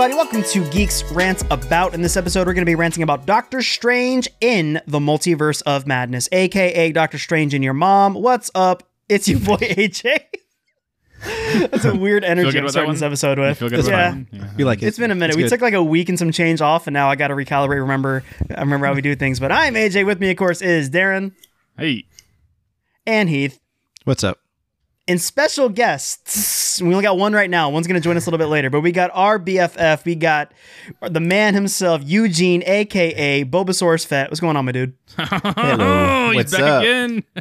on, everybody? Welcome to Geeks Rant About. In this episode, we're going to be ranting about Doctor Strange in the Multiverse of Madness, aka Doctor Strange and your mom. What's up? It's your boy AJ. That's a weird energy good I'm starting this one? episode You with. feel good about yeah. that one? Yeah. Be like It's been a minute. it's We good. took like a week and some change off, and now I got to recalibrate. Remember, I remember how we do things. But I'm AJ. With me, of course, is Darren Hey, and Heath. What's up? And special guests, we only got one right now. One's going to join us a little bit later, but we got our BFF. We got the man himself, Eugene, aka Bulbasaurus Fett. What's going on, my dude? Hello. he's What's back up? again.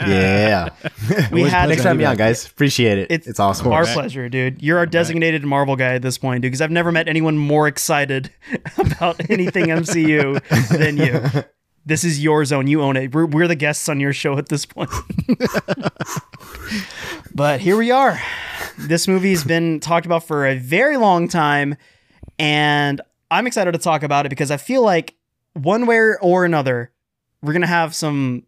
Yeah. We had Next time, yeah, guys. Appreciate it. It's, It's, awesome. Our back. pleasure, dude. You're our designated Marvel guy at this point, dude, because I've never met anyone more excited about anything MCU than you. This is your zone. You own it. We're, we're the guests on your show at this point. but here we are. This movie's been talked about for a very long time, and I'm excited to talk about it because I feel like one way or another, we're gonna have some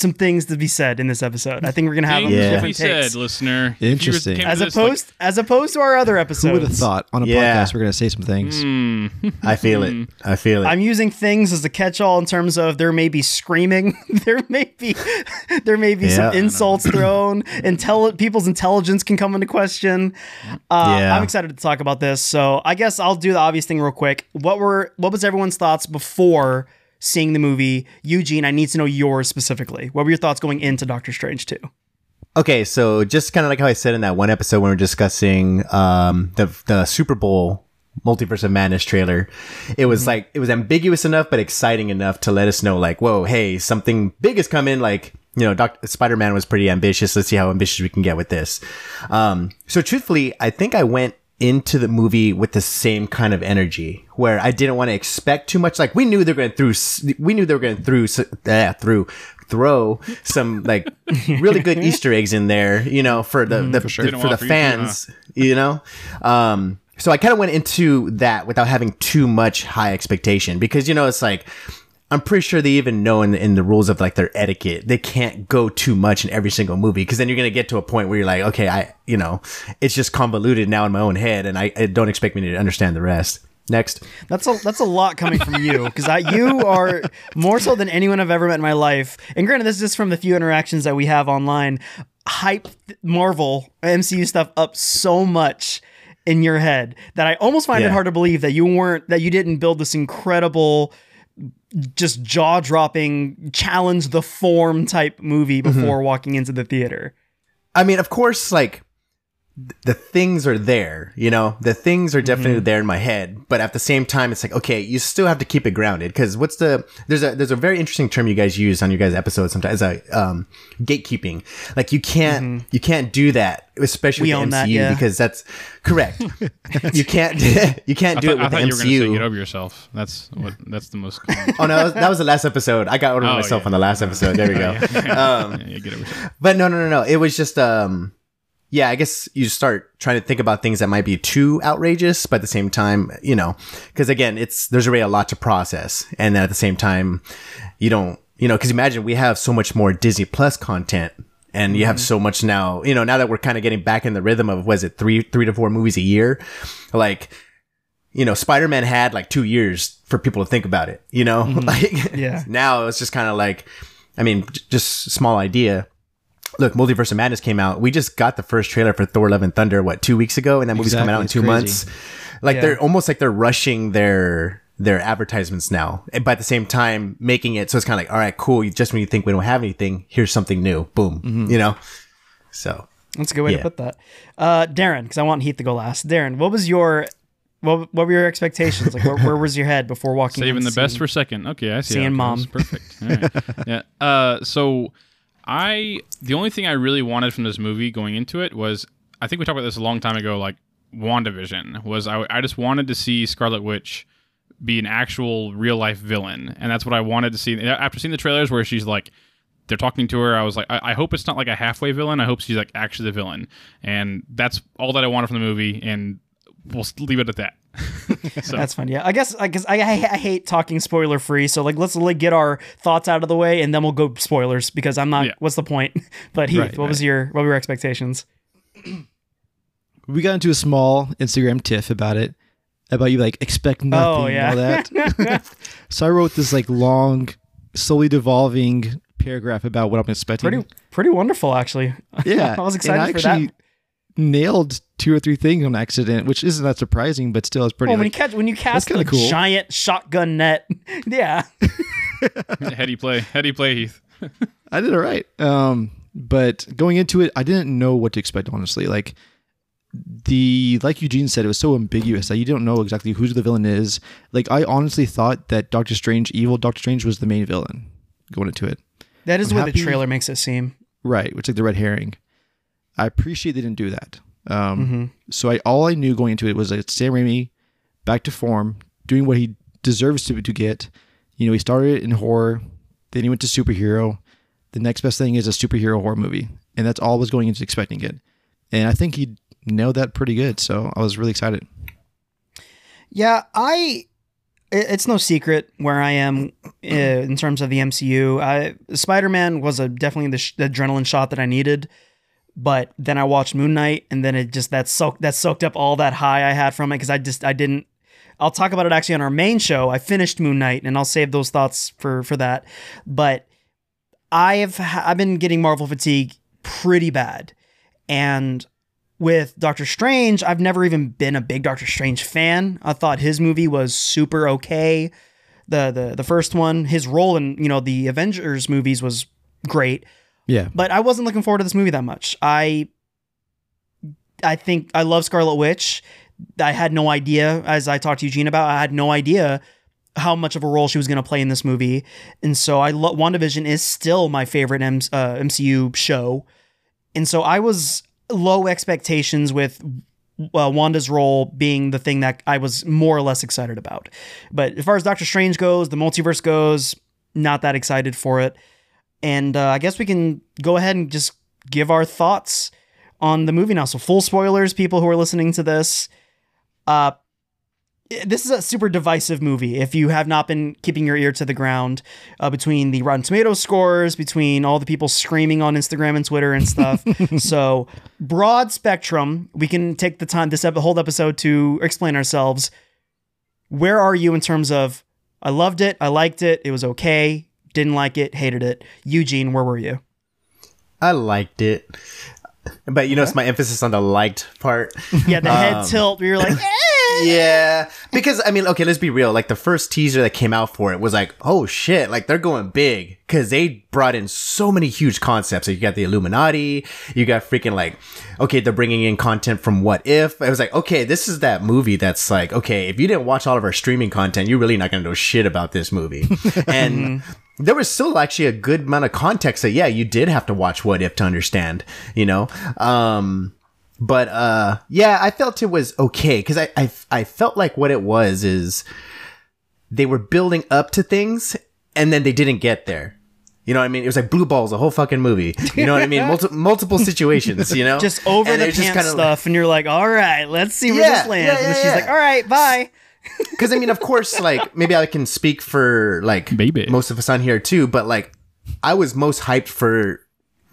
some things to be said in this episode. I think we're gonna have Things Yeah. different takes. said, listener. If you were- Interesting. came to as this, opposed as opposed to our other episodes. Who would have thought on a Yeah. podcast we're going to say some things? like, hmm. I feel it. I feel it. I'm using things as a catch-all in terms of there may be screaming, there may be there may be some insults thrown, intelli- people's intelligence can come into question. Uh, Yeah. I'm excited to talk about this, so I guess I'll do the obvious thing real quick. What were what was everyone's thoughts before seeing the movie? Eugene, I need to know yours specifically. What were your thoughts going into Doctor Strange 2? okay, so just kind of like how I said in that one episode when we are discussing um, the the Super Bowl Multiverse of Madness trailer, it was like it was ambiguous enough but exciting enough to let us know like, whoa, hey, something big is coming. Like you know, Doc- Spider Man was pretty ambitious. Let's see how ambitious we can get with this. Um, so truthfully, I think I went into the movie with the same kind of energy where I didn't want to expect too much. Like we knew they were going through, we knew they were going through, uh, through, throw some like really good Easter eggs in there, you know, for the, the, for, for the offer you fans, you know? Um, so I kind of went into that without having too much high expectation because, you know, it's like, I'm pretty sure they even know in, in the rules of like their etiquette, they can't go too much in every single movie because then you're going to get to a point where you're like, okay, I, you know, it's just convoluted now in my own head and I, I don't expect me to understand the rest. Next. That's a that's a lot coming from you because you are more so than anyone I've ever met in my life. And granted, this is just from the few interactions that we have online. Hype Marvel MCU stuff up so much in your head that I almost find it hard to believe that you weren't that you didn't build this incredible just jaw dropping challenge the form type movie mm-hmm. before walking into the theater. I mean, of course, like the things are there, you know, the things are definitely there in my head, but at the same time, it's like, okay, you still have to keep it grounded. Cause what's the, there's a, there's a very interesting term you guys use on your guys' episodes sometimes, uh, um, gatekeeping. Like you can't, you can't do that, especially We with the that, MCU yeah. because that's correct. you can't, you can't I do thought, it I with the thought you were say get over yourself. That's what. That's the most. Common. Oh no, that was, the last episode. I got over Oh, myself yeah. on the last episode. There we go. Um, yeah, over but no, no, no, no. It was just, um, yeah, I guess you start trying to think about things that might be too outrageous, but at the same time, you know, because again, it's there's already a lot to process, and then at the same time, you don't, you know, because imagine we have so much more Disney Plus content, and you have mm-hmm. so much now, you know, now that we're kind of getting back in the rhythm of was it three, three to four movies a year, like. You know, Spider Man had like two years for people to think about it. You know, mm-hmm. like Yeah. now it's just kind of like, I mean, j- just small idea. Look, Multiverse of Madness came out. We just got the first trailer for Thor: Love and Thunder. What two weeks ago, and that movie's coming out in two crazy. months. Like Yeah. they're almost like they're rushing their their advertisements now, and but at the same time making it so it's kind of like, all right, cool. Just when you think we don't have anything, here's something new. Boom. Mm-hmm. You know. So That's a good way to put that. Uh, Darren, because I want Heath to go last. Darren, what was your what, what were your expectations? Like, where, where was your head before walking? Saving in the best for second. Okay, I see. Seeing how mom. goes. Perfect. All right. yeah. Uh, so I the only thing I really wanted from this movie going into it was I think we talked about this a long time ago. Like WandaVision was I, I just wanted to see Scarlet Witch be an actual real life villain, and that's what I wanted to see. After seeing the trailers where she's like. They're talking to her. I was like, I, I hope it's not like a halfway villain. I hope she's like actually the villain, and that's all that I wanted from the movie. And we'll leave it at that. so, That's fun. Yeah, I guess because I, I I hate talking spoiler free. So like, let's like get our thoughts out of the way, and then we'll go spoilers because I'm not. Yeah. What's the point? But Heath, Right, what was your what were your expectations? we got into a small Instagram tiff about it, about you like expect oh, nothing Oh, yeah. and all that. so I wrote this like long, slowly devolving paragraph about what I'm expecting. Pretty pretty wonderful, actually. yeah, I was and excited I for actually that. Nailed two or three things on accident, which isn't that surprising, but still, it's pretty. Well, when you like, catch when you cast kinda the cool. giant shotgun net, yeah. It's a heady play, heady play, Heath. I did all right. Um, but going into it, I didn't know what to expect. Honestly, like the like Eugene said, it was so ambiguous that you don't know exactly who the villain is. Like I honestly thought that Doctor Strange, evil Doctor Strange, was the main villain going into it. That is I'm what the trailer makes it seem. Right, which like the red herring. I appreciate they didn't do that. Um, Mm-hmm. So I all I knew going into it was that Sam Raimi back to form, doing what he deserves to to get. You know, he started in horror, then he went to superhero. The next best thing is a superhero horror movie, and that's all I was going into expecting it. And I think he nailed that pretty good. So I was really excited. Yeah, I. It's no secret where I am uh, in terms of the MCU. I, Spider-Man was a definitely the, sh- the adrenaline shot that I needed, but then I watched Moon Knight, and then it just that soaked that soaked up all that high I had from it because I just I didn't. I'll talk about it actually on our main show. I finished Moon Knight, and I'll save those thoughts for for that. But I have I've been getting Marvel fatigue pretty bad, and with Doctor Strange, I've never even been a big Doctor Strange fan. I thought his movie was super okay. The the the first one, his role in, you know, the Avengers movies was great, Yeah, but I wasn't looking forward to this movie that much. I I think I love Scarlet Witch. I had no idea as I talked to Eugene about, I had no idea how much of a role she was going to play in this movie. And so I lo- WandaVision is still my favorite M- uh, MCU show. And so I was low expectations with uh, Wanda's role being the thing that I was more or less excited about. But as far as Doctor Strange goes, the multiverse goes, not that excited for it. And uh, I guess we can go ahead and just give our thoughts on the movie now. So full spoilers, people who are listening to this. Uh, this is a super divisive movie. If you have not been keeping your ear to the ground uh, between the Rotten Tomatoes scores, between all the people screaming on Instagram and Twitter and stuff. so broad spectrum. We can take the time this whole episode to explain ourselves. Where are you in terms of I loved it, I liked it, it was okay, didn't like it, hated it. Eugene, where were you? I liked it. But you notice my emphasis on the liked part. Yeah, the head tilt where you're like, eh. yeah, because I mean, okay, let's be real. Like the first teaser that came out for it was like, oh shit, like they're going big because they brought in so many huge concepts. So you got the Illuminati, you got freaking like, okay, they're bringing in content from What If. I was like, okay, this is that movie that's like, okay, if you didn't watch all of our streaming content, you're really not gonna know shit about this movie. and there was still actually a good amount of context that yeah, you did have to watch What If to understand. You know, um but uh yeah i felt it was okay because I, I i felt like what it was is they were building up to things and then they didn't get there you know what i mean it was like blue balls the whole fucking movie you know what i mean Multi- multiple situations you know just over And the pants stuff, and you're like, all right, let's see where Yeah, this lands. yeah, and then she's yeah. like, all right, bye. Because I mean, of course, like maybe I can speak for like Baby. most of us on here too, but like I was most hyped for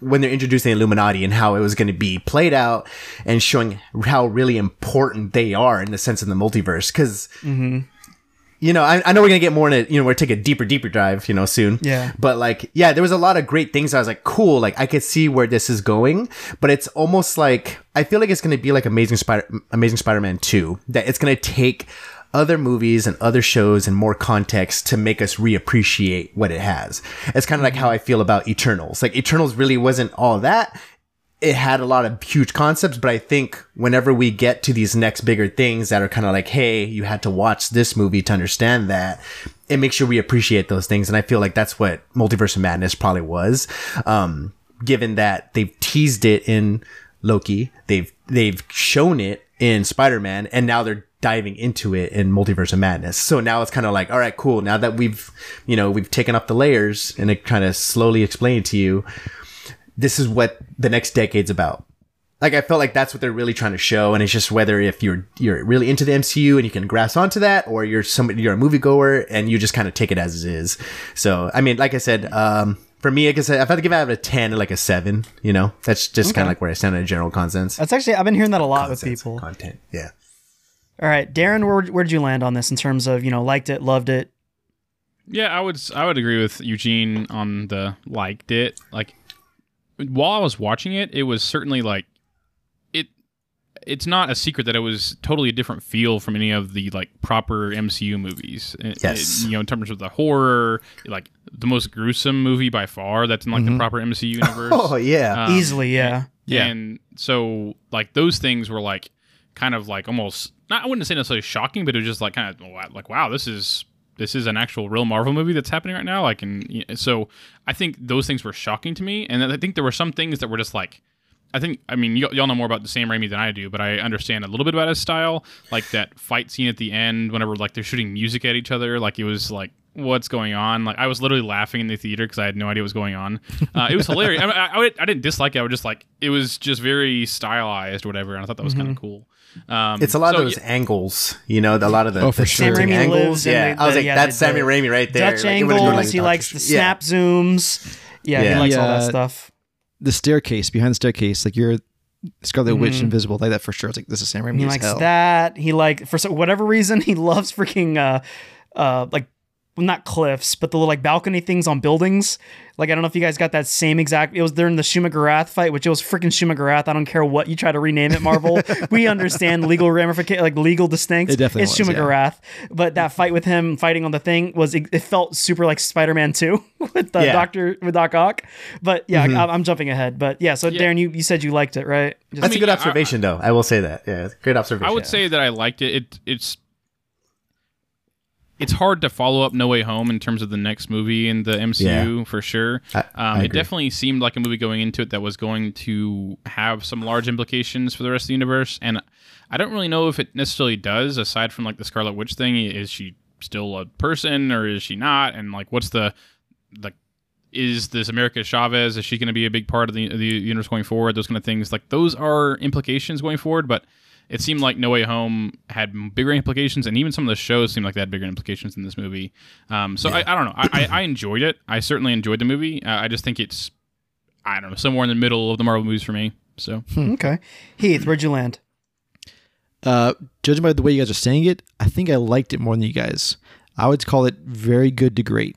when they're introducing the Illuminati and how it was going to be played out and showing how really important they are in the sense of the multiverse. because mm-hmm. You know, I, I know we're gonna get more in it. You know, we're take a deeper, deeper dive. You know, soon. Yeah. But like, yeah, there was a lot of great things. I was like, cool. Like, I could see where this is going. But it's almost like I feel like it's gonna be like Amazing Spider, Amazing Spider-Man Two. That it's gonna take other movies and other shows and more context to make us reappreciate what it has. It's kind of like how I feel about Eternals. Like Eternals really wasn't all that it had a lot of huge concepts, but I think whenever we get to these next bigger things that are kind of like, hey, you had to watch this movie to understand that, it makes you reappreciate those things. And I feel like that's what Multiverse of Madness probably was. Um, given that they've teased it in Loki, they've they've shown it in Spider-Man, and now they're diving into it in Multiverse of Madness. So now it's kind of like, all right, cool. Now that we've, you know, we've taken up the layers and it kind of slowly explained to you, this is what the next decade's about. Like I felt like that's what they're really trying to show, and it's just whether if you're you're really into the MCU and you can grasp onto that, or you're somebody you're a moviegoer and you just kind of take it as it is. So I mean, like I said, um, for me, I guess if I had to give out a ten, like a seven. You know, that's just kind of like where I stand on a general consensus. That's actually I've been hearing that a lot with people. Content, yeah. All right, Darren, where where'd you land on this in terms of you know liked it, loved it? Yeah, I would s- I would agree with Eugene on the liked it. Like while I was watching it, it was certainly like it it's not a secret that it was totally a different feel from any of the like proper MCU movies. It- Yes. it- you know, in terms of the horror, like the most gruesome movie by far that's in like the proper MCU universe. Oh yeah. Um, Easily, yeah. Yeah. And so like those things were like kind of like almost not I wouldn't say necessarily shocking, but it was just like kind of like wow, this is this is an actual real Marvel movie that's happening right now. Like and so I think those things were shocking to me, and I think there were some things that were just like. I think, I mean, y- y'all know more about the Sam Raimi than I do, but I understand a little bit about his style. Like that fight scene at the end, whenever like they're shooting music at each other, like it was like, what's going on? Like I was literally laughing in the theater because I had no idea what was going on. Uh, it was hilarious. I, I, I, I didn't dislike it. I was just like, it was just very stylized or whatever, and I thought that was kind of cool. Um, It's a lot so, of those yeah, angles, you know, a lot of the, Oh, for the sure. Sam angles. yeah, the- I was like, yeah, that's the- Sammy Raimi right there. Dutch Like, it would've been angles. like he likes the Strange. snap zooms. Yeah, Yeah. he likes all that stuff. The staircase behind the staircase, like you're Scarlet Witch Mhm. invisible, like that for sure. It's like this is Sam Raimi. He likes hell. that. He like for so, whatever reason he loves freaking uh uh like well, not cliffs, but the little like balcony things on buildings. Like I don't know if you guys got that same exact. It was during the Shuma-Gorath fight, which it was freaking Shuma-Gorath. I don't care what you try to rename it, Marvel. we understand legal ramification, like legal distinct. It definitely it's was, yeah. Shuma-Gorath. But that fight with him fighting on the thing was it, it felt super like Spider Man Two with the Yeah. Doctor with Doc Ock. But yeah, Mm-hmm. I, I'm jumping ahead. But yeah, so Yeah. Darren, you, you said you liked it, right? Just- That's mean, a good I- observation, though. I will say that. Yeah, great observation. I would say that I liked it. It it's it's hard to follow up No Way Home in terms of the next movie in the MCU for sure. I- um, I it definitely seemed like a movie going into it that was going to have some large implications for the rest of the universe, and I don't really know if it necessarily does. Aside from like the Scarlet Witch thing, is she still a person or is she not? And like, what's the like? Is this America Chavez? Is she going to be a big part of the, the universe going forward? Those kind of things. Like those are implications going forward, but it seemed like No Way Home had bigger implications, and even some of the shows seemed like they had bigger implications in this movie. Um, so I, I don't know. I, I, I enjoyed it. I certainly enjoyed the movie. Uh, I just think it's, I don't know, somewhere in the middle of the Marvel movies for me. So okay, Heath, where'd you land? Uh, judging by the way you guys are saying it, I think I liked it more than you guys. I would call it very good to great.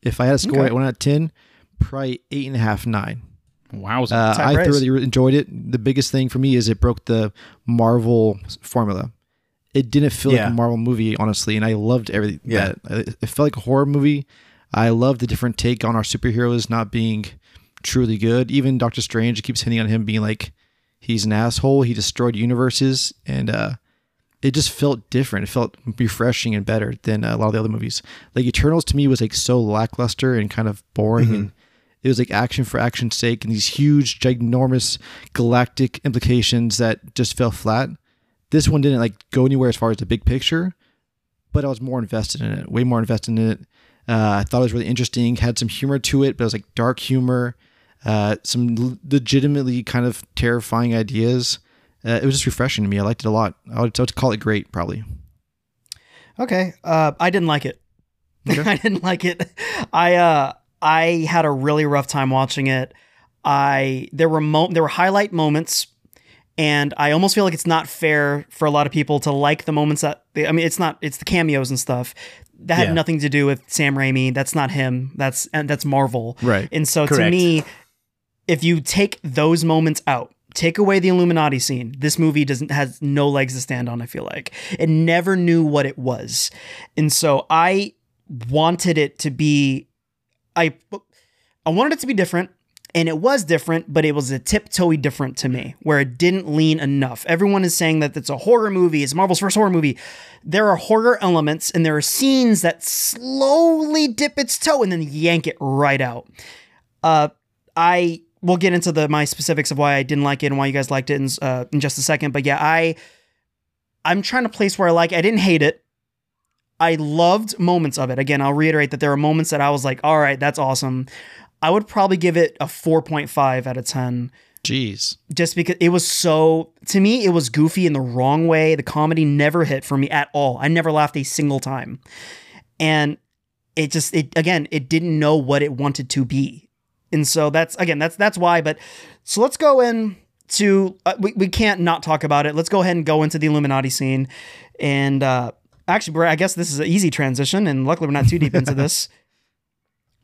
If I had a score Okay. at one out of ten, probably eight and a half, nine. Wow, Uh, I thoroughly enjoyed it. The biggest thing for me is it broke the Marvel formula. It didn't feel Yeah. like a Marvel movie, honestly, and I loved everything. Yeah. that. It it felt like a horror movie. I love the different take on our superheroes not being truly good. Even Doctor Strange keeps hitting on him being like he's an asshole. He destroyed universes, and uh, it just felt different. It felt refreshing and better than a lot of the other movies. Like Eternals to me was like so lackluster and kind of boring, and it was like action for action's sake, and these huge, ginormous galactic implications that just fell flat. This one didn't like go anywhere as far as the big picture, but I was more invested in it, way more invested in it. Uh, I thought it was really interesting, had some humor to it, but it was like dark humor, uh, some l- legitimately kind of terrifying ideas. Uh, it was just refreshing to me. I liked it a lot. I would, I would call it great, probably. Okay. Uh, I didn't like it. I didn't like it. I uh, I had a really rough time watching it. I there were mo- there were highlight moments, and I almost feel like it's not fair for a lot of people to like the moments that I mean, it's not it's the cameos and stuff that had Yeah. nothing to do with Sam Raimi. That's not him. That's and that's Marvel. Right. And so to me, if you take those moments out, take away the Illuminati scene, this movie doesn't has no legs to stand on, I feel like. It never knew what it was. And so I wanted it to be I I wanted it to be different. And it was different, but it was a tiptoey different to me, where it didn't lean enough. Everyone is saying that it's a horror movie, it's Marvel's first horror movie. There are horror elements and there are scenes that slowly dip its toe and then yank it right out. Uh, I will get into the my specifics of why I didn't like it and why you guys liked it in, uh, in just a second. But yeah, I I'm trying to place where I like. It. I didn't hate it. I loved moments of it. Again, I'll reiterate that there are moments that I was like, all right, that's awesome. I would probably give it a 4.5 out of 10 Jeez. just because it was so to me it was goofy in the wrong way the comedy never hit for me at all i never laughed a single time and it just it again it didn't know what it wanted to be and so that's again that's that's why. But so let's go in to uh, we we can't not talk about it. Let's go ahead and go into the Illuminati scene, and uh, actually, Bray, I guess this is an easy transition, and luckily we're not too deep into this.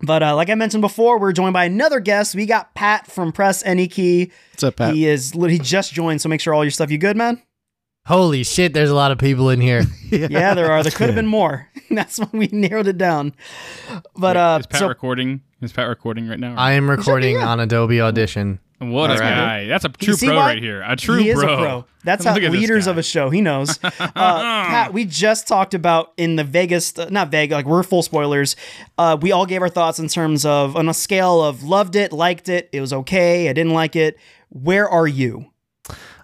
But uh, like I mentioned before, we're joined by another guest. We got Pat from Press Any Key. What's up, Pat? He is he just joined, so make sure all your stuff. You good, man? Holy shit, there's a lot of people in here. Yeah, there are. There could have been more. That's when we narrowed it down. But uh, is Pat so recording? Is Pat recording right now? I am recording on Adobe Audition. What a Alright. guy! That's a true pro why? right here. A true he is pro. a pro. That's how Look at this leaders of a show. He knows. Uh, Pat, we just talked about in the Vegas, uh, not Vegas, like we're full spoilers. Uh, we all gave our thoughts in terms of on a scale of loved it, liked it, it was okay, I didn't like it. Where are you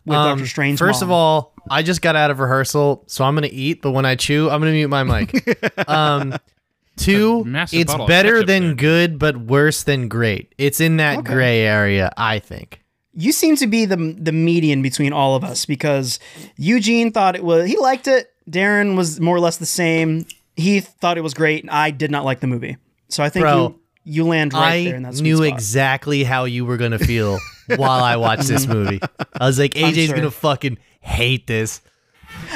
with Um, Doctor Strange? First of all, I just got out of rehearsal, so I'm gonna eat. But when I chew, I'm gonna mute my mic. um, two, it's better than there. good, but worse than great. It's in that Okay. gray area, I think. you seem to be the the median between all of us because Eugene thought it was he liked it. Darren was more or less the same. He thought it was great, and I did not like the movie. So I think Bro, you you land right there I in that sweet knew spot. exactly how you were gonna feel while I watched this movie. I was like, AJ's sure. gonna fucking hate this.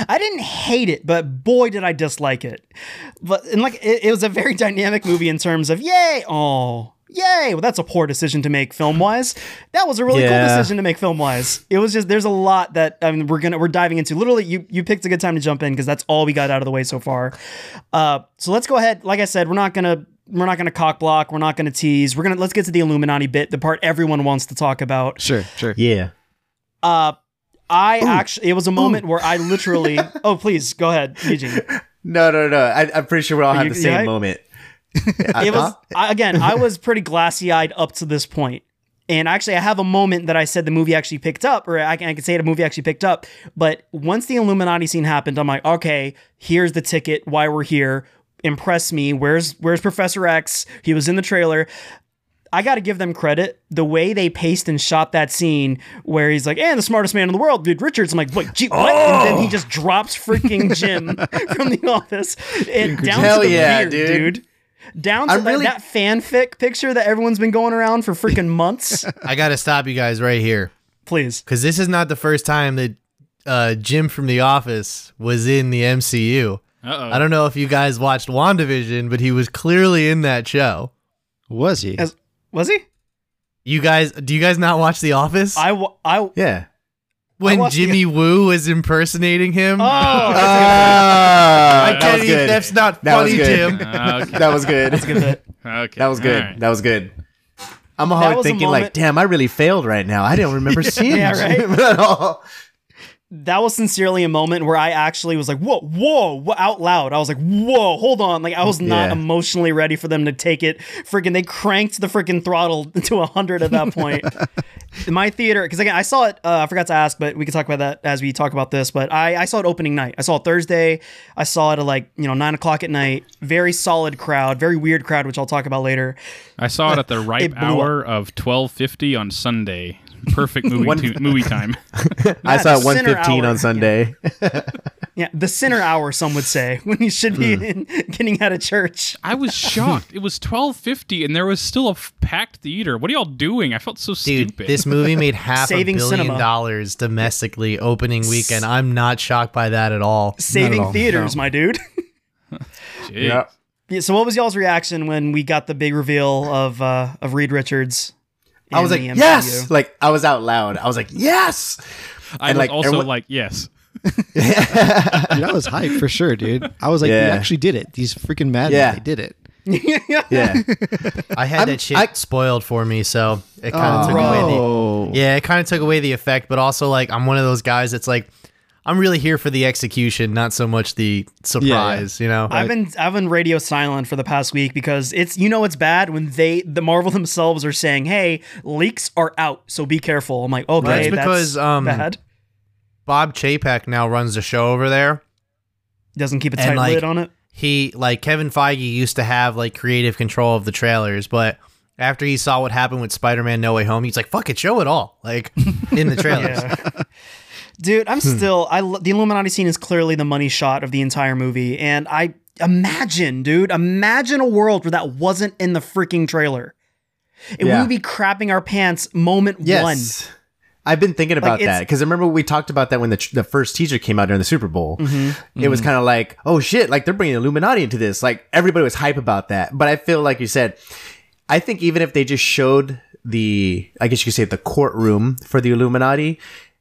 I didn't hate it, but boy did I dislike it. But and like it, it was a very dynamic movie in terms of yay, oh yay. Well, that's a poor decision to make film wise. That was a really Yeah. cool decision to make film wise. It was just there's a lot that I mean we're gonna we're diving into. Literally, you you picked a good time to jump in because that's all we got out of the way so far. Uh, so let's go ahead. Like I said, we're not gonna. We're not going to cock block. We're not going to tease. We're going to let's get to the Illuminati bit, the part everyone wants to talk about. Sure, sure. Yeah. Uh, I actually, it was a moment where I literally. oh, please go ahead, Eugene. No, no, no. I, I'm pretty sure we all have you- the same moment. Uh, it was I, again i was pretty glassy eyed up to this point and actually i have a moment that i said the movie actually picked up or i can, I can say the movie actually picked up but once the illuminati scene happened i'm like okay here's the ticket why we're here impress me where's where's professor x he was in the trailer I got to give them credit. The way they paced and shot that scene where he's like, and the smartest man in the world, dude, Richards. I'm like, wait, gee, what? And then he just drops freaking Jim from the office. And down Hell to the yeah, beard, dude. dude. Down to I'm that- really- that fanfic picture that everyone's been going around for freaking months. I gotta stop you guys right here. Please. because this is not the first time that uh, Jim from The Office was in the MCU. Uh-oh. I don't know if you guys watched WandaVision, but he was clearly in that show. Was he? As- Was he? You guys, do you guys not watch The Office? I, I, Yeah. when watched Jimmy Woo was impersonating him? oh, Ah, I that can't was good. that's not That was funny, good. Jim. okay. That was good. that's good okay. That was good. All right. That was good. I'm all That was a thinking like, damn, I really failed right now. I don't remember seeing Yeah, right? Jim at all. That was sincerely a moment where I actually was like, whoa, whoa, whoa, out loud. I was like, whoa, hold on. Like, I was not Yeah. emotionally ready for them to take it. Freaking, they cranked the freaking throttle to 100 at that point. In my theater, because again, I saw it, uh, I forgot to ask, but we can talk about that as we talk about this. But I, I saw it opening night. I saw it Thursday. I saw it at like, you know, nine o'clock at night. Very solid crowd, very weird crowd, which I'll talk about later. I saw it at the ripe blew hour of 12:50 on Sunday. Perfect movie to, movie time. I saw it center 115 on Sunday. Yeah, the sinner hour, some would say, when you should be in, getting out of church. I was shocked. It was 12:50 and there was still a f- packed theater. What are y'all doing? I felt so Dude, stupid. this movie made half a Saving billion cinema. dollars domestically opening weekend. I'm not shocked by that at all. Saving all, theaters, my dude. Jeez. Yeah, so what was y'all's reaction when we got the big reveal of uh of Reed Richards? I was like, the yes! Like, I was out loud. I was like, yes! I And, was like, also everyone- like, yes. Dude, I was hyped for sure, dude. I was like, Yeah. they actually did it. These freaking mad Yeah. men, they did it. Yeah. I had I'm- that shit I- spoiled for me, so it kind of oh, took away the Oh, Yeah, it kind of took away the effect, but also like I'm one of those guys that's like I'm really here for the execution, not so much the surprise, you know. I've been I've been radio silent for the past week because it's you know it's bad when they the Marvel themselves are saying, "Hey, leaks are out, so be careful." I'm like, "Okay, That's that's, because, um, bad." Bob Chapek now runs the show over there. Doesn't keep a tight like, lid on it. He like Kevin Feige used to have like creative control of the trailers, but after he saw what happened with Spider-Man No Way Home, he's like, "Fuck it, show it all." Like in the trailers. Yeah. Dude, I'm still I the Illuminati scene is clearly the money shot of the entire movie and I imagine, dude, imagine a world where that wasn't in the freaking trailer. And we Yeah. would be crapping our pants moment Yes. one. I've been thinking about it's- that because I remember we talked about that when the tr- the first teaser came out during the Super Bowl. Mm-hmm. It was kind of like, oh shit, like they're bringing Illuminati into this. Like everybody was hype about that. But I feel like you said, I think even if they just showed the, I guess you could say the courtroom for the Illuminati,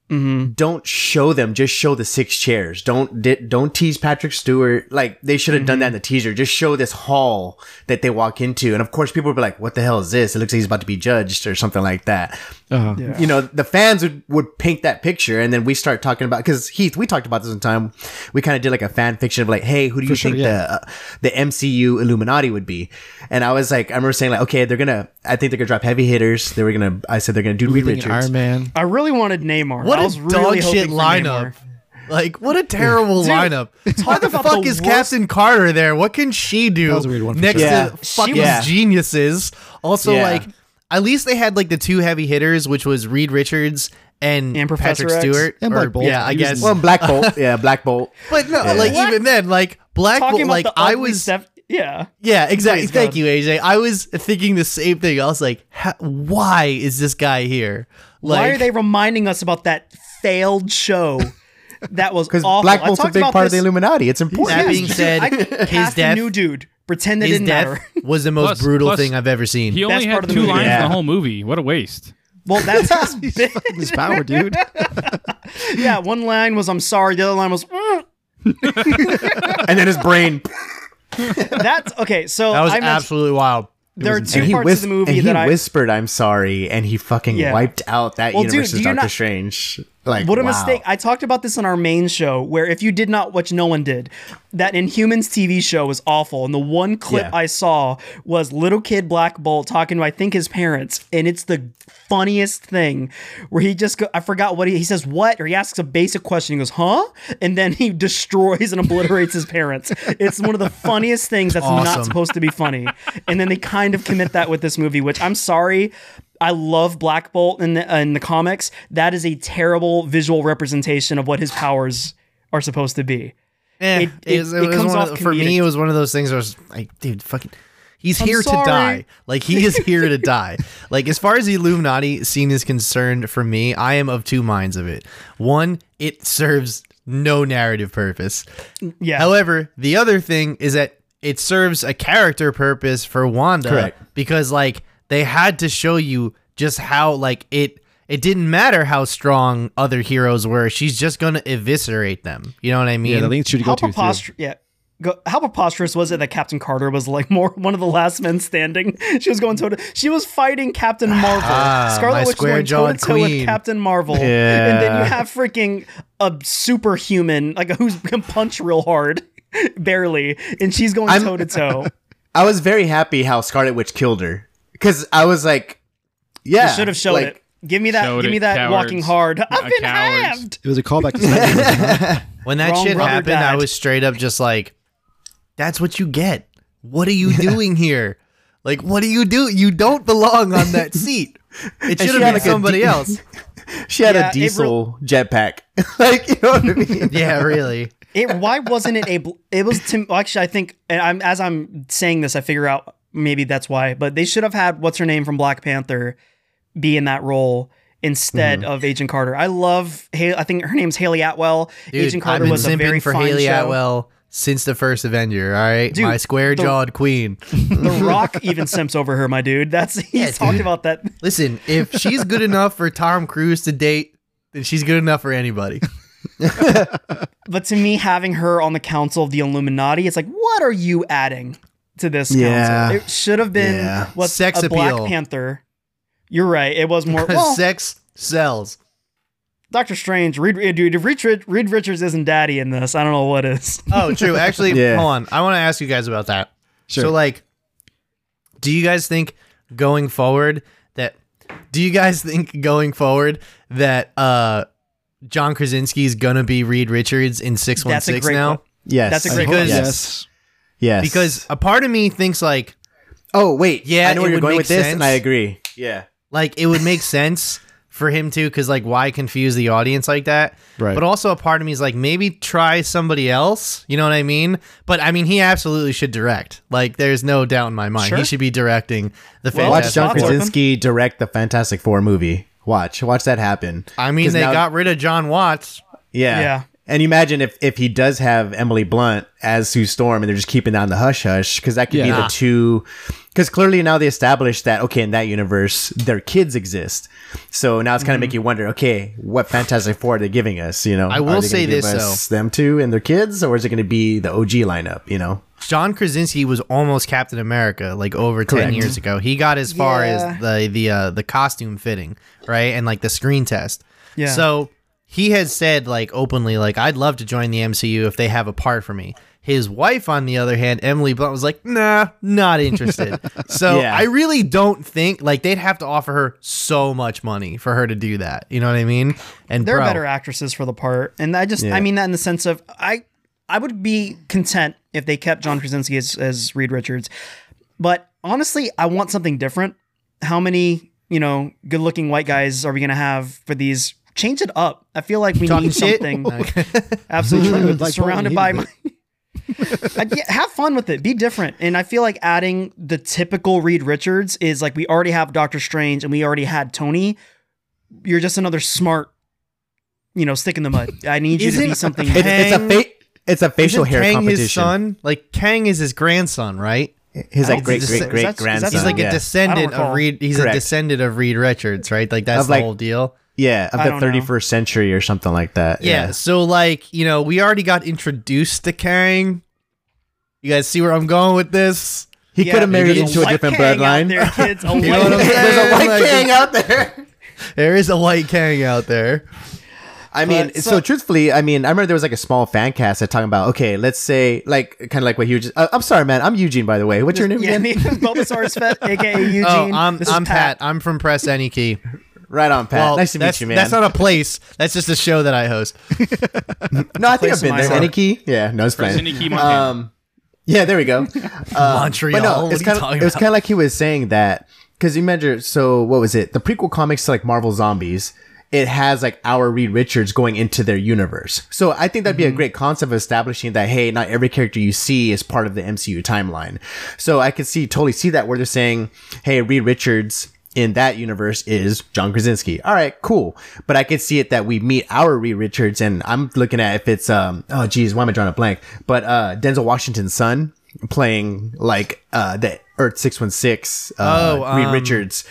Mm-hmm. don't show them. Just show the six chairs. Don't di- don't tease Patrick Stewart. Like they should have done Mm-hmm. that in the teaser. Just show this hall that they walk into, and of course people would be like, "What the hell is this?" It looks like he's about to be judged or something like that Uh-huh. you know, the fans would, would paint that picture, and then we start talking about because Heath, we talked about this in time. We kind of did like a fan fiction of like, hey, who do you sure, think yeah. the uh, the MCU Illuminati would be? And I was like, I remember saying like, okay, they're gonna, I think they're gonna drop heavy hitters. They were gonna, I said they're gonna do Reed Richards. Iron Man. I really wanted Namor. What I a was really dog shit lineup. Namor. Like, what a terrible lineup. Why the fuck the is worst- Captain Carter there? What can she do That was a weird one for next sure. Yeah. to She fucking was- geniuses? Also, Yeah. like, at least they had like the two heavy hitters, which was Reed Richards and, And Professor Patrick X. Stewart. And Or- Black Bolt. Yeah, I He was guess. in- Well, Black Bolt, yeah, Black Bolt. but no, Yeah. like What? even then, like Black Talking Bolt, like I was. stuff. Yeah. Yeah, exactly. Please, Thank God. you, AJ. I was thinking the same thing. I was like, why is this guy here? Like, Why are they reminding us about that failed show? That was Because. Black Bolt's a big about part of the Illuminati. It's important. That being said, I his death, new dude. Pretend it his didn't death matter. was the most Plus- brutal plus thing I've ever seen. He only Best part had of the two movie. lines in Yeah. the whole movie. What a waste. Well, that's his big, His power, dude. yeah. One line was "I'm sorry." The other line was "Mm." and then his brain. that's okay. So that was I mentioned, absolutely wild. there are and two he, parts whis- of the movie and he that I. whispered, "I'm sorry," and he fucking Yeah. wiped out that Well, dude, universe's do you Doctor not- Strange. Like, What a wow. mistake. I talked about this on our main show, where if you did not, which no one did, that Inhumans TV show was awful. And the one clip Yeah. I saw was little kid Black Bolt talking to, I think, his parents. And it's the funniest thing where he just, go, I forgot what he, he says, what? Or he asks a basic question. He goes, huh? And then he destroys and obliterates his parents. It's one of the funniest things that's not supposed to be funny. And then they kind of commit that with this movie, which I'm sorry. I love Black Bolt in the, in the comics. That is a terrible visual representation of what his powers are supposed to be. Eh, It- it, was, it- it it was comes off of, for me. It was one of those things where I was like, dude, fucking. He's here sorry. to die. Like he is here to die. Like as far as the Illuminati scene is concerned, for me, I am of two minds of it. One, it serves no narrative purpose. Yeah. However, the other thing is that it serves a character purpose for Wanda. Correct. Because like they had to show you just how like it it didn't matter how strong other heroes were. She's just gonna eviscerate them. You know what I mean? Yeah, the links you to go to. too. Yeah. Go, how preposterous was it that Captain Carter was like more one of the last men standing? She was going toe to. She was fighting Captain Marvel. Ah, Scarlet Witch was going toe to toe with. Captain Marvel, and then you have freaking a superhuman like who's can punch real hard, barely, and she's going toe to toe. I was very happy how Scarlet Witch killed her because I was like, yeah, You should have showed like, it. Give me that. Give me that cowards. walking hard. I've been cowards. halved. It was a callback to Spider-Man. when that Wrong shit brother happened, I was straight up just like, "That's what you get. What are you doing here? Like, what do you do? You don't belong on that seat. It should have been like somebody de- else." She had Yeah, a it diesel jetpack, like you know what I mean. Yeah, really. It. Why wasn't it a? bl- It was. to, actually, I think. And I'm as I'm saying this, I figure out maybe that's why. But they should have had what's her name from Black Panther be in that role instead Mm-hmm. of Agent Carter. I love. I think her name's Hayley Atwell. Dude, Agent Carter I've been was a simping very for Hayley show. Atwell since the first Avenger. All right, Dude, my square jawed queen. The Rock even simps over her, my dude. That's he's Yeah, talked about that. Listen, if she's good enough for Tom Cruise to date, then she's good enough for anybody. But to me, having her on the council of the Illuminati, it's like, what are you adding to this Yeah. council? It should have been Yeah. what Sex a Black. Panther. You're right. It was more. Well, Sex sells. Doctor Strange, Reed, dude, if Reed, Reed Richards isn't daddy in this, I don't know what is. Oh, true. Actually, Yeah. hold on. I want to ask you guys about that. Sure. So, like, do you guys think going forward that? Do you guys think going forward that uh, John Krasinski is gonna be Reed Richards in six one That's a six great now? que- Yes, That's a great Because- question. yes. Yes, Because a part of me thinks like oh wait, Yeah, I know where you're going with this, and I agree. Yeah, like it would make sense for him to because like why confuse the audience like that Right. but also a part of me is like maybe try somebody else you know what i mean but i mean he absolutely should direct like there's no doubt in my mind Sure. he should be directing the Well, Watch fantastic John Spots Four. open. Krasinski direct the Fantastic Four movie. Watch, watch that happen. i mean, they now- got rid of john watts Yeah. Yeah. And you imagine if, if he does have Emily Blunt as Sue Storm and they're just keeping down the hush hush, because that could be the two. Because clearly now they established that, okay, in that universe, their kids exist. So now it's kind of make you wonder, okay, what Fantastic Four are they giving us? You know, I Are will they say give this, us Them two and their kids, or is it going to be the OG lineup, you know? John Krasinski was almost Captain America like over 10 years ago. He got as far Yeah. as the the uh, the costume fitting, right? And like the screen test. Yeah. So he has said like openly like I'd love to join the MCU if they have a part for me. His wife on the other hand, Emily Blunt was like, "Nah, not interested." so Yeah. I really don't think like they'd have to offer her so much money for her to do that. You know what I mean? And There are better actresses for the part, and I just Yeah. I mean that in the sense of I I would be content if they kept John Krasinski as, as Reed Richards, but honestly, I want something different. How many you know good looking white guys are we gonna have for these? Change it up. I feel like we Talking need shit? something Okay. absolutely Like surrounded by my. Hill. Have fun with it. Be different. And I feel like adding the typical Reed Richards is like we already have Doctor Strange and we already had Tony. You're just another smart, you know, stick in the mud. I need you to be something. It's, it's a Kang- fa- it's a facial Isn't hair Kang competition. his son? Like Kang is his grandson, right? His like don't great great great that- is that grandson. He's like yeah. a descendant of Reed. He's Correct. a descendant of Reed Richards, right? Like that's Of, the like- whole deal. Yeah, of the don't know. 31st century or something like that. Yeah. So like you know, we already got introduced to Kang. You guys see where I'm going with this? He Yeah, could have married into a white different Kang bloodline. There, kids. A You know white what I'm Kang. saying? There's a white Like- king out there. There is a white Kang out there. I mean, But so, so- truthfully, I mean, I remember there was like a small fan cast that talking about, okay, let's say, like, kind of like what he was just, uh, I'm sorry, man. I'm Eugene, by the way. What's your name Yeah, again? me, Bulbasaur's Fet, aka Eugene. Oh, I'm This I'm Pat. I'm from Press Any Key. Right on, Pat. Well, nice to meet that's, you, man. That's not a place. That's just a show that I host. no, I think I've been in there. my Any key? Yeah, no, it's fine. Present Montana. Um, yeah, there we go. Uh, Montreal. But no, What it's are kind of talking it was kind of like he was saying that because you measure. So what was it? The prequel comics to like Marvel Zombies. It has like our Reed Richards going into their universe. So I think that'd be a great concept of establishing that hey, not every character you see is part of the MCU timeline. So I could see totally see that where they're saying, hey, Reed Richards in that universe is John Krasinski. All right, cool. But I could see it that we meet our Reed Richards, and I'm looking at if it's um oh geez, why am I drawing a blank? But uh Denzel Washington's son playing like uh the Earth six one six uh Oh, Reed um, Richards.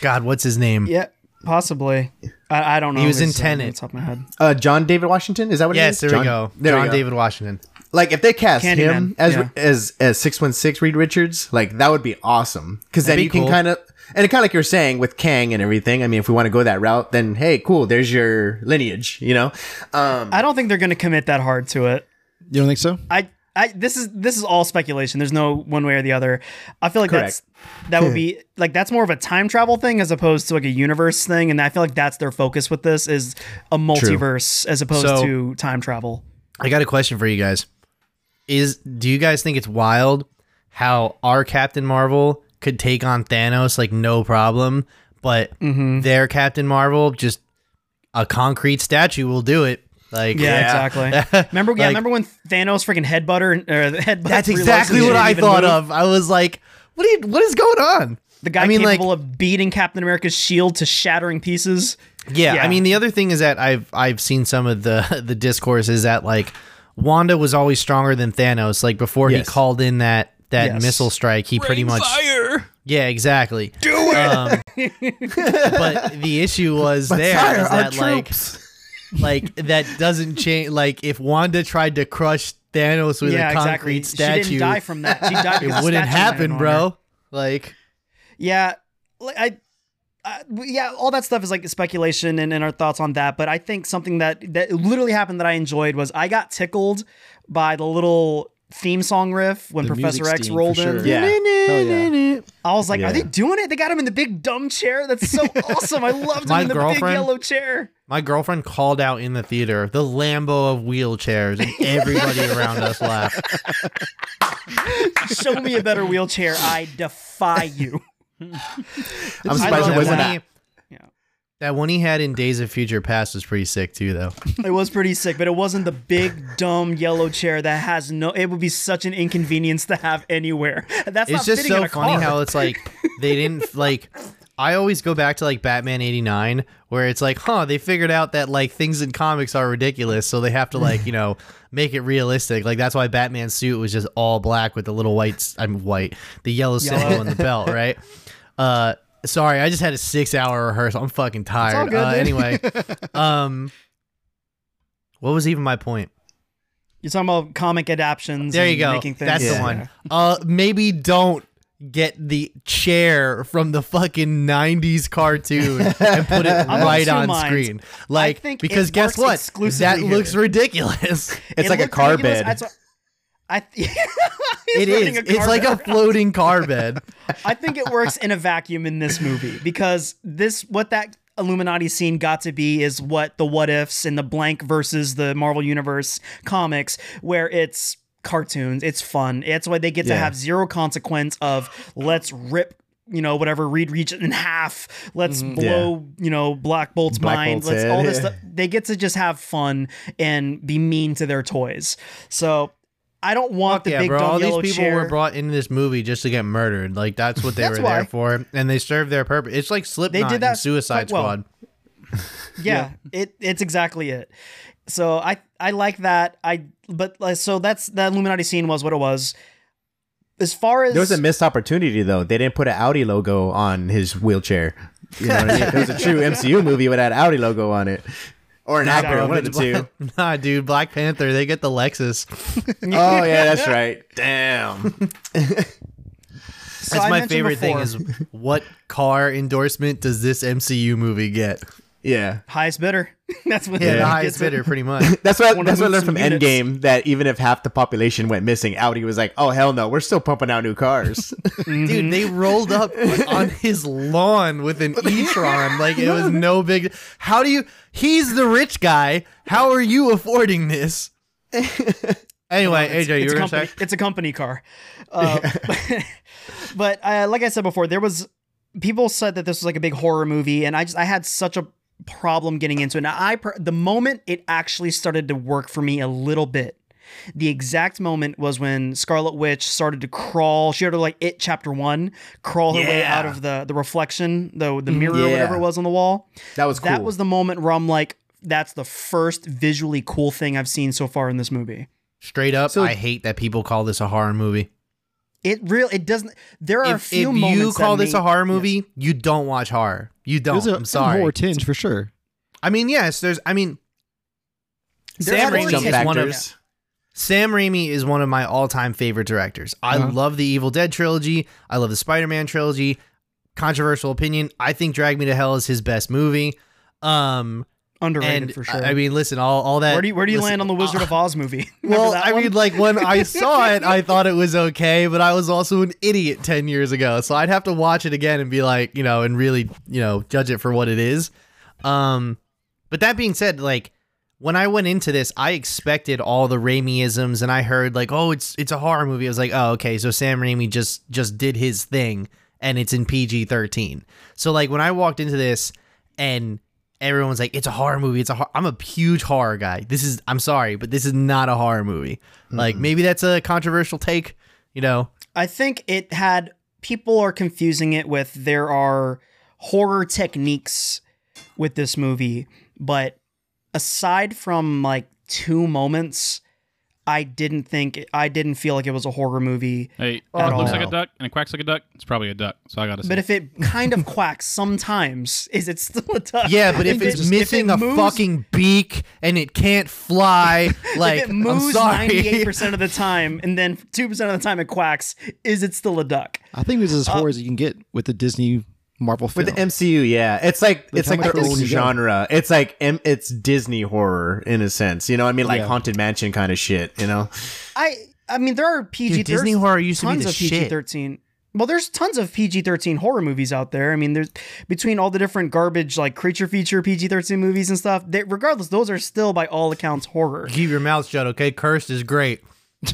God, what's his name? Yeah, possibly. I, I don't know. He was in his, Tenet. off top of my head. Uh John David Washington is that what? it Yes, is? there John- we go. There John we go. David Washington. Like if they cast him as yeah. as as six one six Reed Richards, like that would be awesome. Because then be you can kind of and kind of like you're saying with Kang and everything. I mean, if we want to go that route, then hey, cool. There's your lineage. You know. Um, I don't think they're going to commit that hard to it. You don't think so? I, I, this is this is all speculation. There's no one way or the other. I feel like that's that would be like that's more of a time travel thing as opposed to like a universe thing, and I feel like that's their focus with this is a multiverse as opposed So- to time travel. I got a question for you guys. Is do you guys think it's wild how our Captain Marvel could take on Thanos like no problem, but Mm-hmm. their Captain Marvel just a concrete statue will do it. Like Yeah, exactly. Remember, yeah, Like- remember when Thanos freaking headbutter or headbutt? That's exactly what I thought move? of. I was like, what are you, what is going on? The guy I mean, like- capable of beating Captain America's shield to shattering pieces. Yeah, Yeah. I mean the other thing is that I've I've seen some of the the discourse is that like Wanda was always stronger than Thanos. Like before Yes. he called in that that Yes. missile strike, he pretty much fire. yeah exactly do it. Um, but the issue was there fire is our that like like that doesn't change. Like if Wanda tried to crush Thanos with yeah, a concrete exactly. statue, She didn't die from that. She died. it because the wouldn't happen, bro. Like Yeah, like I, Uh, I, yeah, all that stuff is like speculation and, and our thoughts on that. But I think something that that literally happened that I enjoyed was I got tickled by the little theme song riff when The Professor X rolled for in. sure. Yeah. Yeah. I was like, Yeah. are they doing it? They got him in the big dumb chair. That's so awesome. I loved him in the big yellow chair. My girlfriend called out in the theater the Lambo of wheelchairs, and everybody around us laughed. Show me a better wheelchair. I defy you. I'm surprised it that wasn't. when A, he- That one he had in Days of Future Past was pretty sick too, though. It was pretty sick, but it wasn't the big dumb yellow chair that has no. It would be such an inconvenience to have anywhere. That's it's not just fitting in so a funny car. how it's like they didn't like I always go back to like Batman 89 where it's like, huh, they figured out that like things in comics are ridiculous, so they have to like, you know, make it realistic. Like that's why Batman's suit was just all black with the little white I'm white, the yellow symbol on the belt, right? Uh sorry, I just had a 6-hour rehearsal. I'm fucking tired. all good, uh, anyway, um what was even my point? You're talking about comic adaptions. There you and go. Making things, That's the one. Uh, maybe don't get the chair from the fucking 90s cartoon and put it right on minds. screen. Like, think because guess what? exclusively That looks here. ridiculous. It's It like a looked car ridiculous. bed. I It is. It's like a floating car bed. I think it works in a vacuum in this movie because this what that Illuminati scene got to be is what the what ifs and the blank versus the Marvel Universe comics where it's cartoons, it's fun. It's why they get to have zero consequence of let's rip you know whatever Reed Regent in half. Let's mm-hmm. blow you know Black Bolt's Black mind. Bolt's let's head, all this yeah. stuff. They get to just have fun and be mean to their toys. So I don't want Fuck the yeah, big bro. dumb All these yellow people chair. were brought into this movie just to get murdered. Like that's what they That's were why. there for, and they served their purpose. It's like Slipknot did that and Suicide quite well. Squad. yeah, it it's exactly it. So I I like that. I but like, so that's the Illuminati scene was what it was. As far as There was a missed opportunity though. They didn't put an Audi logo on his wheelchair. You know what I mean? It was a true MCU movie with that Audi logo on it, or an Acura, one of the two. nah, dude, Black Panther. They get the Lexus. Oh yeah, that's right. Damn. so That's I my mentioned favorite thing is what car endorsement does this MCU movie get? Yeah, highest bidder. that's what Yeah, the highest gets it. bidder, pretty much. that's what that's what I learned from units. Endgame. That even if half the population went missing, Audi was like, "Oh hell no, we're still pumping out new cars." Dude, they rolled up on his lawn with an e-tron like it was no big. How do you? He's the rich guy. How are you affording this? Anyway, AJ, you it's were a gonna company, say? it's a company car. Uh, but uh, like I said before, there was people said that this was like a big horror movie, and I just I had such a problem getting into it. Now I per- the moment it actually started to work for me a little bit. The exact moment was when Scarlet Witch started to crawl. She had to like it chapter one, crawl her way out of the the reflection, the the mm-hmm. mirror, or whatever it was on the wall. That was That was the moment where I'm like, that's the first visually cool thing I've seen so far in this movie. Straight up, So- I hate that people call this a horror movie. It really it doesn't. There are a few if moments you call that this make- a horror movie, you don't watch horror. You don't. There's a, I'm sorry. horror tinge for sure. I mean, yes, there's. I mean, There Sam Raimi jump is one of factors. Sam Raimi is one of my all-time favorite directors. I Uh-huh. love the Evil Dead trilogy. I love the Spider-Man trilogy. Controversial opinion. I think Drag Me to Hell is his best movie. Um, underrated and for sure. I mean, listen, all all that. where do you where do you listen, land on the Wizard of Oz movie? Well, I mean, like when I saw it, I thought it was okay, but I was also an idiot ten years ago, so I'd have to watch it again and be like, you know, and really, you know, judge it for what it is. Um, but that being said, like when I went into this, I expected all the Raimiisms, and I heard like, oh, it's it's a horror movie. I was like, oh, okay, so Sam Raimi just just did his thing, and it's in PG thirteen. So like when I walked into this, and everyone's like, it's a horror movie. It's a hor-. I'm a huge horror guy. This is I'm sorry, but this is not a horror movie. Like mm-hmm. maybe that's a controversial take, you know. I think it had people are confusing it with there are horror techniques with this movie, but aside from like two moments, I didn't think I didn't feel like it was a horror movie. Hey, At it looks all. like a duck and it quacks like a duck. It's probably a duck. So I gotta say. But if it kind of quacks sometimes, is it still a duck? Yeah, but if it- it's missing it a fucking beak and it can't fly, like if it moves ninety eight percent of the time, and then two percent of the time it quacks, is it still a duck? I think this is as uh, horror as you can get with the Disney Marvel film. With the MCU, yeah, it's like Like, it's like much their own can you go? genre. It's like it's Disney horror in a sense. You know, I mean, like Yeah. haunted mansion kind of shit. You know, I I mean there are PG Dude, Disney horror used to be tons the of PG shit. thirteen. Well, there's tons of PG thirteen horror movies out there. I mean, there's between all the different garbage like creature feature PG thirteen movies and stuff. They, regardless, those are still by all accounts horror. Keep your mouth shut, okay? Cursed is great.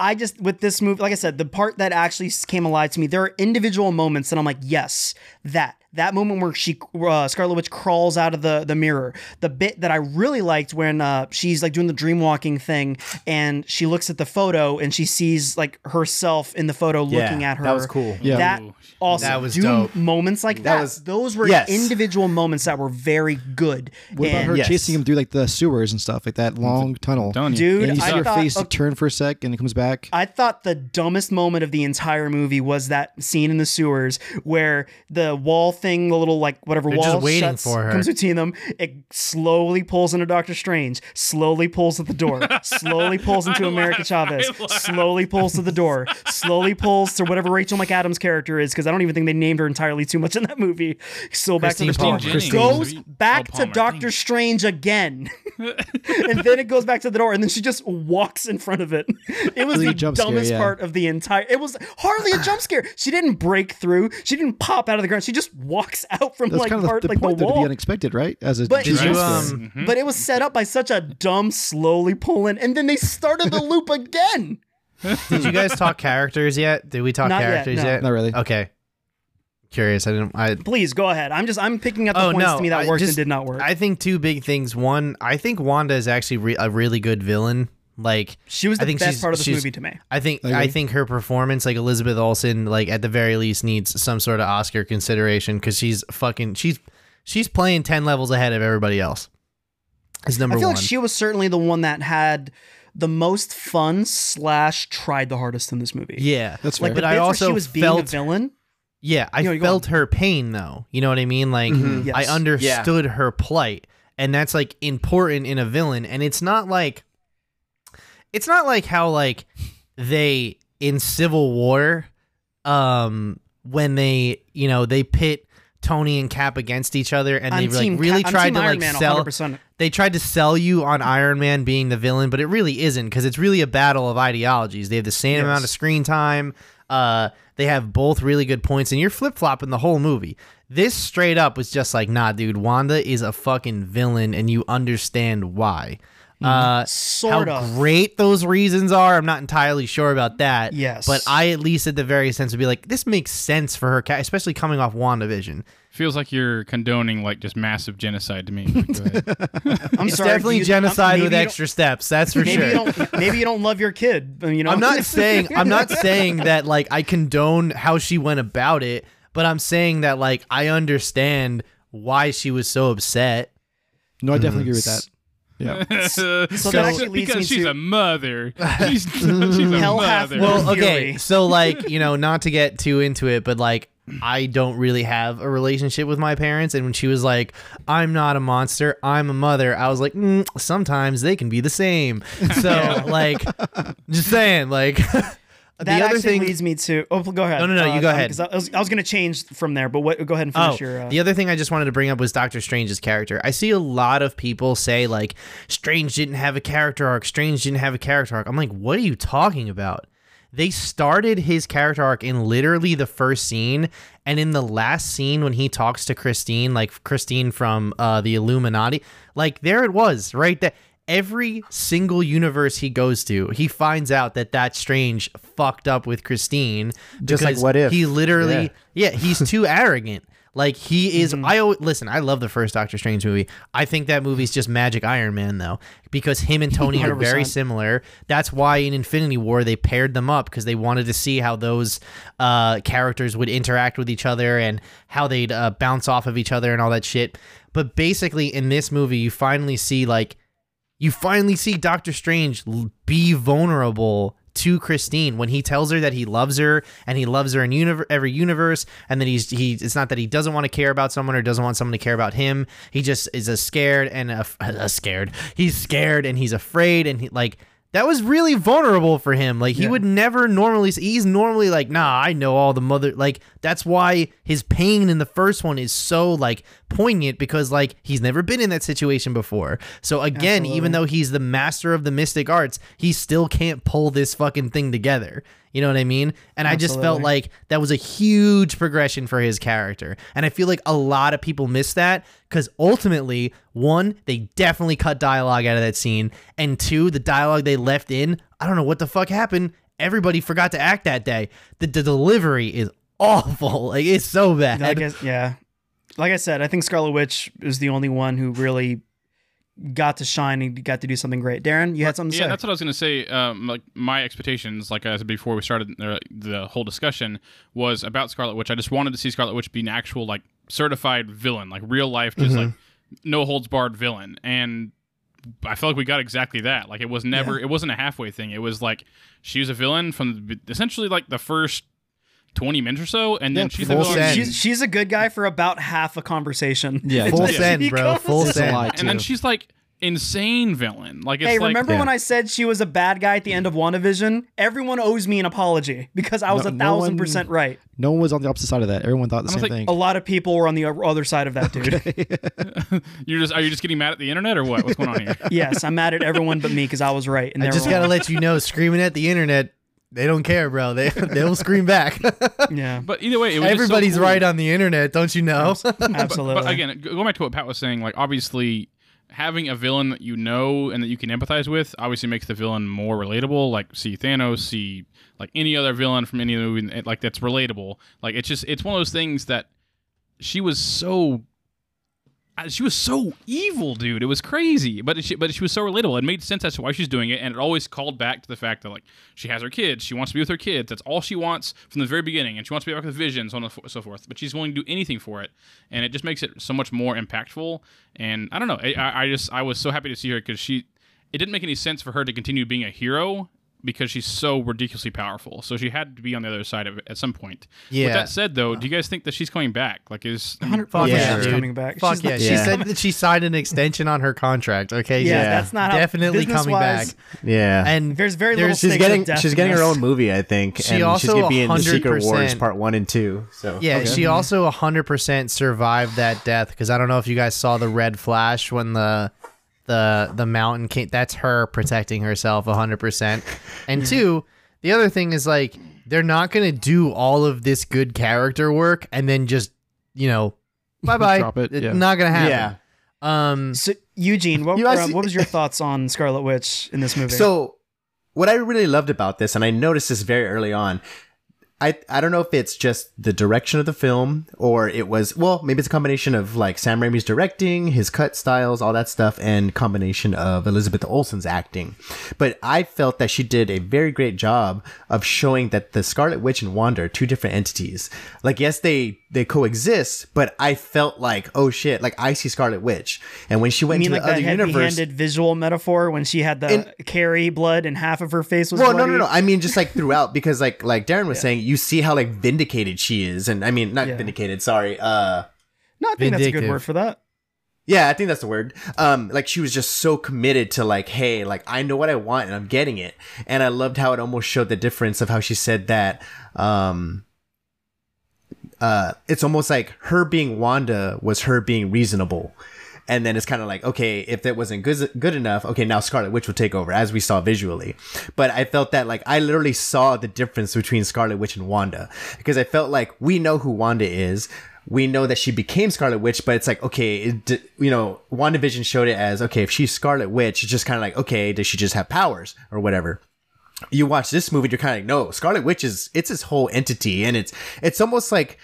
I just with this movie, like I said, the part that actually came alive to me, there are individual moments that I'm like, yes, that that moment where she uh, Scarlet Witch crawls out of the the mirror. The bit that I really liked when uh, she's like doing the dream walking thing and she looks at the photo and she sees like herself in the photo Yeah, looking at her. that was cool. Yeah. That Ooh. awesome. That was Do dope. moments like that. was- those were yes. individual moments that were very good. What about her Yes. chasing him through like the sewers and stuff, like that long tunnel? telling you. Dude, and you see I her thought- face okay. turn for a sec, and it comes back. I thought the dumbest moment of the entire movie was that scene in the sewers where the wall thing, the little like whatever They're wall just waiting shuts, for her. comes between them. It slowly pulls into Doctor Strange, slowly pulls at the door, slowly pulls into America laughed, Chavez, slowly pulls to the door, slowly pulls to whatever Rachel McAdams character is because I don't even think they named her entirely too much in that movie. So back to the Palmer. door, goes back to. Doctor Strange again, and then it goes back to the door, and then she just walks in front of it. It was the jump scare, dumbest yeah. part of the entire. It was hardly a jump scare. She didn't break through. She didn't pop out of the ground. She just walks out from That's like kind of part the, the like point the though, to be unexpected, right? As a But Did you, jump scare. um, Mhm. But it was set up by such a dumb, slowly pulling, and then they started the loop again. Did you guys talk characters yet? Did we talk Not yet, characters no. yet? Not really. Okay. Curious. I didn't. I. Please go ahead. I'm just I'm picking up the Oh points no! to me that I worked just- and did not work. I think two big things. One, I think Wanda is actually re- a really good villain. Like she was I the think best she's- part of this she's- movie to me. I think I I, think her performance, like Elizabeth Olsen, like at the very least needs some sort of Oscar consideration because she's fucking she's she's playing ten levels ahead of everybody else. Is number I feel one. like she was certainly the one that had the most fun slash tried the hardest in this movie. yeah, That's like fair. the But I also she was being a felt- villain. Yeah, I You know, felt her pain though. You know what I mean? Like Mhm. Yes. I understood her plight, and that's like important in a villain. And it's not like it's not like how like they in Civil War, um, when they you know they pit Tony and Cap against each other, and I'm they like really Cap- tried to Iron like Man sell. 100%. They tried to sell you on Iron Man being the villain, but it really isn't because it's really a battle of ideologies. They have the same Yes. amount of screen time. Uh, they have both really good points, and you're flip flopping the whole movie. This straight up was just like, nah, dude. Wanda is a fucking villain, and you understand why. Mm-hmm. Uh, Sort how of. great those reasons are, I'm not entirely sure about that. Yes. but I at least at the very sense would be like, this makes sense for her, ca- especially coming off WandaVision. Feels like you're condoning like just massive genocide to me. I'm It's sorry. definitely you- genocide maybe with you don't- extra steps. That's for Maybe sure. you don't. Maybe you don't love your kid. Uh, you know. I'm not saying I'm not saying that like I condone how she went about it, but I'm saying that like I understand why she was so upset. no, I definitely mm-hmm. agree with that. Yeah. so that actually leads because me she's to- a mother. She's, she's a Hell mother. Well, okay, so like you know, not to get too into it, but like I don't really have a relationship with my parents, and when she was like, "I'm not a monster, I'm a mother," I was like, mm, sometimes they can be the same. So like, just saying, like. That the other actually thing leads me to. Oh, go ahead. No, no, no, you go ahead. Because I was, I was going to change from there, but what, go ahead and Oh, finish your. Uh, the other thing I just wanted to bring up was Doctor Strange's character. I see a lot of people say like Strange didn't have a character arc. Strange didn't have a character arc. I'm like, what are you talking about? They started his character arc in literally the first scene, and in the last scene when he talks to Christine, like Christine from uh, the Illuminati, like there it was right there. Every single universe he goes to, he finds out that that Strange fucked up with Christine. Just like What If. He literally yeah, he's too arrogant. Like he is. I always, listen. I love the first Doctor Strange movie. I think that movie's just Magic Iron Man though, because him and Tony are very similar. That's why in Infinity War they paired them up because they wanted to see how those uh, characters would interact with each other and how they'd uh, bounce off of each other and all that shit. But basically, in this movie, you finally see like you finally see Doctor Strange be vulnerable to Christine when he tells her that he loves her and he loves her in every universe and that he's he it's not that he doesn't want to care about someone or doesn't want someone to care about him. He just is a scared and a, a scared. He's scared and he's afraid and he like that was really vulnerable for him. Like he would never normally he's normally like nah I know all the mother like that's why his pain in the first one is so like poignant because like he's never been in that situation before. So again even though he's the master of the mystic arts he still can't pull this fucking thing together you know what I mean? And I just felt like that was a huge progression for his character. And I feel like a lot of people miss that because ultimately, one, they definitely cut dialogue out of that scene. And two, the dialogue they left in, I don't know what the fuck happened. Everybody forgot to act that day. The, the delivery is awful. Like, it's so bad. I guess, yeah. like I said, I think Scarlet Witch is the only one who really got to shine and got to do something great. Darren, you had something to Yeah, say? that's what I was going to say. Um, like my expectations, like I said before we started uh, the whole discussion, was about Scarlet Witch. I just wanted to see Scarlet Witch be an actual like certified villain, like real life, just like no holds barred villain. And I felt like we got exactly that. Like it was never, it wasn't a halfway thing. It was like she was a villain from essentially like the first twenty minutes or so, and then Yeah, she's the full villain. Oh, send. she's she's a good guy for about half a conversation. Yeah, Full exactly. send, bro. Full It's a send. and then she's like insane villain. Like it's Hey, like, remember Yeah. when I said she was a bad guy at the end of WandaVision? Everyone owes me an apology because I was No- a no thousand one- percent right. No one was on the opposite side of that. Everyone thought the same like, thing. A lot of people were on the other side of that, dude. you're just are you just getting mad at the internet or what? What's going on here? yes, I'm mad at everyone but me because I was right. And I just were gotta let you know, screaming at the internet, they don't care, bro. They they'll scream back. yeah, But either way, it was just so Everybody's cool. right on the internet, don't you know? absolutely. But again, go- going back to what Pat was saying, like obviously having a villain that you know and that you can empathize with obviously makes the villain more relatable. Like see Thanos, see like any other villain from any other movie, and, like that's relatable. Like it's just it's one of those things that she was so. She was so evil, dude. It was crazy, but she, but she was so relatable. It made sense as to why she's doing it, and it always called back to the fact that like she has her kids, she wants to be with her kids. That's all she wants from the very beginning, and she wants to be back with Vision, so on and so forth. But she's willing to do anything for it, and it just makes it so much more impactful. And I don't know, I, I just I was so happy to see her because she. It didn't make any sense for her to continue being a hero because she's so ridiculously powerful. So she had to be on the other side of it at some point. Yeah. With that said, though, do you guys think that she's coming back? Like, is I mean, 100% Fuck Yeah, she's coming back. Fuck She's yeah. not- She said that she signed an extension on her contract. Okay. Yeah, she's that's not how definitely coming back. Yeah. And There's very There's- little. she's getting she's getting her own movie, I think. She and also she's gonna be in the Secret Wars Part One and Two. So Yeah, Okay. she also 100% survived that death because I don't know if you guys saw the red flash when the the the mountain came. That's her protecting herself 100%. And two, the other thing is like they're not going to do all of this good character work and then just, you know, bye-bye. Drop it, It's yeah. not going to happen. yeah. Um So, Eugene, what, You uh, what was your thoughts on Scarlet Witch in this movie? So, what I really loved about this, and I noticed this very early on, I I don't know if it's just the direction of the film or it was well maybe it's a combination of like Sam Raimi's directing, his cut styles, all that stuff, and combination of Elizabeth Olsen's acting. But I felt that she did a very great job of showing that the Scarlet Witch and Wanda are two different entities. Like yes, they they coexist, but I felt like oh shit, like I see Scarlet Witch, and when she I went mean, to like the that other universe. heavy-handed visual metaphor when she had the And- carry blood and half of her face was Well, no, bloody. no, no. I mean, just like throughout, because like like Darren was saying, you see how like vindicated she is, and I mean, not Yeah. vindicated. Sorry. Uh, No, I think that's a good word for that. yeah, I think that's the word. Um, like she was just so committed to like, hey, like I know what I want and I'm getting it, and I loved how it almost showed the difference of how she said that. Um, uh, it's almost like her being Wanda was her being reasonable. And then it's kind of like, okay, if that wasn't good, good enough, okay, now Scarlet Witch will take over, as we saw visually. But I felt that, like, I literally saw the difference between Scarlet Witch and Wanda. Because I felt like we know who Wanda is. We know that she became Scarlet Witch, but it's like, okay, it, you know, WandaVision showed it as, okay, if she's Scarlet Witch, it's just kind of like, okay, does she just have powers or whatever? You watch this movie, you're kind of like, no, Scarlet Witch is it's this whole entity, and it's it's almost like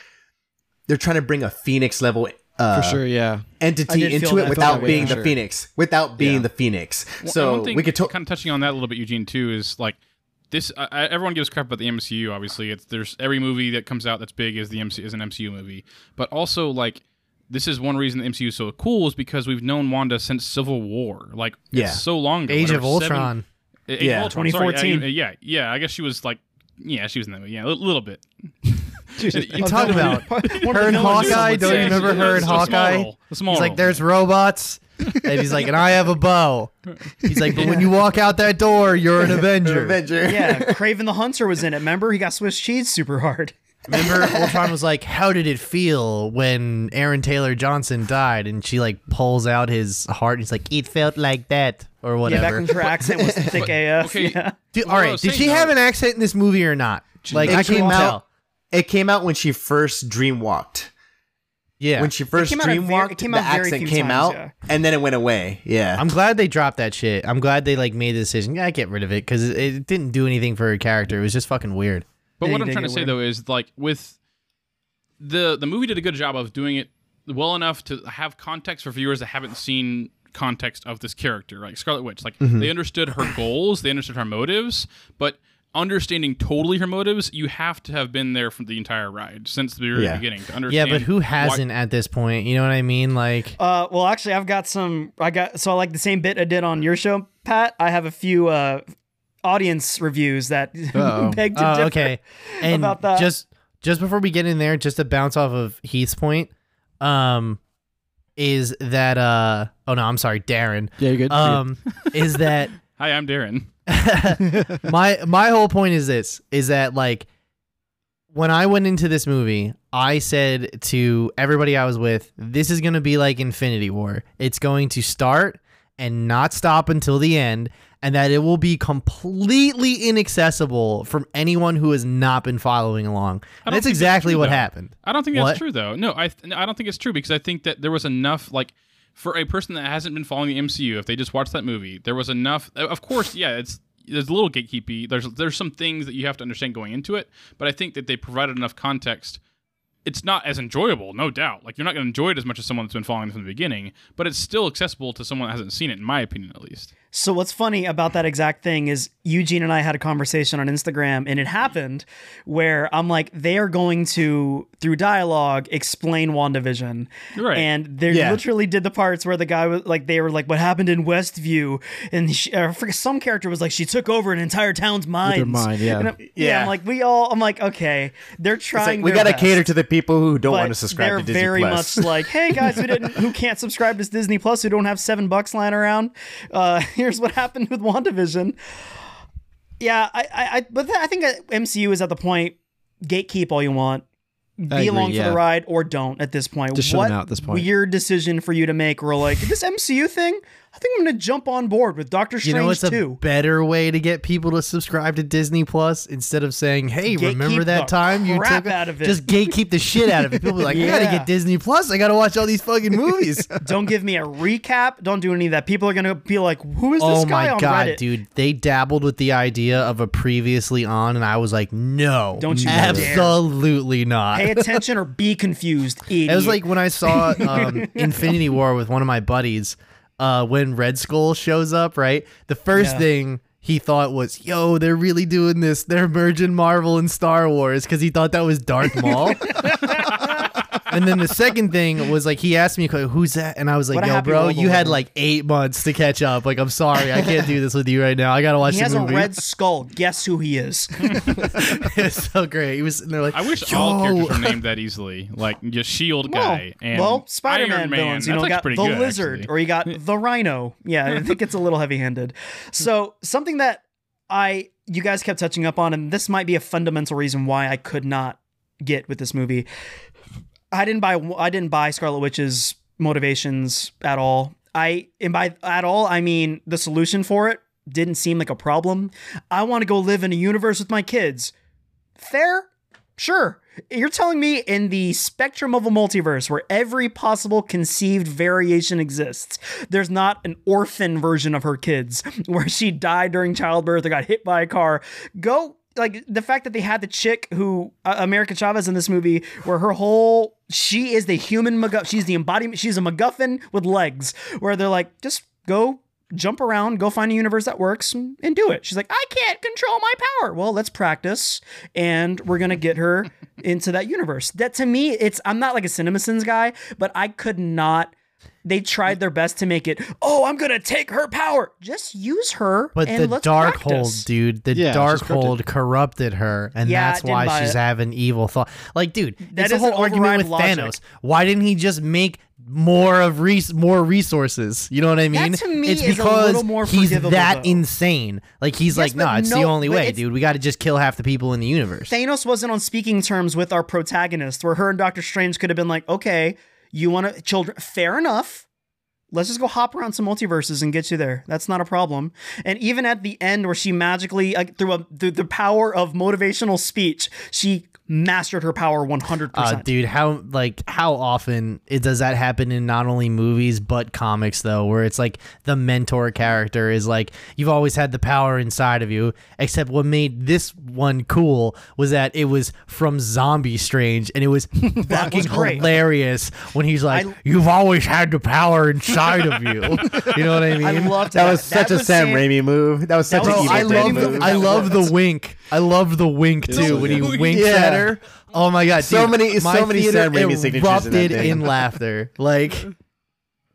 they're trying to bring a Phoenix level uh, For sure, yeah. Entity into it without that way, being the sure. Phoenix, without being Yeah. the Phoenix. Well, so and one thing, we could talk. kind of touching on that a little bit, Eugene, too, is like this. I, I- everyone gives crap about the MCU. Obviously, it's there's every movie that comes out that's big is the MC is an MCU movie, but also like. This is one reason the MCU is so cool is because we've known Wanda since Civil War. Like, Yeah. it's so long ago. Age of whatever, seven- Ultron. Age Yeah. of Ultron, sorry, 2014. yeah, yeah, yeah. I guess she was like, yeah, she was in that movie. Yeah, a little bit. You talking about One of the her and villains or Hawkeye? someone Don't you said- remember her and It's small Hawkeye? role. He's like, there's robots. and he's like, and I have a bow. He's like, but when you walk out that door, you're an Avenger. Avenger. Yeah, Kraven the Hunter was in it. Remember, he got Swiss cheese super hard. Remember, Ultron was like, how did it feel when Aaron Taylor Johnson died? And she like pulls out his heart. And he's like, it felt like that, or Yeah, whatever. back when her accent was thick AF. okay. Yeah. Dude, Well, all I right, was did she though- have an accent in this movie or not? Like, It I came out- tell. It came out when she first dream walked. Yeah, When she first came out a dream walked, it came the out accent came times, out, yeah. and then it went away. Yeah. I'm glad they dropped that shit. I'm glad they like made the decision. Yeah, get rid of it because it, it didn't do anything for her character. It was just fucking weird. But Yeah, what I'm trying to say though is like with the the movie did a good job of doing it well enough to have context for viewers that haven't seen context of this character, like Scarlet Witch. Like Mm-hmm. they understood her goals, they understood her motives, but understanding totally her motives, you have to have been there from the entire ride since the very Yeah. beginning to understand. Yeah, but who hasn't at this point? You know what I mean? Like, Uh, well, actually, I've got some. I got so I like the same bit I did on your show, Pat. I have a few uh, audience reviews that Uh-oh. beg to oh, differ. okay. And about that. just just before we get in there, just to bounce off of Heath's point, um, is that uh, oh no, I'm sorry, Darren. Yeah, you're good. Um, is that Hi, I'm Darren. my my whole point is this is that like when I went into this movie, I said to everybody I was with, this is going to be like Infinity War. It's going to start and not stop until the end and that it will be completely inaccessible from anyone who has not been following along. And that's think that's exactly true, what though. happened. I don't think What? that's true though. No, I th- I don't think it's true because I think that there was enough like for a person that hasn't been following the MCU, if they just watched that movie, there was enough. Uh, of course, yeah, it's there's a little gatekeepy. There's there's some things that you have to understand going into it, but I think that they provided enough context. It's not as enjoyable, no doubt. Like you're not going to enjoy it as much as someone that's been following it from the beginning, but it's still accessible to someone that hasn't seen it, in my opinion, at least. So what's funny about that exact thing is Eugene and I had a conversation on Instagram and it happened where I'm like they are going to through dialogue explain WandaVision. Right. And they Yeah. literally did the parts where the guy was like they were like what happened in Westview and she, uh, some character was like she took over an entire town's mind. mind, yeah. And I'm- yeah. Yeah. I'm like we all I'm like okay, they're trying like, we got to cater to the people who don't want to subscribe they're to Disney very Plus. much like, hey guys, who didn't, who can't subscribe to Disney Plus, who don't have seven bucks lying around. Uh, here's what happened with WandaVision. Yeah, I, I, I but I think MCU is at the point. Gatekeep all you want. Be agree, along for the ride or don't at this point. Just what them out at this point. weird decision for you to make? Or like this MCU thing. I think I'm gonna jump on board with Doctor Strange. You know, it's a too. better way to get people to subscribe to Disney Plus instead of saying, "Hey, Gatekeep remember that time you took out of it." Just gatekeep the shit out of it. People be like, "I gotta get Disney Plus. I gotta watch all these fucking movies." don't give me a recap. Don't do any of that. People are gonna be like, who is this guy? oh guy my on god, Reddit? dude! They dabbled with the idea of a previously on, and I was like, "No, Don't you dare. absolutely not." Pay attention or be confused. Idiot. It was like when I saw um, Infinity War with one of my buddies. Uh, when Red Skull shows up, right? The first Yeah. thing he thought was, "Yo, they're really doing this. They're merging Marvel and Star Wars," because he thought that was Darth Maul. and then the second thing was like he asked me, "Who's that?" And I was like, What "Yo, bro, you had like eight months to catch up. Like, I'm sorry, I can't do this with you right now. I gotta watch He the has a red skull. Guess who he is? it's so great. He was. And they're like, I wish Yo. all characters were named that easily, like just Shield guy and well, Spider-Man Man. villains. You know, got the good, lizard, actually. or you got the Rhino. Yeah, I think it's a little heavy-handed. So something that I you guys kept touching up on, and this might be a fundamental reason why I could not get with this movie. I didn't buy I didn't buy Scarlet Witch's motivations at all. I and by at all I mean the solution for it didn't seem like a problem. I want to go live in a universe with my kids. Fair? Sure. You're telling me in the spectrum of a multiverse where every possible conceived variation exists, there's not an orphan version of her kids where she died during childbirth or got hit by a car. Go like the fact that they had the chick who uh, America Chavez in this movie, where her whole she is the human MacGuffin, she's the embodiment, she's a MacGuffin with legs, where they're like, just go jump around, go find a universe that works and, and do it. She's like, I can't control my power. Well, let's practice and we're to get her into that universe. That to me, it's, I'm not like a CinemaSins guy, but I could not. They tried their best to make it, oh, I'm going to take her power. Just use her. But and the let's dark practice. hold, dude, the Yeah, Darkhold corrupted her, and Yeah, that's why she's it. having evil thought. Like, dude, that's it's a whole doesn't argument with logic. Thanos. Why didn't he just make more of res- more resources? You know what I mean? That to me it's is a because little more he's that though. insane. Like he's like, but no, it's the only way, dude. We got to just kill half the people in the universe. Thanos wasn't on speaking terms with our protagonist, where her and Doctor Strange could have been like, okay, you want to children, fair enough. Let's just go hop around some multiverses and get you there. That's not a problem. And even at the end, where she magically, like through a through the power of motivational speech, she mastered her power 100%. Uh, dude, how like how often it does that happen in not only movies but comics though, where it's like the mentor character is like you've always had the power inside of you, except what made this one cool was that it was from Zombie Strange, and it was fucking great. hilarious when he's like, I- "You've always had the power inside of you." you know what I mean? I loved That that. was such a was Sam Sam- Raimi move. That was such That an was- evil I love Dead the, move. I love the wink. I love the wink too when he winks Yeah. at her. Oh my god! So dude, many- my so many theater Sam Raimi signatures in erupted thing. in laughter. Like it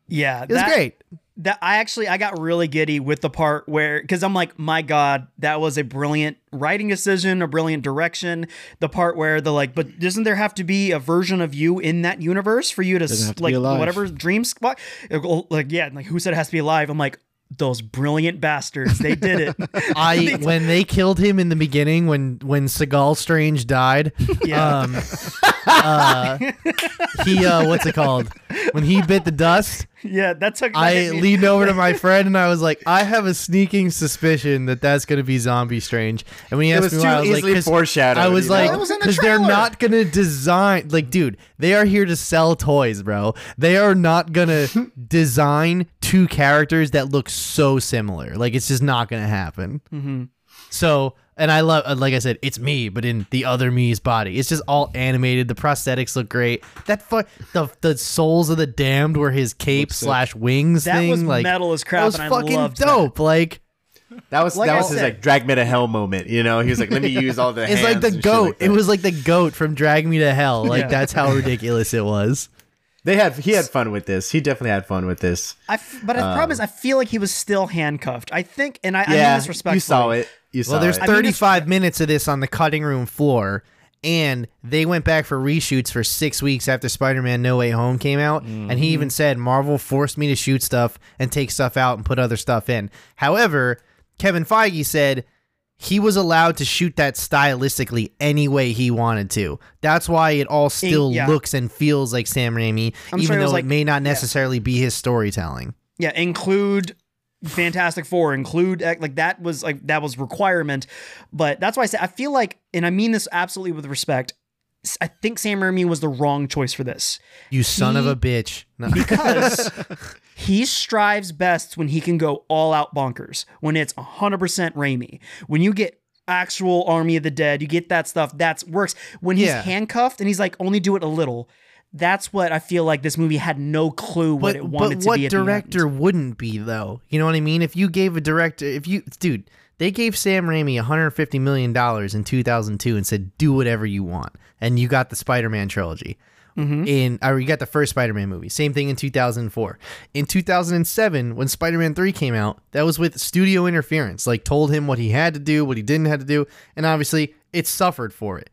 Yeah, was that- great. That I actually I got really giddy with the part where because I'm like, my God, that was a brilliant writing decision, a brilliant direction. The part where the like, but doesn't there have to be a version of you in that universe for you to, s- to like whatever dreams? what- Like yeah, like who said it has to be alive? I'm like those brilliant bastards. They did it. I when they killed him in the beginning when when Seagal Strange died. Yeah. Um, uh, he uh, what's it called? When he bit the dust, yeah, that took. I leaned over to my friend and I was like, I have a sneaking suspicion that that's gonna be Zombie Strange. And when he It asked was me too why, I was like, easily 'cause foreshadowed, I was you know? like, Well, was in the because they're trailer. not gonna design like, dude, they are here to sell toys, bro. They are not gonna design two characters that look so similar. Like, it's just not gonna happen. Mm-hmm. So, and I love, uh, like I said, it's me, but in the other me's body. It's just all animated. The prosthetics look great. That fu- the the souls of the damned were his cape Looks sick. slash wings That thing. was like metal as crap, That was and I fucking loved that. dope. Like That was Like that I was his said- like drag me to hell moment. You know, he was like, "Let me use all the." it's like hands the and shit goat. like it was like the goat from Drag Me to Hell. Like Yeah. that's how ridiculous it was. They had he had fun with this. He definitely had fun with this. I f- but the problem is, I feel like he was still handcuffed. I think, and I, I mean Yeah, this respectfully. you saw it. You saw Well, there's it. I mean, 35 minutes of this on the cutting room floor, and they went back for reshoots for six weeks after Spider-Man: No Way Home came out, and he mm-hmm. even said Marvel forced me to shoot stuff and take stuff out and put other stuff in. However, Kevin Feige said he was allowed to shoot that stylistically any way he wanted to. That's why it all still yeah. looks and feels like Sam Raimi, I'm even sure though was it like- may not necessarily be his storytelling. yeah, include Fantastic Four, include eh, like that was like that was requirement. But that's why I say I feel like, and I mean this absolutely with respect. I think Sam Raimi was the wrong choice for this You son of a bitch. No. because he strives best when he can go all out bonkers. When it's 100% Raimi. When you get actual Army of the Dead, you get that stuff. That's works. When he's Yeah. handcuffed and he's like only do it a little. That's what I feel like this movie had no clue what but, it wanted but to what be. at the end. director wouldn't be though? You know what I mean? If you gave a director, if you, dude, they gave Sam Raimi 150 million dollars in 2002 and said, "Do whatever you want," and you got the Spider-Man trilogy. Mm-hmm. In or you got the first Spider-Man movie. Same thing in 2004. In 2007, when Spider-Man 3 came out, that was with studio interference. Like told him what he had to do, what he didn't have to do, and obviously it suffered for it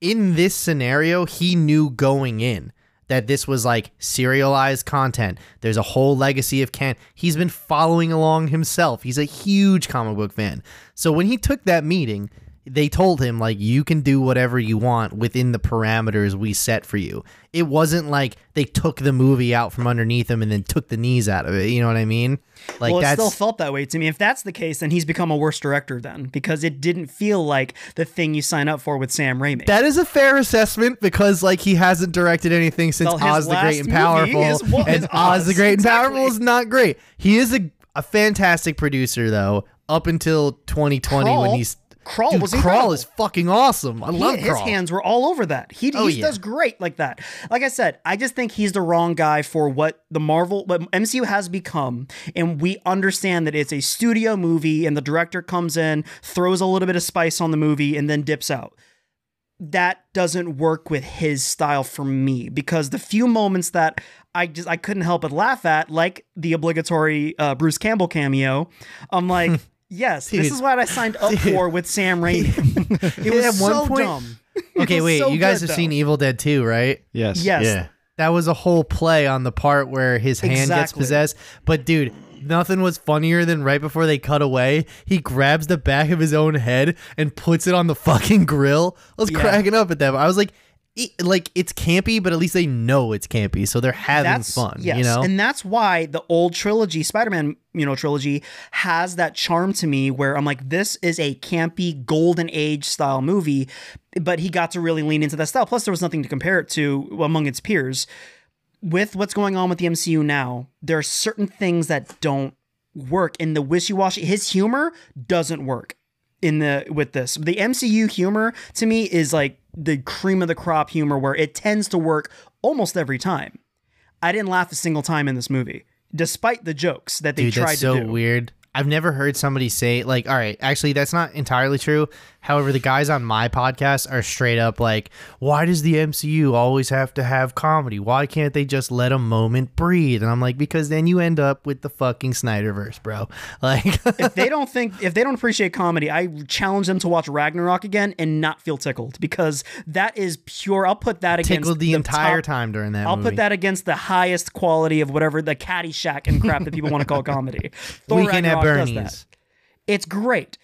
in this scenario, he knew going in that this was like serialized content. There's a whole legacy of Kent. He's been following along himself. He's a huge comic book fan. So when he took that meeting, they told him like you can do whatever you want within the parameters we set for you. It wasn't like they took the movie out from underneath him and then took the knees out of it. You know what I mean? Like well, it still felt that way to me. If that's the case, then he's become a worse director then because it didn't feel like the thing you sign up for with Sam Raimi. That is a fair assessment because like he hasn't directed anything since Well, Oz the Great and Powerful, is what- and is Oz the Oz, Great and. Powerful is not great. He is a, a fantastic producer though, up until 2020 when he's Crawl Dude, was Crawl incredible. is fucking awesome. I He- love his Crawl. hands were all over that. He, Oh, he yeah. does great like that. Like I said, I just think he's the wrong guy for what the Marvel, what MCU has become. And we understand that it's a studio movie and the director comes in, throws a little bit of spice on the movie, and then dips out. That doesn't work with his style for me because the few moments that I just I couldn't help but laugh at, like the obligatory uh, Bruce Campbell cameo, I'm like, yes, this is what I signed up for with Sam Raimi. It was so point- dumb. Okay, wait. so you guys good, have though. seen Evil Dead 2, right? Yes. Yes. yeah. That was a whole play on the part where his hand gets possessed. But dude, nothing was funnier than right before they cut away, he grabs the back of his own head and puts it on the fucking grill. I was Yeah. cracking up at that. I was like, it, like it's campy, but at least they know it's campy, so they're having That's fun. Yes, You know, and that's why the old trilogy, Spider-Man, you know, trilogy has that charm to me where I'm like, this is a campy golden age style movie but he got to really lean into that style. Plus, there was nothing to compare it to among its peers. With what's going on with the MCU now, there are certain things that don't work in the wishy-washy. His humor doesn't work in the with this. The MCU humor to me is like the cream of the crop humor where it tends to work almost every time. I didn't laugh a single time in this movie, despite the jokes that they Dude, tried that's so to do. So weird. I've never heard somebody say like, all right, actually that's not entirely true. However, the guys on my podcast are straight up like, why does the MCU always have to have comedy? Why can't they just let a moment breathe? And I'm like, because then you end up with the fucking Snyderverse, bro. Like if they don't think if they don't appreciate comedy, I challenge them to watch Ragnarok again and not feel tickled because that is pure. I'll put that against tickled the, entire top- time during that I'll movie. put that against the highest quality of whatever the Caddyshack and crap that people want to call comedy. Thor Weekend at Ragnarok does Bernie's. that. It's great.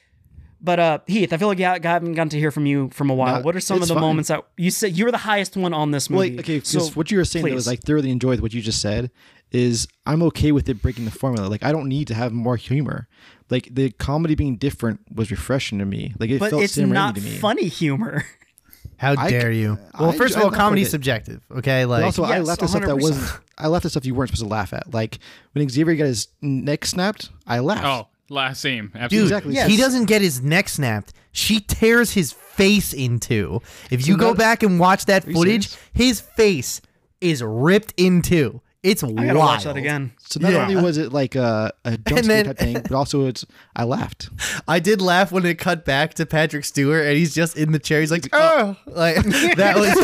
But uh, Heath, I feel like I haven't gotten to hear from you from a while. No, what are some of the fine. moments that you said you were the highest one on this Well, movie? like, okay, So, what you were saying that was please. I thoroughly enjoyed what you just said is I'm okay with it breaking the formula. Like I don't need to have more humor. Like the comedy being different was refreshing to me. Like it but felt it's not to me. funny humor. How dare c- you? Well, I- first of all, laugh comedy's subjective. Okay, But like also, I Yes, laughed at stuff that wasn't. I laughed at stuff you weren't supposed to laugh at. Like when Xavier got his neck snapped, I laughed. Oh, last same. Dude, Absolutely. Exactly. Yes. he doesn't get his neck snapped. She tears his face into. If you go not- back and watch that footage, serious? his face is ripped into. It's I gotta watch that again. So not Yeah. only was it like a, a jump And scare type thing, but also it's I laughed. I did laugh when it cut back to Patrick Stewart and he's just in the chair. He's like, oh, like that was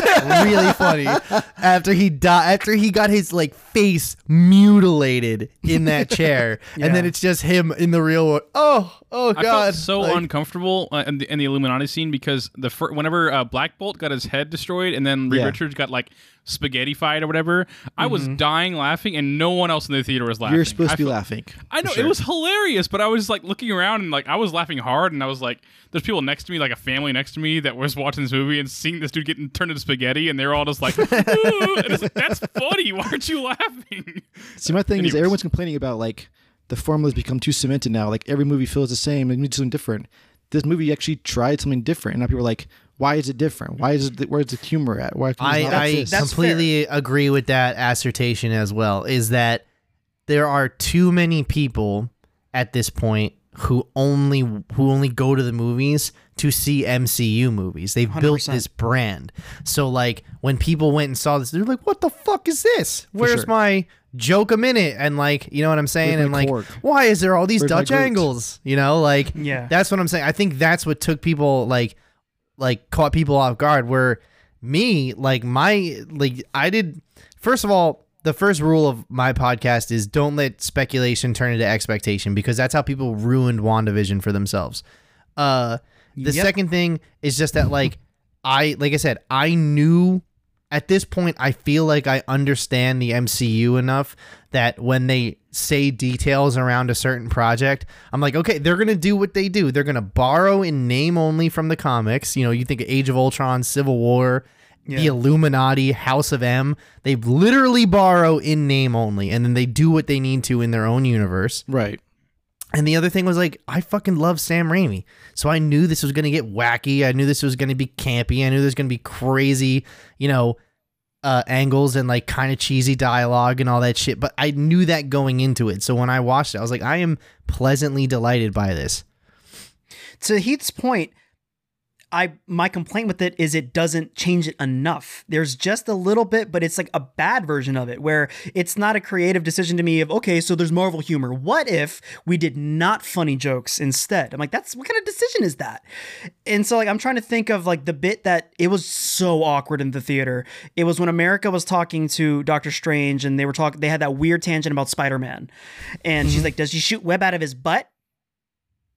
really funny. After he died, after he got his like face mutilated in that chair, and then it's just him in the real world. Oh, oh I god, felt so Like, uncomfortable uh, in, the, in the Illuminati scene because the fir- whenever uh, Black Bolt got his head destroyed and then Reed Yeah. Richards got like spaghetti fied or whatever, I was dying laughing and no one else in the theater was laughing. You're supposed I to be felt- laughing. I know sure. it was hilarious, but I was like looking around and like I was laughing hard, and I was like, "There's people next to me, like a family next to me, that was watching this movie and seeing this dude getting turned into spaghetti, and they're all just like, "Ooh," and it's like, "That's funny. Why aren't you laughing?" See, my thing Anyways. is everyone's complaining about like the formula's become too cemented now. Like every movie feels the same. It needs something different. This movie actually tried something different, and now people are like, "Why is it different? Why is it? Where's the humor at? Why?" I, I exist?" That's completely agree with that assertion as well. Is that there are too many people at this point who only who only go to the movies to see MCU movies. They've built 100%. this brand. So like when people went and saw this, they're like, "What the fuck is this? Where's sure. my joke a minute?" And like, you know what I'm saying? Where's And like, Korg? why is there all these Where's Dutch angles? You know, like Yeah. that's what I'm saying. I think that's what took people like like caught people off guard where me like my like I did first of all the first rule of my podcast is don't let speculation turn into expectation because that's how people ruined WandaVision for themselves. Uh the Yep. second thing is just that like I like I said I knew at this point I feel like I understand the MCU enough that when they say details around a certain project, I'm like, okay, they're gonna do what they do. They're gonna borrow in name only from the comics. You know, you think of Age of Ultron, Civil War, the Illuminati, House of M. They literally borrow in name only, and then they do what they need to in their own universe. right. And the other thing was like, I fucking love Sam Raimi. So I knew this was going to get wacky. I knew this was going to be campy. I knew there's going to be crazy, you know, uh, angles and like kind of cheesy dialogue and all that shit. But I knew that going into it. So when I watched it, I was like, I am pleasantly delighted by this. to Heath's point, I my complaint with it is it doesn't change it enough. There's just a little bit, but it's like a bad version of it where it's not a creative decision to me of okay, so there's Marvel humor. What if we did not funny jokes instead? I'm like, that's what kind of decision is that? And so like I'm trying to think of like the bit that it was so awkward in the theater. It was when America was talking to Doctor Strange and they were talking they had that weird tangent about Spider-Man. And she's mm-hmm. like, Does he shoot web out of his butt?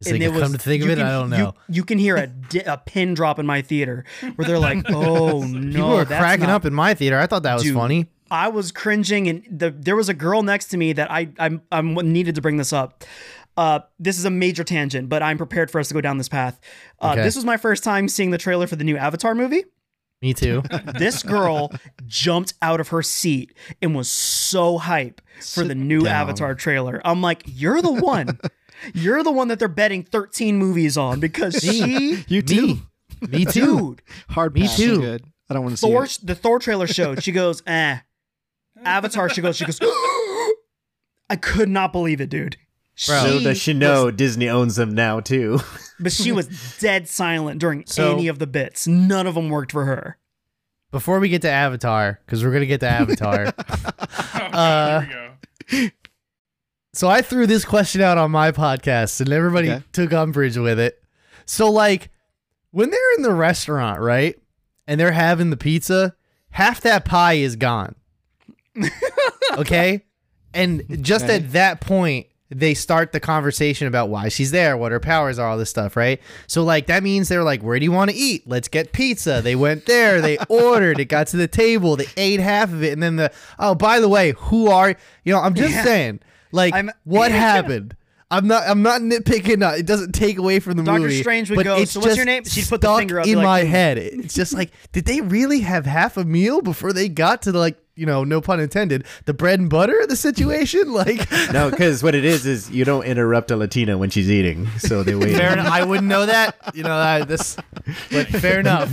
It's like, come to think of you it, can- I don't you- know. You, can hear a, di- a pin drop in my theater where they're like, "Oh no!" People were that's cracking not- up in my theater. I thought that was Dude, funny. I was cringing, and the there was a girl next to me that I I'm, I'm needed to bring this up. Uh, this is a major tangent, but I'm prepared for us to go down this path. Uh, Okay. This was my first time seeing the trailer for the new Avatar movie. Me too. This girl jumped out of her seat and was so hype for the new down. Avatar trailer. I'm like, you're the one. You're the one that they're betting 13 movies on because she You too. me. Me too. Dude, Hard Me pass is too. Good. I don't want to see Thor, it. the Thor trailer showed. She goes, eh. Avatar, she goes, she goes, I could not believe it, dude. Bro. Little does she was- know Disney owns them now too. but she was dead silent during So- any of the bits. None of them worked for her. Before we get to Avatar, because we're gonna get to Avatar. Uh, Here we go. So I threw this question out on my podcast, and everybody Okay. took umbrage with it. So like, when they're in the restaurant, right, and they're having the pizza, half that pie is gone. okay, and just Okay. at that point. They start the conversation about why she's there, what her powers are, all this stuff, right? So, like, that means they're like, Where do you want to eat? Let's get pizza. They went there, they ordered, it got to the table, they ate half of it, and then the, oh, by the way, who are, you know, I'm just Yeah. saying, like, I'm- what happened? I'm not. I'm not nitpicking. uh, It doesn't take away from the Doctor movie. Strange would but go, "So what's your name?" She'd put the finger up, in like, my "Hmm." head. It's just like, did they really have half a meal before they got to like, you know, no pun intended, the bread and butter of the situation? Like, no, because what it is is you don't interrupt a Latina when she's eating, so they wait. fair enough. I wouldn't know that. You know, I, this, but fair enough.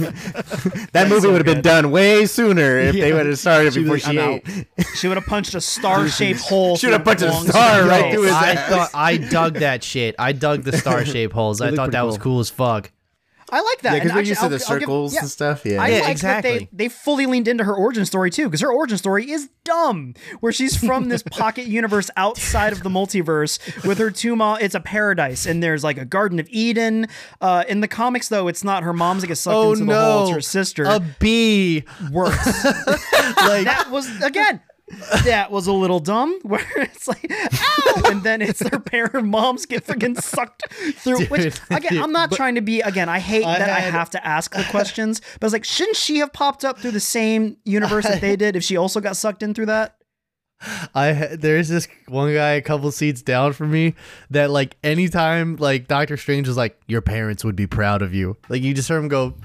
that movie so would have been done way sooner if they would have started She before was she like, ate. "I'm She would have punched a star-shaped hole. Should have punched a Wong's star right through his I ass. thought I dug that shit. I dug the star shaped holes. I thought pretty that was cool. cool as fuck. I like that. Yeah, because And we're actually, used to I'll- the I'll give- circles yeah. and stuff. Yeah. I Yeah, like that exactly. they, they fully leaned into her origin story too, because her origin story is dumb. Where she's from this pocket universe outside of the multiverse with her two mom. It's a paradise, and there's like a Garden of Eden. Uh, in the comics, though, it's not her mom's that gets sucked Oh into the hole. It's no, her sister. a bee. Works. Like that was again. That was a little dumb. Where it's like, ow, and then it's their parent moms get freaking sucked through. which Dude, again, I'm not trying to be. Again, I hate I that I have to ask the questions. But I was like, shouldn't she have popped up through the same universe that they did if she also got sucked in through that? I there's this one guy a couple seats down from me that like anytime like Doctor Strange is like your parents would be proud of you. Like you just heard him go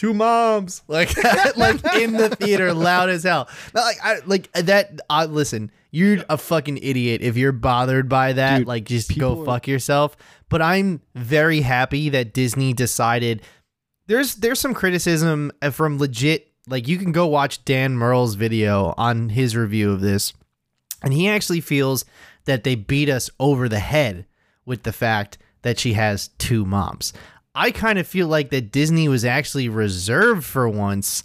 two moms like like in the theater loud as hell. Not like I like that I listen, you're a fucking idiot if you're bothered by that. Dude, like just go are- fuck yourself. But I'm very happy that Disney decided there's there's some criticism uh, from legit like you can go watch Dan Murrell's video on his review of this and he actually feels that they beat us over the head with the fact that she has two moms. I kind of feel like that Disney was actually reserved for once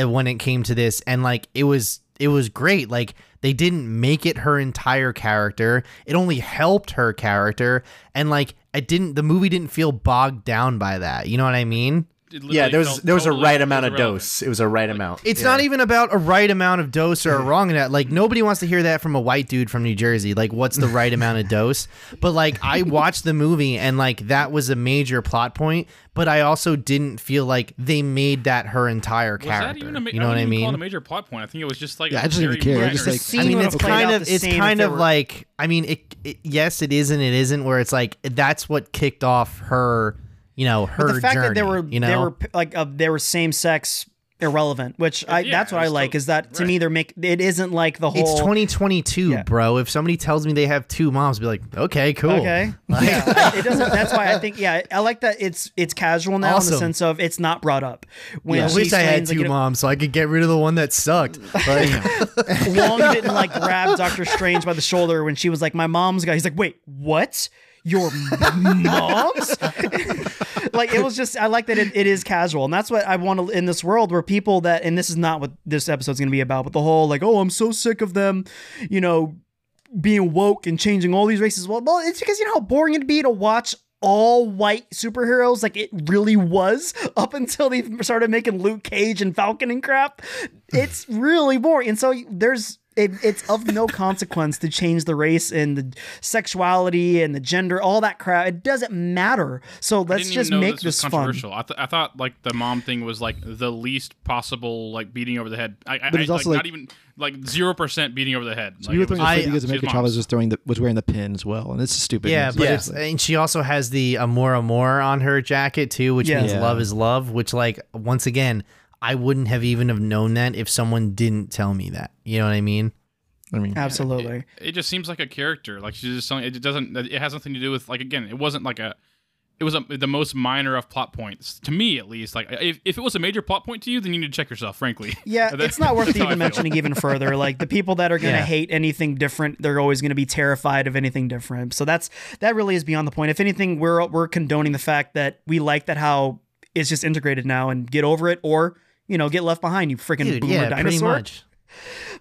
uh, when it came to this and like it was it was great. Like they didn't make it her entire character. It only helped her character. And like it didn't the movie didn't feel bogged down by that. You know what i mean Yeah, there was there was a right amount of dose. It was a right amount. It's Yeah. not even about a right amount of dose or a wrong amount. Like nobody wants to hear that from a white dude from New Jersey. Like, what's the right amount of dose? But like, I watched the movie and like that was a major plot point. But I also didn't feel like they made that her entire Was character. that even a ma- you know I what I wouldn't call it a major plot point. I think it was just like Yeah, a I just didn't care. I just, like- scene I mean, it's kind of it's kind of were- like I mean, it, it yes, it is and it isn't. Where it's like that's what kicked off her, you know, her But the fact journey. that there were you know, they were like uh, they were same sex irrelevant, which I Yeah, that's what I it's like still- is that to right. me they're make it isn't like the whole it's 2022, Yeah. bro. If somebody tells me they have two moms, be like, okay, cool. Okay. yeah, it doesn't. That's why I think. Yeah, I like that. It's it's casual now in the sense of it's not brought up. When I she wish I had explains, like, two moms so I could get rid of the one that sucked. Like, Wong didn't like grab Doctor Strange by the shoulder when she was like, "My mom's guy." He's like, "Wait, what? Your mom's?" like it was just. I like that it, it is casual, and that's what I want to in this world where people that and this is not what this episode's going to be about, but the whole like, "Oh, I'm so sick of them," you know, being woke and changing all these races. Well, well, it's because you know how boring it'd be to watch all white superheroes like it really was up until they started making Luke Cage and Falcon and crap. It's really boring. And so there's it, it's of no consequence to change the race and the sexuality and the gender, all that crap. It doesn't matter. So let's didn't just even know make this was this fun. controversial. I, th- I thought like the mom thing was like the least possible like beating over the head. I, I, But it's I- also, like, like- not even like zero percent beating over the head. Like, you were it was throwing a I- fit because she's America moms. Chavez was throwing the was wearing the pin as well, and it's stupid. yeah, but just it's like- and she also has the Amor Amor on her jacket too, which Yeah. means Yeah. love is love. Which like once again, I wouldn't have even have known that if someone didn't tell me that. You know what I mean? I mean, Absolutely. It, it just seems like a character. Like she's just something. It doesn't. It has nothing to do with like again. It wasn't like a. It it was a, the most minor of plot points to me, at least. Like if, if it was a major plot point to you, then you need to check yourself. Frankly, Yeah, That- it's not worth that's how I even mentioning even further. Like the people that are going to Yeah. hate anything different, they're always going to be terrified of anything different. So that's that really is beyond the point. If anything, we're we're condoning the fact that we like that how it's just integrated now and get over it, or you know, get left behind. You freaking Dude, boomer yeah, pretty dinosaur. much.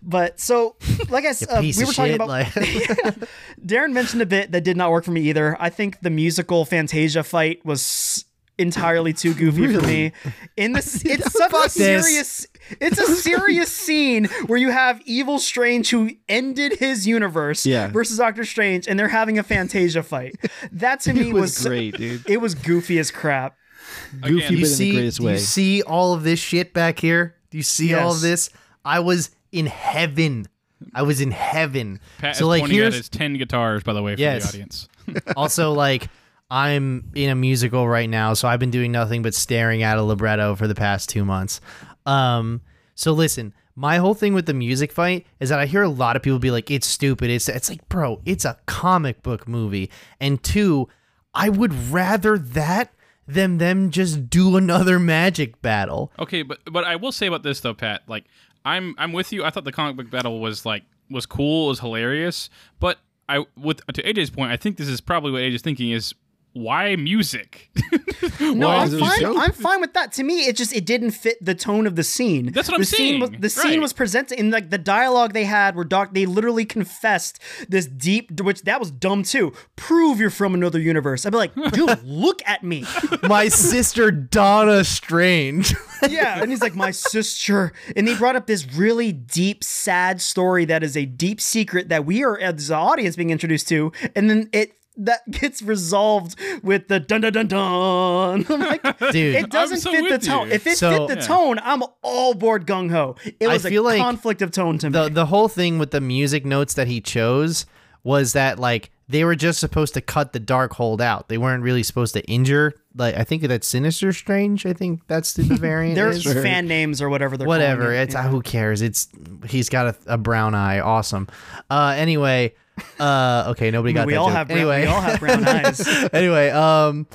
But so, like I said, uh, we were talking shit. about. like, Darren mentioned a bit that did not work for me either. I think the musical Fantasia fight was entirely too goofy for me. In this, it's such a serious. It's a serious scene where you have Evil Strange who ended his universe Yeah. versus Doctor Strange, and they're having a Fantasia fight. That to me It was, was great, dude. It was goofy as crap. Goofy, Again, but you in see, the greatest do you see all of this shit back here? Do you see all of this? I was in heaven. I was in heaven. Pat so is like pointing at here's his ten guitars, by the way, for Yes. the audience. also like I'm in a musical right now, so I've been doing nothing but staring at a libretto for the past two months. Um, so listen, my whole thing with the music fight is that I hear a lot of people be like, "It's stupid." It's it's like, bro, it's a comic book movie, and two, I would rather that than them just do another magic battle. Okay, but but I will say about this though, Pat. Like I'm I'm with you. I thought the comic book battle was like was cool, was hilarious. But I with to AJ's point, I think this is probably what AJ's thinking is why music? No, Why I'm fine. I'm fine with that. To me, it just it didn't fit the tone of the scene. That's what I'm the Scene was, saying. the scene was presented in like the dialogue they had where Doc they literally confessed this deep, which that was dumb too. Prove you're from another universe. I'd be like, dude, look at me. My sister Donna Strange. Yeah, and he's like, my sister, and they brought up this really deep, sad story that is a deep secret that we are as an audience being introduced to, and then it. That gets resolved with the dun dun dun dun. I'm like, Dude. it doesn't so fit the tone. you. If it So- fit the Yeah. tone, I'm all board gung ho. It I was feel a like conflict of tone to the me. the whole thing with the music notes that he chose was that like they were just supposed to cut the Darkhold out. They weren't really supposed to injure. Like I think that's Sinister Strange. I think that's the variant. There's is. fan names or whatever they're whatever. calling it. It's Yeah. uh, who cares. It's he's got a, a brown eye. Awesome. Uh, anyway. Uh, okay. Nobody got we that all joke. have brown, anyway. we all have brown eyes. anyway, um,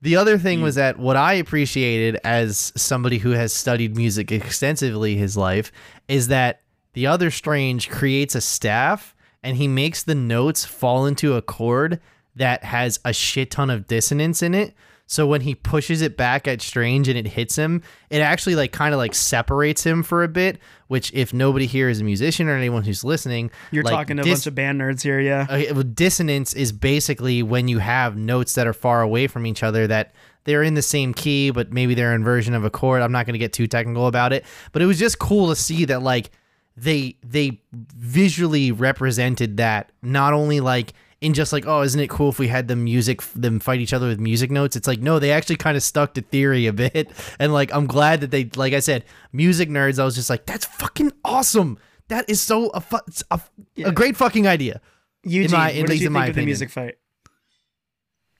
the other thing was that what I appreciated as somebody who has studied music extensively his life is that the other Strange creates a staff and he makes the notes fall into a chord that has a shit ton of dissonance in it. So when he pushes it back at Strange and it hits him, it actually like kind of like separates him for a bit. Which, if nobody here is a musician or anyone who's listening, You're like, talking to a bunch of band nerds here, yeah. Uh, okay, well, dissonance is basically when you have notes that are far away from each other that they're in the same key, but maybe they're in version of a chord. I'm not going to get too technical about it, but it was just cool to see that like they they visually represented that not only like in just like oh isn't it cool if we had the music them fight each other with music notes it's like no they actually kind of stuck to theory a bit and like i'm glad that they like i said music nerds i was just like that's fucking awesome that is so a, fu- it's a, a great fucking idea Eugene, my- at what did you think my of the music fight?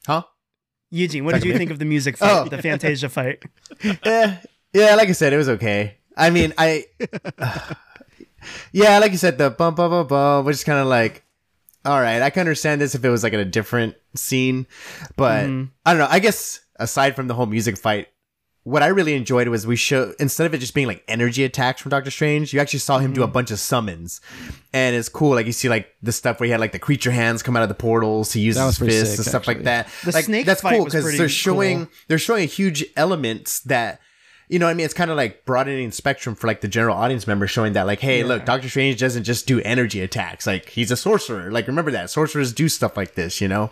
Huh? Eugene, what did you think of the music oh. fight, Oh. the Fantasia fight? yeah, yeah. Like I said, it was okay. I mean, I. yeah, like you said, the bum bum bum bum, which is kind of like, all right. I can understand this if it was like in a different scene, but I don't know. I guess aside from the whole music fight, what I really enjoyed was we show instead of it just being like energy attacks from Doctor Strange, you actually saw him do a bunch of summons, and it's cool. Like you see like the stuff where he had like the creature hands come out of the portals to use his fists sick, and stuff like that. The like, snake that's fight cool because they're showing cool. they're showing a huge elements that you know what I mean it's kind of like broadening spectrum for like the general audience member showing that like hey look Doctor Strange doesn't just do energy attacks like he's a sorcerer like remember that sorcerers do stuff like this you know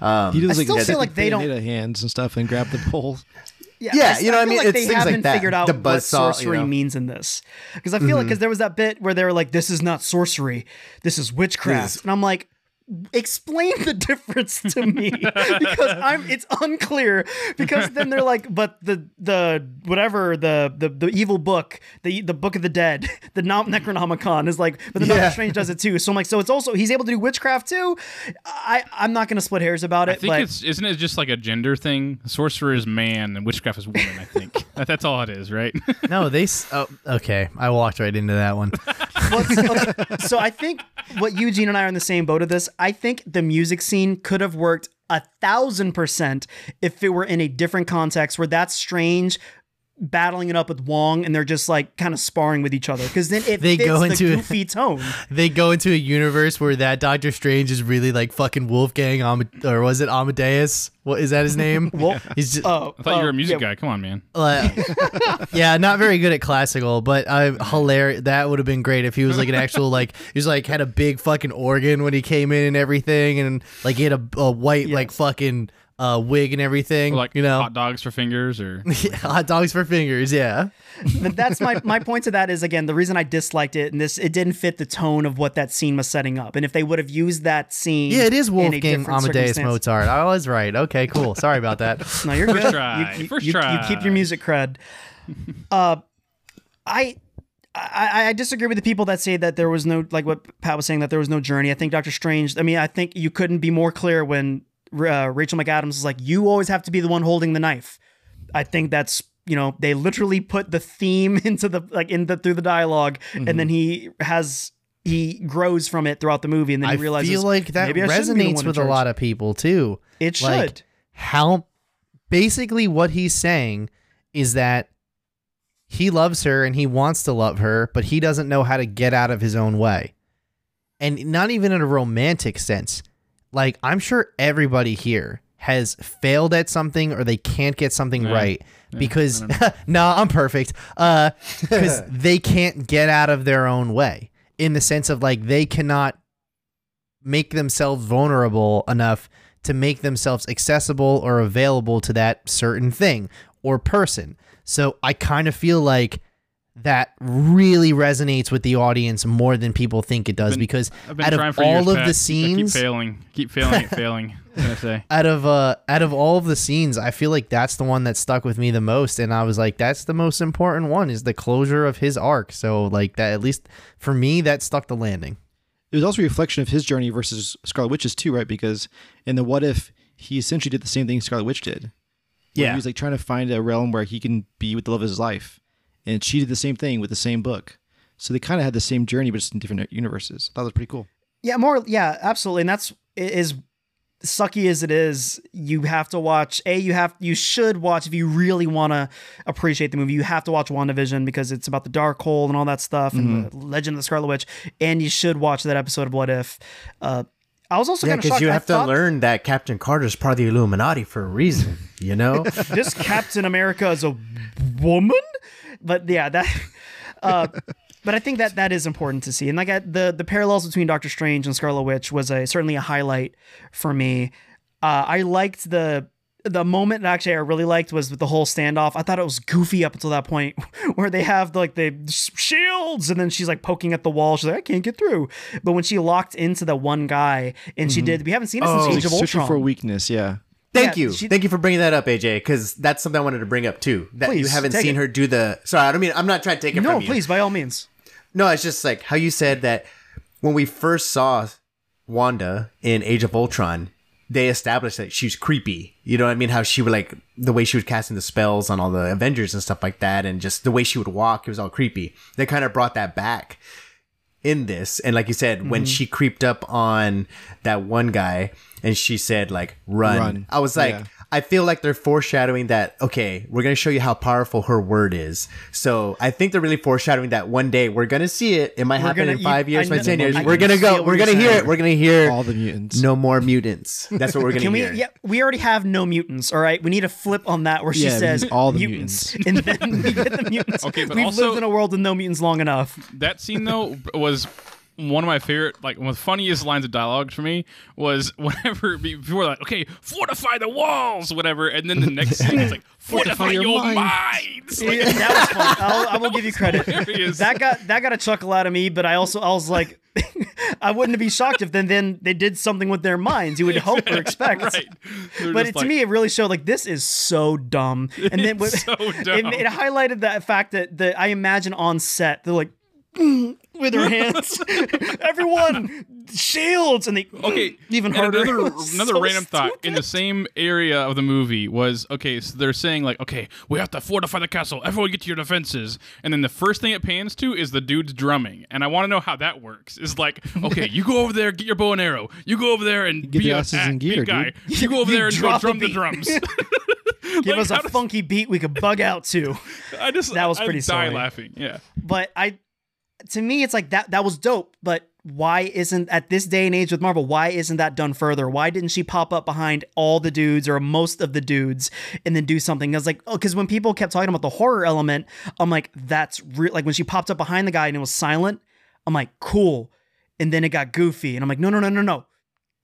um He does I like still the feel like they don't- hands and stuff and grab the poles. Yeah, yeah you know what I feel mean? Like It's they things like haven't that. figured out The what buzzsaw, you sorcery know? means in this. Because I feel like because there was that bit where they were like, "This is not sorcery, this is witchcraft," This- and I'm like. Explain the difference to me because I'm it's unclear because then they're like but the the whatever the the, the evil book the the book of the dead the Nom- Necronomicon is like but the Doctor Yeah. Strange does it too so I'm like so it's also he's able to do witchcraft too I I'm not gonna split hairs about it I think but it's isn't it just like a gender thing? Sorcerer is man and witchcraft is woman. I think that, that's all it is, right? no they s- oh okay i walked right into that one Well, so, so I think what Eugene and I are in the same boat of this. I think the music scene could have worked a thousand percent if it were in a different context where that's strange battling it up with Wong and they're just like kind of sparring with each other because then it They fits go the into- goofy tone. They go into a universe where that Doctor Strange is really like fucking Wolfgang, Am- or was it Amadeus? What is that his name? Well, He's just, oh, I thought you were oh, a music yeah, guy. Come on, man. Uh, yeah, not very good at classical, but uh, hilarious. That would have been great if he was like an actual like he was like had a big fucking organ when he came in and everything, and like he had a, a white like fucking uh, wig and everything. Like you know, hot dogs for fingers, or hot dogs for fingers. Yeah, But that's my my point to that is again the reason I disliked it and this it didn't fit the tone of what that scene was setting up. And if they would have used that scene, yeah, it is in a Wolfgang Amadeus Mozart. I was right. Okay, cool. Sorry about that. No, you're First good. try, You, you- first you- you keep your music cred. Uh, I. I, I disagree with the people that say that there was no like what Pat was saying that there was no journey. I think Doctor Strange. I mean, I think you couldn't be more clear when uh, Rachel McAdams is like, "You always have to be the one holding the knife." I think that's you know they literally put the theme into the like in the through the dialog and then he has he grows from it throughout the movie, and then I he realizes feel like that maybe I shouldn't be the resonates with a lot of people too. It should. Like, how basically what he's saying is that he loves her and he wants to love her, but he doesn't know how to get out of his own way. And not even in a romantic sense. Like, I'm sure everybody here has failed at something or they can't get something Yeah. right Yeah, because no, I'm perfect. Uh because they can't get out of their own way in the sense of like they cannot make themselves vulnerable enough to make themselves accessible or available to that certain thing or person. So I kind of feel like that really resonates with the audience more than people think it does Been- because I've been out trying of for all of Pat. the I scenes keep failing, keep failing, at failing. Say. out of uh out of all of the scenes i feel like that's the one that stuck with me the most and i was like that's the most important one is the closure of his arc so like that at least for me that stuck the landing It was also a reflection of his journey versus Scarlet Witch's too, right? Because in the What If, he essentially did the same thing Scarlet Witch did. Yeah. he was like trying to find a realm where he can be with the love of his life, and she did the same thing with the same book. So they kind of had the same journey, but just in different universes. I thought it was pretty cool. Yeah, more. Yeah, absolutely. And that's is sucky as it is. You have to watch. A, you have you should watch if you really want to appreciate the movie. You have to watch WandaVision because it's about the Darkhold and all that stuff and the Legend of the Scarlet Witch. And you should watch that episode of What If. Uh, I was also Yeah, because you I have to thought learn that Captain Carter is part of the Illuminati for a reason, you know? this Captain America is a woman. But yeah, that. Uh, but I think that that is important to see, and like I, the the parallels between Doctor Strange and Scarlet Witch was a certainly a highlight for me. Uh, I liked the the moment that actually I really liked was with the whole standoff. I thought it was goofy up until that point where they have like the shields and then she's like poking at the wall. She's like, I can't get through. But when she locked into the one guy and she mm-hmm. did, we haven't seen it Oh, since Age of searching Ultron. for weakness, yeah. Thank Yeah, you. she- Thank you for bringing that up, AJ, because that's something I wanted to bring up too. That you haven't seen it. her do the. Sorry, I don't mean. I'm not trying to take it no, from you. please, by all means. No, it's just like how you said that when we first saw Wanda in Age of Ultron, they established that she was creepy. You know what I mean? How she would like the way she was casting the spells on all the Avengers and stuff like that, and just the way she would walk, it was all creepy. They kind of brought that back in this. And like you said, when mm-hmm. she creeped up on that one guy and she said like run, Run. I was like, Yeah. I feel like they're foreshadowing that, okay, we're going to show you how powerful her word is. So I think they're really foreshadowing that one day we're going to see it. It might We're happen gonna- in you- five years, by 10 years. We're going to go, we're going to hear it. We're going to hear All the mutants. no more mutants. That's what we're going to Can we? hear. Yeah, we already have no mutants. All right, we need a flip on that where she Yeah, says all the mutants, and then we get the mutants. Okay, but we've also- lived in a world with no mutants long enough. That scene though was one of my favorite, like one of the funniest lines of dialogue for me was whenever before like, okay, fortify the walls, whatever, and then the next scene is like, fortify, your your, mind." minds. Like, Yeah, that was fun. I'll, I will give you credit. hilarious. That got that got a chuckle out of me, but I also I was like, I wouldn't be shocked if then then they did something with their minds. You would hope or expect. right. But it, like, to me, it really showed like this is so dumb, and then what- so It, dumb. it highlighted that fact that the I imagine on set they're like with her hands. Everyone, shields, and they Okay, even harder. Another, another so random thought in the same area of the movie was okay. So they're saying like, okay, we have to fortify the castle. Everyone get to your defenses. And then the first thing it pans to is the dude's drumming, and I want to know how that works. Is like, okay, you go over there, get your bow and arrow. You go over there and Get be your a, asses act- in be a gear, guy. dude. You go over You there and go the drum the drums. Give Like, us a does- funky beat we could bug out to. I just That was I pretty die silly. laughing. Yeah. But I, to me, it's like that. That was dope. But why isn't at this day and age with Marvel? Why isn't that done further? Why didn't she pop up behind all the dudes or most of the dudes and then do something? I was like, oh, because when people kept talking about the horror element, I'm like, that's real. Like when she popped up behind the guy and it was silent, I'm like, cool. And then it got goofy, and I'm like, no, no, no, no, no.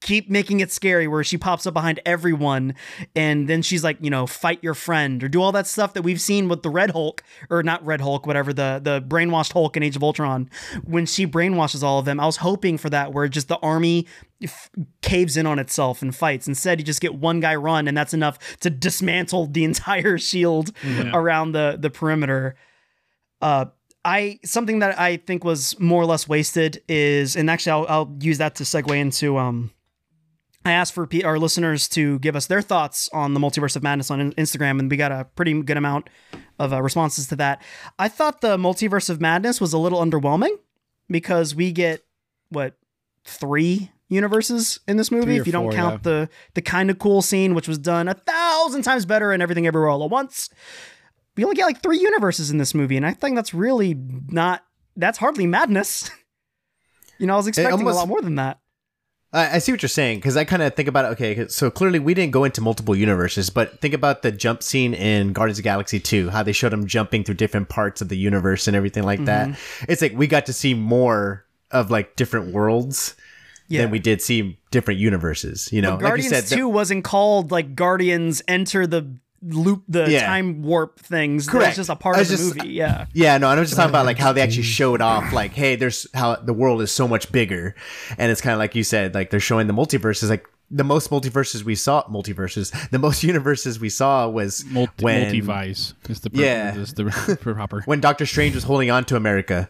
Keep making it scary where she pops up behind everyone and then she's like, you know, fight your friend or do all that stuff that we've seen with the Red Hulk or not Red Hulk, whatever, the the brainwashed Hulk in Age of Ultron. When she brainwashes all of them, I was hoping for that where just the army f- caves in on itself and fights. Instead, you just get one guy run and that's enough to dismantle the entire shield around the the perimeter. Uh I something that I think was more or less wasted is, and actually I'll, I'll use that to segue into um, I asked for our listeners to give us their thoughts on the Multiverse of Madness on Instagram, and we got a pretty good amount of uh, responses to that. I thought the Multiverse of Madness was a little underwhelming because we get what three universes in this movie if you don't four, count the the kind of cool scene which was done a thousand times better and everything everywhere all at once. We only get like three universes in this movie and i think that's really not that's hardly madness. You know i was expecting almost- a lot more than that I, I see what you're saying because I kind of think about it. Okay, so clearly we didn't go into multiple universes, but think about the jump scene in Guardians of the Galaxy 2, how they showed him jumping through different parts of the universe and everything like that. Mm-hmm. It's like we got to see more of like different worlds Yeah. than we did see different universes. You know, like you Guardians said, 2 wasn't called like Guardians Enter the Loop, the Yeah. time warp things. That's Correct. just a part of the just- movie. Yeah. Yeah, no, and I was just talking about like how they actually showed off, like, hey, there's how the world is so much bigger, and it's kind of like you said, like they're showing the multiverses, like the most multiverses we saw, multiverses, the most universes we saw was Multi- when multivice is the Yeah. is the proper. when Doctor Strange was holding on to America.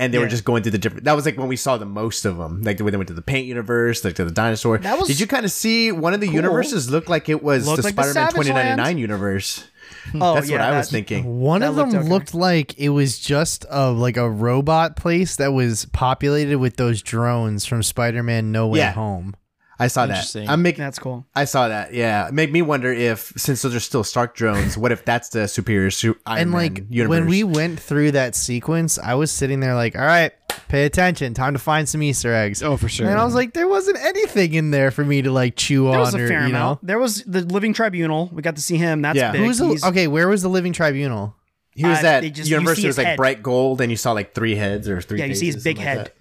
And they were just going through the different. That was like when we saw the most of them. Like when they went to the paint universe, like to the dinosaur. That was Did you kind of see one of the universes look like it was Looked the like Spider-Man 2099 Land. universe? Hmm. Oh, That's yeah, what I was thinking. One That of them looked looked, like it was just a like a robot place that was populated with those drones from Spider-Man No Way Yeah. Home. I saw that. I'm making. That's cool. I saw that. Yeah, make me wonder if, since those are still Stark drones, what if that's the superior su- Iron and Man like universe? when we went through that sequence, I was sitting there like, all right, pay attention, time to find some Easter eggs. Oh, for sure. And I was like, there wasn't anything in there for me to like chew There on There was a or fair you know. amount. There was the Living Tribunal. We got to see him. That's Yeah. big. Who's the, okay? Where was the Living Tribunal? he was uh, that they just- you universe was like head. bright gold, and you saw like three heads or three. Yeah, you see his big like head. that.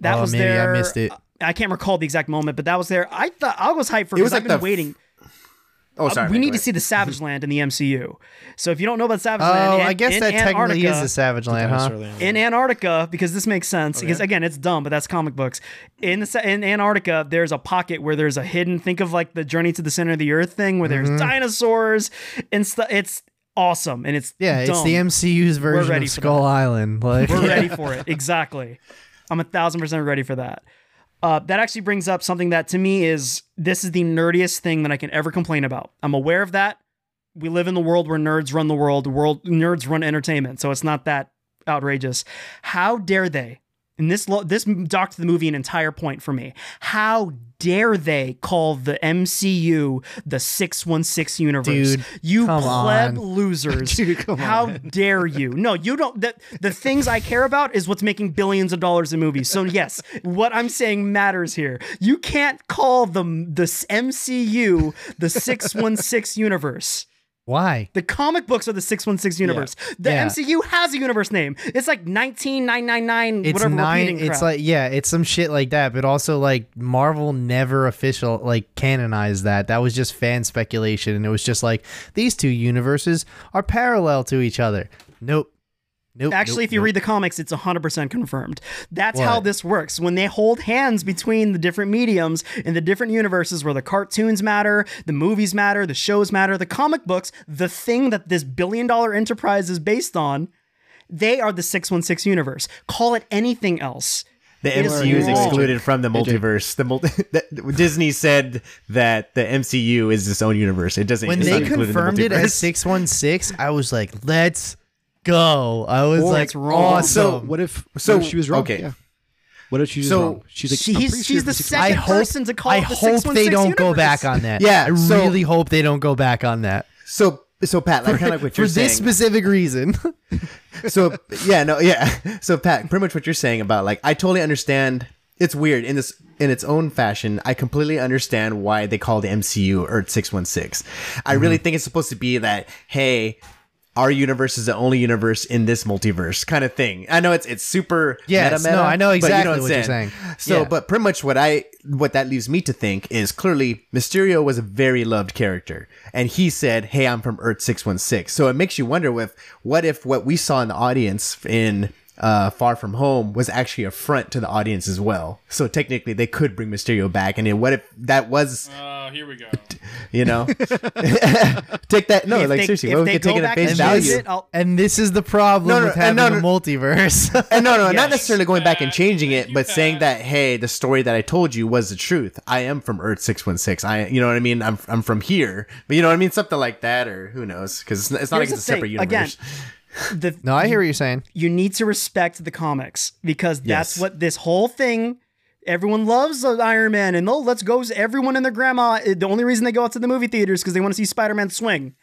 That Oh, was maybe I missed it. I can't recall the exact moment, but that was there. I thought I was hyped for It was because I've like been the- waiting. Oh, sorry. Uh, we need to see the Savage Land in the MCU. So if you don't know about Savage Oh, Land, in, I guess in that technically is the Savage Land, huh? in Antarctica because this makes sense because again it's dumb but that's comic books in the in Antarctica there's a pocket where there's a hidden think of like the journey to the center of the earth thing where there's mm-hmm. dinosaurs and stuff it's awesome and it's Yeah, it's the MCU's version ready of for Skull Island. Like, we're ready for it exactly I'm a thousand percent ready for that uh, that actually brings up something that to me is this is the nerdiest thing that I can ever complain about I'm aware of that we live in the world where nerds run the world. World nerds run entertainment, so it's not that outrageous. How dare they? And this lo- this docked the movie an entire point for me. How dare they call the MCU the 616 universe? Dude, you pleb on. losers. Dude, come How on. dare you? No, you don't. The, the things I care about is what's making billions of dollars in movies. So yes, what I'm saying matters here. You can't call them the MCU the 616 universe. Why? The comic books are the 616 universe. The Yeah. MCU has a universe name. It's like 19999 It's whatever nine. repeating It's like yeah, it's some shit like that. But also like Marvel never official like canonized that. That was just fan speculation, and it was just like these two universes are parallel to each other. Nope. Nope. Actually, nope, if you nope. read the comics, it's 100% confirmed. That's how this works. When they hold hands between the different mediums in the different universes where the cartoons matter, the movies matter, the shows matter, the comic books, the thing that this billion dollar enterprise is based on, They are the 616 universe. Call it anything else. The It is MCU is wrong. excluded from the multiverse. The multi- that- Disney said that the MCU is its own universe. It doesn't. when they not included in the confirmed it as 616, I was like, let's go. I was Or like, it's wrong. awesome. So, What if? So- what she was wrong? okay. Yeah. What if she was So, wrong? She's like, I'm she's- pretty she's sure the it's second I hope, person to call I it the hope they 616 don't go universe. back on that. Yeah, I so- really hope they don't go back on that. So, so Pat, like, kind of like what For you're this saying. specific reason. so yeah, no, yeah. So Pat, pretty much what you're saying about like I totally understand. It's weird in this in its own fashion. I completely understand why they call the MCU Earth six one six. I really Mm-hmm. think it's supposed to be that hey. Our universe is the only universe in this multiverse, kind of thing. I know it's it's super Yes, meta, meta, no, I know but you exactly I'm what you're saying. So, Yeah. but pretty much what I what that leaves me to think is clearly Mysterio was a very loved character, and he said, "Hey, I'm from Earth six one six. So it makes you wonder with what if what we saw in the audience in uh, Far From Home was actually a front to the audience as well. So technically, they could bring Mysterio back, and then what if that was Oh, here we go. you know take that no If like they- seriously if we could take it at back face and value. it, and this is the problem No, no, with and having no, a multiverse. And no, no, not necessarily going back and changing it, but saying that hey, the story that I told you was the truth. I am from Earth six one six. I, you know what I mean. I'm I'm from here, but you know what I mean, something like that, or who knows? Because it's, it's not like it's a the separate thing, again, universe. The, no, I hear what you're saying. you need to respect the comics because that's Yes. what this whole thing. Everyone loves Iron Man, and oh, let's go. Everyone and their grandma. Eh, the only reason they go out to the movie theaters is because they want to see Spider Man swing.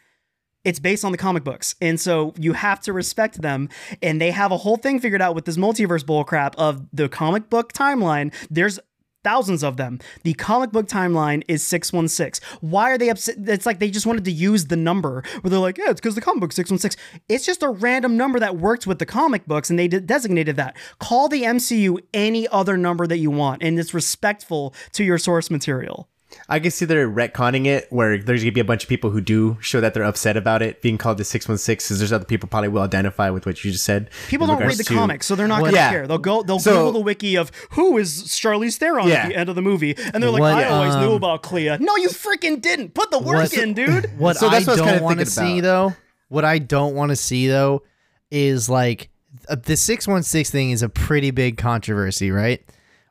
It's based on the comic books, and so you have to respect them. And they have a whole thing figured out with this multiverse bullcrap of the comic book timeline. There's thousands of them. The comic book timeline is 616. Why are they upset? It's like they just wanted to use the number where they're like, yeah, it's because the comic book 616. It's just a random number that works with the comic books and they de- designated that. Call the MCU any other number that you want and it's respectful to your source material. I can see they're retconning it, where there's gonna be a bunch of people who do show that they're upset about it being called the six one six, because there's other people probably will identify with what you just said. People don't read the to- comics, so they're not What- going to Yeah. care. They'll go, they'll So- Google the wiki of who is Charlize Theron Yeah. at the end of the movie, and they're like, What, I always knew um, about Clea. No, you freaking didn't. Put the work What- in, dude. What So I that's what I was don't kinda want to see though, what I don't want to see though, is like uh, the six one six thing is a pretty big controversy, right?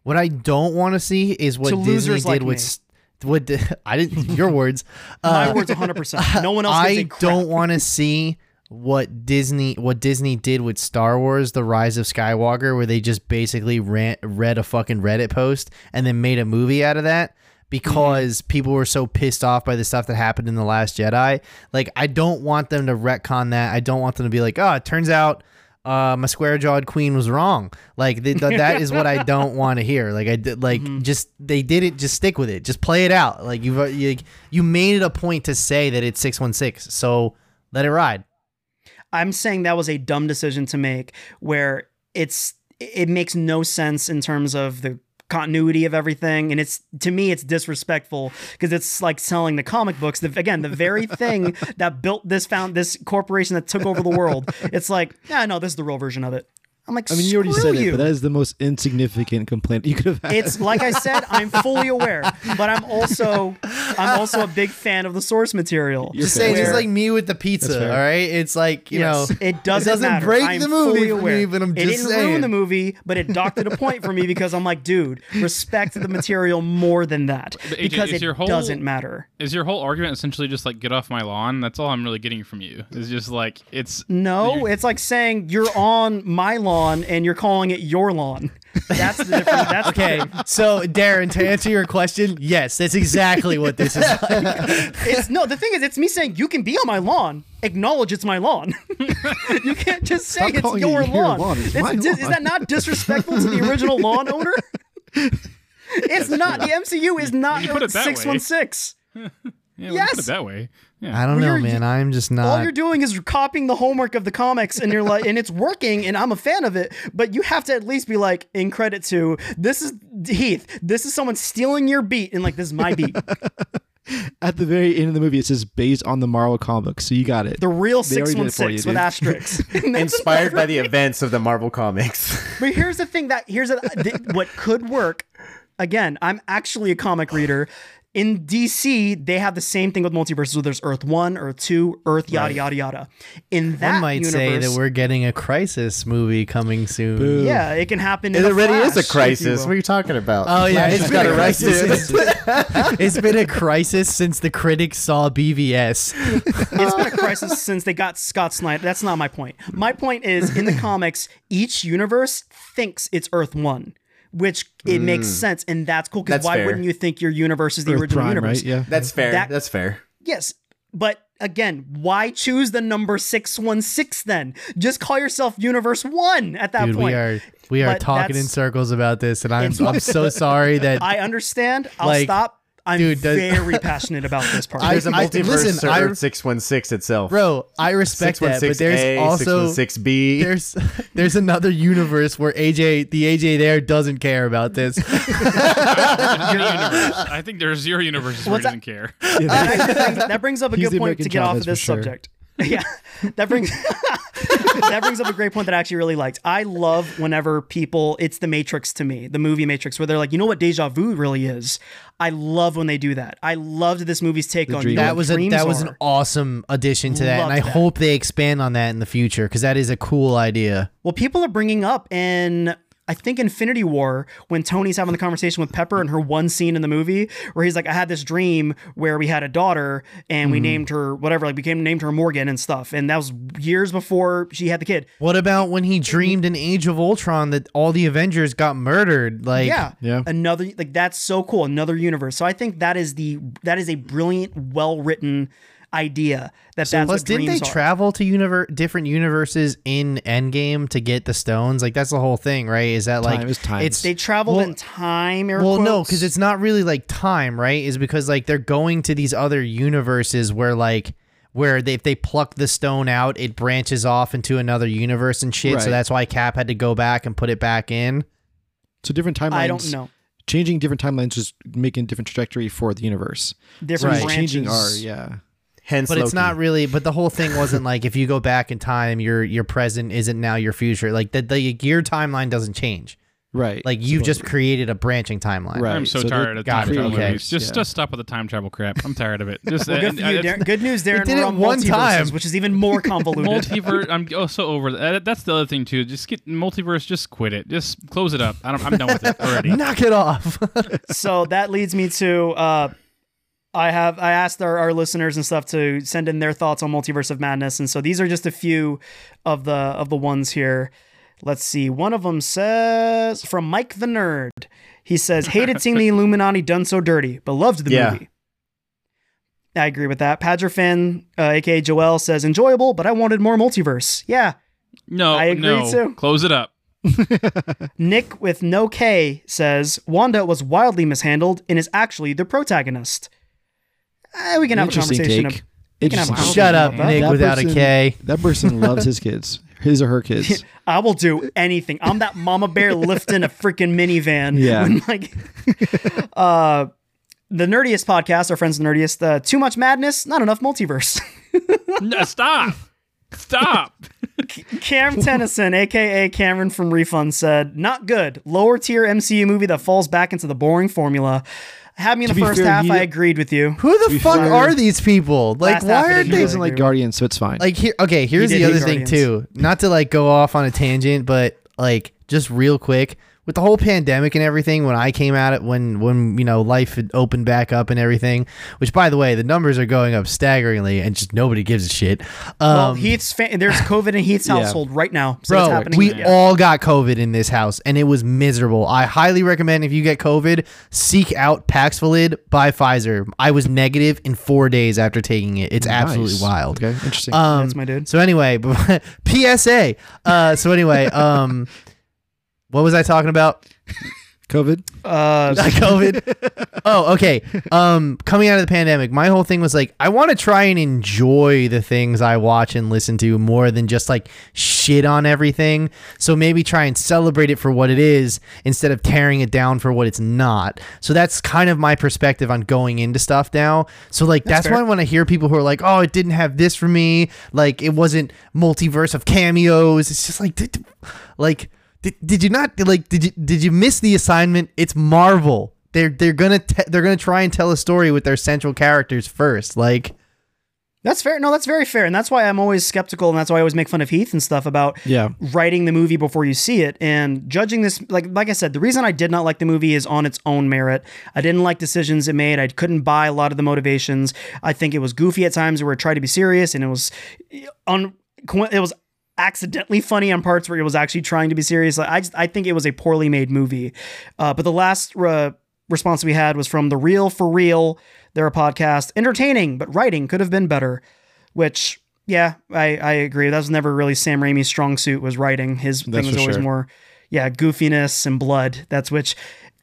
What I don't want to see is what To Disney did like with me. What I didn't your words. My Uh, words 100%. No one else I don't want to see what Disney what Disney did with Star Wars: The Rise of Skywalker, where they just basically ran, read a fucking Reddit post and then made a movie out of that because people were so pissed off by the stuff that happened in the Last Jedi. Like, I don't want them to retcon that. I don't want them to be like, oh, it turns out. Uh, my square jawed queen was wrong. Like th- th- that is what I don't want to hear. Like I did, like just they did it. Just stick with it. Just play it out. Like you've uh, you, you made it a point to say that it's six one six. So let it ride. I'm saying that was a dumb decision to make where it's it makes no sense in terms of the continuity of everything and it's to me it's disrespectful because it's like selling the comic books. The, again the very thing that built this found this corporation that took over the world it's like yeah no this is the real version of it i'm like I mean, you already said you. it, but that is the most insignificant complaint you could have had. it's like I said, I'm fully aware, but I'm also I'm also a big fan of the source material. You're Just say it's just like me with the pizza. That's All fair. right, it's like you Yes, know it doesn't, doesn't matter. break I'm the movie fully for aware. me, but I'm it just didn't saying. ruin the movie, but it docked it a point for me because I'm like, dude, respect the material more than that AJ, because is it your whole- doesn't matter. Is your whole argument essentially just like get off my lawn? That's all I'm really getting from you. It's just like it's No, it's like saying you're on my lawn and you're calling it your lawn. That's the difference. That's Okay, so Darren, to answer your question, yes, that's exactly what this is like. It's no. The thing is, it's me saying you can be on my lawn. Acknowledge it's my lawn. you can't just say Stop it's calling it your your lawn. lawn. It's It's my dis- Is that not disrespectful to the original lawn owner? it's not. The MCU is not put it that way. six one six. yeah, Yes. put it that way. Yeah. I don't know, You're- man. I'm just not. All you're doing is copying the homework of the comics, and you're like, and it's working, and I'm a fan of it. But you have to at least be like, in credit to this is Heath. This is someone stealing your beat, and like this is my beat. At the very end of the movie, it says based on the Marvel comics, so you got it. The real They already six did one it for you, six with dude. asterisks. Inspired by the events of the Marvel comics. But here's the thing that here's a, th- what could work again, I'm actually a comic reader. In DC, they have the same thing with multiverses. So there's Earth One, Earth Two, Earth yada Right. yada yada. In that One might universe, say that we're getting a crisis movie coming soon. Boo. yeah, it can happen. In It a already is a flash, if you crisis. will. What are you talking about? Oh yeah, it's been got a a crisis. crisis. it's been a crisis since the critics saw BVS. it's been a crisis since they got Scott Snyder. That's not my point. My point is in the comics, each universe thinks it's Earth One, which it makes mm. sense, and that's cool. Because why fair. wouldn't you think your universe is the Earth original Prime, universe? right? Yeah. That's fair. That- That's fair. Yes, but again, why choose the number six one six then? Just call yourself Universe One at that Dude, point. we are we are But talking in circles about this, and I'm I'm so sorry that I understand. I'll Like, stop. I'm dude, does- very passionate about this part. I- There's a I- multiverse listen, I- 616 itself. bro, I respect that, but there's 616A, also 616B. there's there's another universe where AJ the AJ there doesn't care about this. Any universe. I think there's zero universes where he doesn't care. that, brings, that brings up a He's good point to American get off of this sure. subject. Yeah, that brings that brings up a great point that I actually really liked. I love whenever people it's the Matrix to me, the movie Matrix, where they're like, you know what deja vu really is. I love when they do that. I loved this movie's take on dream. that was a that was are. an awesome addition to that, and I that. hope they expand on that in the future because that is a cool idea. Well, people are bringing up in I think Infinity War when Tony's having the conversation with Pepper and her one scene in the movie where he's like, I had this dream where we had a daughter and we mm-hmm. named her whatever, like became named her Morgan and stuff, and that was years before she had the kid. What about when he dreamed in Age of Ultron that all the Avengers got murdered? Like, yeah, Yeah. another like that's so cool, another universe. So I think that is the that is a brilliant, well written idea that that's Plus, what didn't they dreams are. travel to univer- different universes in Endgame to get the stones? Like that's the whole thing, right? Is that like Time is time. it's They traveled Well- in time. air well, no, because it's not really like time, right? Is because like they're going to these other universes where like where they, if they pluck the stone out, it branches off into another universe and shit. So that's why Cap had to go back and put it back in. so different timelines. I don't know. Changing different timelines just making a different trajectory for the universe. Different Right. branches. Changing our yeah. Hence, But it's not really. But the whole thing wasn't like if you go back in time, your your present isn't now your future. Like the, the your timeline doesn't change. Right. Like you've just created a branching timeline. Right. I'm so, so tired of got time it, travel okay. movies. Just Yeah. just stop with the time travel crap. I'm tired of it. Just Well, good and- for you, and Darren. Good news, Darren. did We're it on one multiverses, time. which is even more convoluted. multiverse. I'm oh, so over that. That's the other thing too. Just get multiverse. Just quit it. Just close it up. I don't, I'm done with it already. Knock it off. so that leads me to uh, I have I asked our, our listeners and stuff to send in their thoughts on Multiverse of Madness, and so these are just a few of the of the ones here. Let's see. One of them says from Mike the Nerd. He says hated seeing the Illuminati done so dirty, but loved the Yeah. movie. I agree with that. Padger fan, uh, aka Joel, says enjoyable, but I wanted more multiverse. Yeah, No, I agree no. too. Close it up. Nick with no K says Wanda was wildly mishandled and is actually the protagonist. Eh, we can have a Interesting conversation. take. Of, we can have a Interesting. conversation Shut up, about. Nick, That without a person- K. That person loves his kids. His or her kids. I will do anything. I'm that mama bear lifting a freaking minivan. Yeah. When, like, uh, the nerdiest podcast, our friends, the nerdiest. Uh, too much madness, not enough multiverse. No, stop. Stop. Cam Tennyson, aka Cameron from Refund, said, "Not good. Lower tier MCU movie that falls back into the boring formula." Had me in To the first fair, half. he- I agreed with you. Who the fuck fair- are these people? Like, why are didn't He they? really doesn't like agree with. Guardians, so it's fine. Like here, okay. Here's did the hate other thing too. Not to like go off on a tangent, but like just real quick with the whole pandemic and everything. When I came at it, when when you know life had opened back up and everything, which by the way, the numbers are going up staggeringly, and just nobody gives a shit. Um, Well, Heath's fa- there's COVID in Heath's Yeah. household right now. So Bro, happening. we Yeah. all got COVID in this house, and it was miserable. I highly recommend if you get COVID, seek out Paxlovid by Pfizer. I was negative in four days after taking it. It's absolutely wild. Okay, interesting. Um, That's my dude. So anyway, PSA. Uh, so anyway, um, what was I talking about? COVID. Uh, COVID. oh, okay. Um, coming out of the pandemic, my whole thing was like, I want to try and enjoy the things I watch and listen to more than just like shit on everything. So maybe try and celebrate it for what it is instead of tearing it down for what it's not. So that's kind of my perspective on going into stuff now. So like that's, fair. why when I hear people who are like, "Oh, it didn't have this for me," like it wasn't multiverse of cameos. It's just like, d- d- like Did, did you not like? Did you did you miss the assignment? It's Marvel. They're they're gonna te- they're gonna try and tell a story with their central characters first. Like That's fair. No, that's very fair. And that's why I'm always skeptical. And that's why I always make fun of Heath and stuff about Yeah. writing the movie before you see it and judging this. Like, like I said, the reason I did not like the movie is on its own merit. I didn't like decisions it made. I couldn't buy a lot of the motivations. I think it was goofy at times where it tried to be serious and it was eh, on, it was accidentally funny on parts where it was actually trying to be serious. Like, I just, I think it was a poorly made movie. Uh, but the last uh, response we had was from the Real for Real. They're a podcast, entertaining, but writing could have been better. Which, yeah, I, I agree. That was never really Sam Raimi's strong suit. Was writing. His thing was always sure. more, yeah, goofiness and blood. That's which.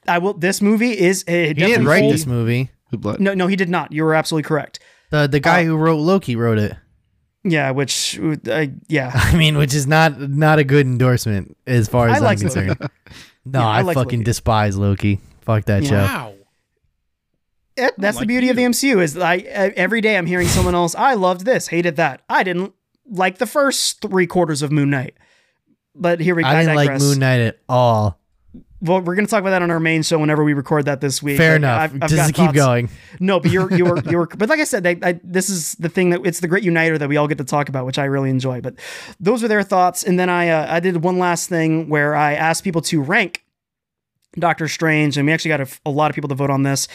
I will. This movie is. It he didn't write this movie. No, no, he did not. You were absolutely correct. The the guy who wrote Loki wrote it. Yeah, which, uh, yeah, I mean, which is not not a good endorsement as far as I I'm like concerned. No, Yeah, I I, like fucking Loki. despise Loki. Fuck that Yeah. show. Wow. It, that's the like beauty of the. MCU is I uh, every day I'm hearing someone else. I loved this, hated that. I didn't like the first three quarters of Moon Knight. But here we. Go. I didn't like. Moon Knight at all. Well, we're gonna talk about that on our main show whenever we record that this week. Fair Like, enough. I've- I've Just got to keep thoughts. going. No, but you're you're you're. But like I said, they, I, this is the thing that it's the great uniter that we all get to talk about, which I really enjoy. But those were their thoughts, and then I uh, I did one last thing where I asked people to rank Doctor Strange, and we actually got a, a lot of people to vote on this.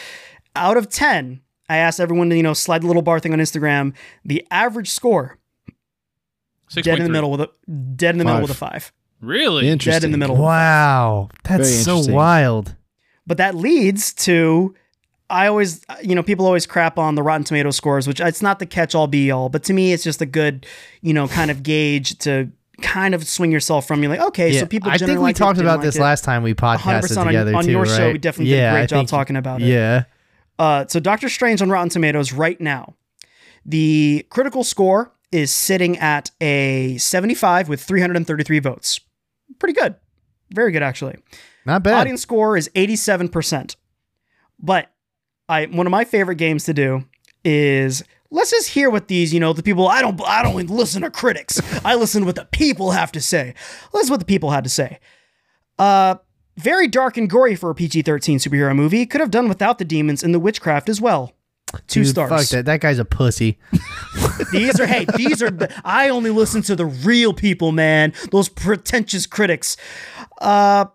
Out of ten, I asked everyone to you know slide the little bar thing on Instagram. The average score, Six dead in the middle with a dead in the middle with a five, Really? Interesting. dead in the middle. Wow, that's Very so wild. But that leads to I always you know people always crap on the Rotten Tomato scores, which it's not the catch all be all, but to me it's just a good you know kind of gauge to kind of swing yourself from. You're like okay, so people. I think we liked it, talked didn't about this it. last time we 100% podcasted on- together on too, your show, we definitely did a yeah, great I job think- talking about it. Yeah, Uh, so Doctor Strange on Rotten Tomatoes right now, the critical score is sitting at a 75 with 333 votes. Pretty good, very good actually. not bad. Audience score is 87%. But I one of my favorite games to do is let's just hear what these, you know, the people I don't I don't listen to critics. I listen to what the people have to say. Listen to what the people had to say. Uh very dark and gory for a PG-13 superhero movie. Could have done without the demons and the witchcraft as well. Two Dude, stars. Fuck that. That guy's a pussy. These are hey, these are the, I only listen to the real people, man. Those pretentious critics. Uh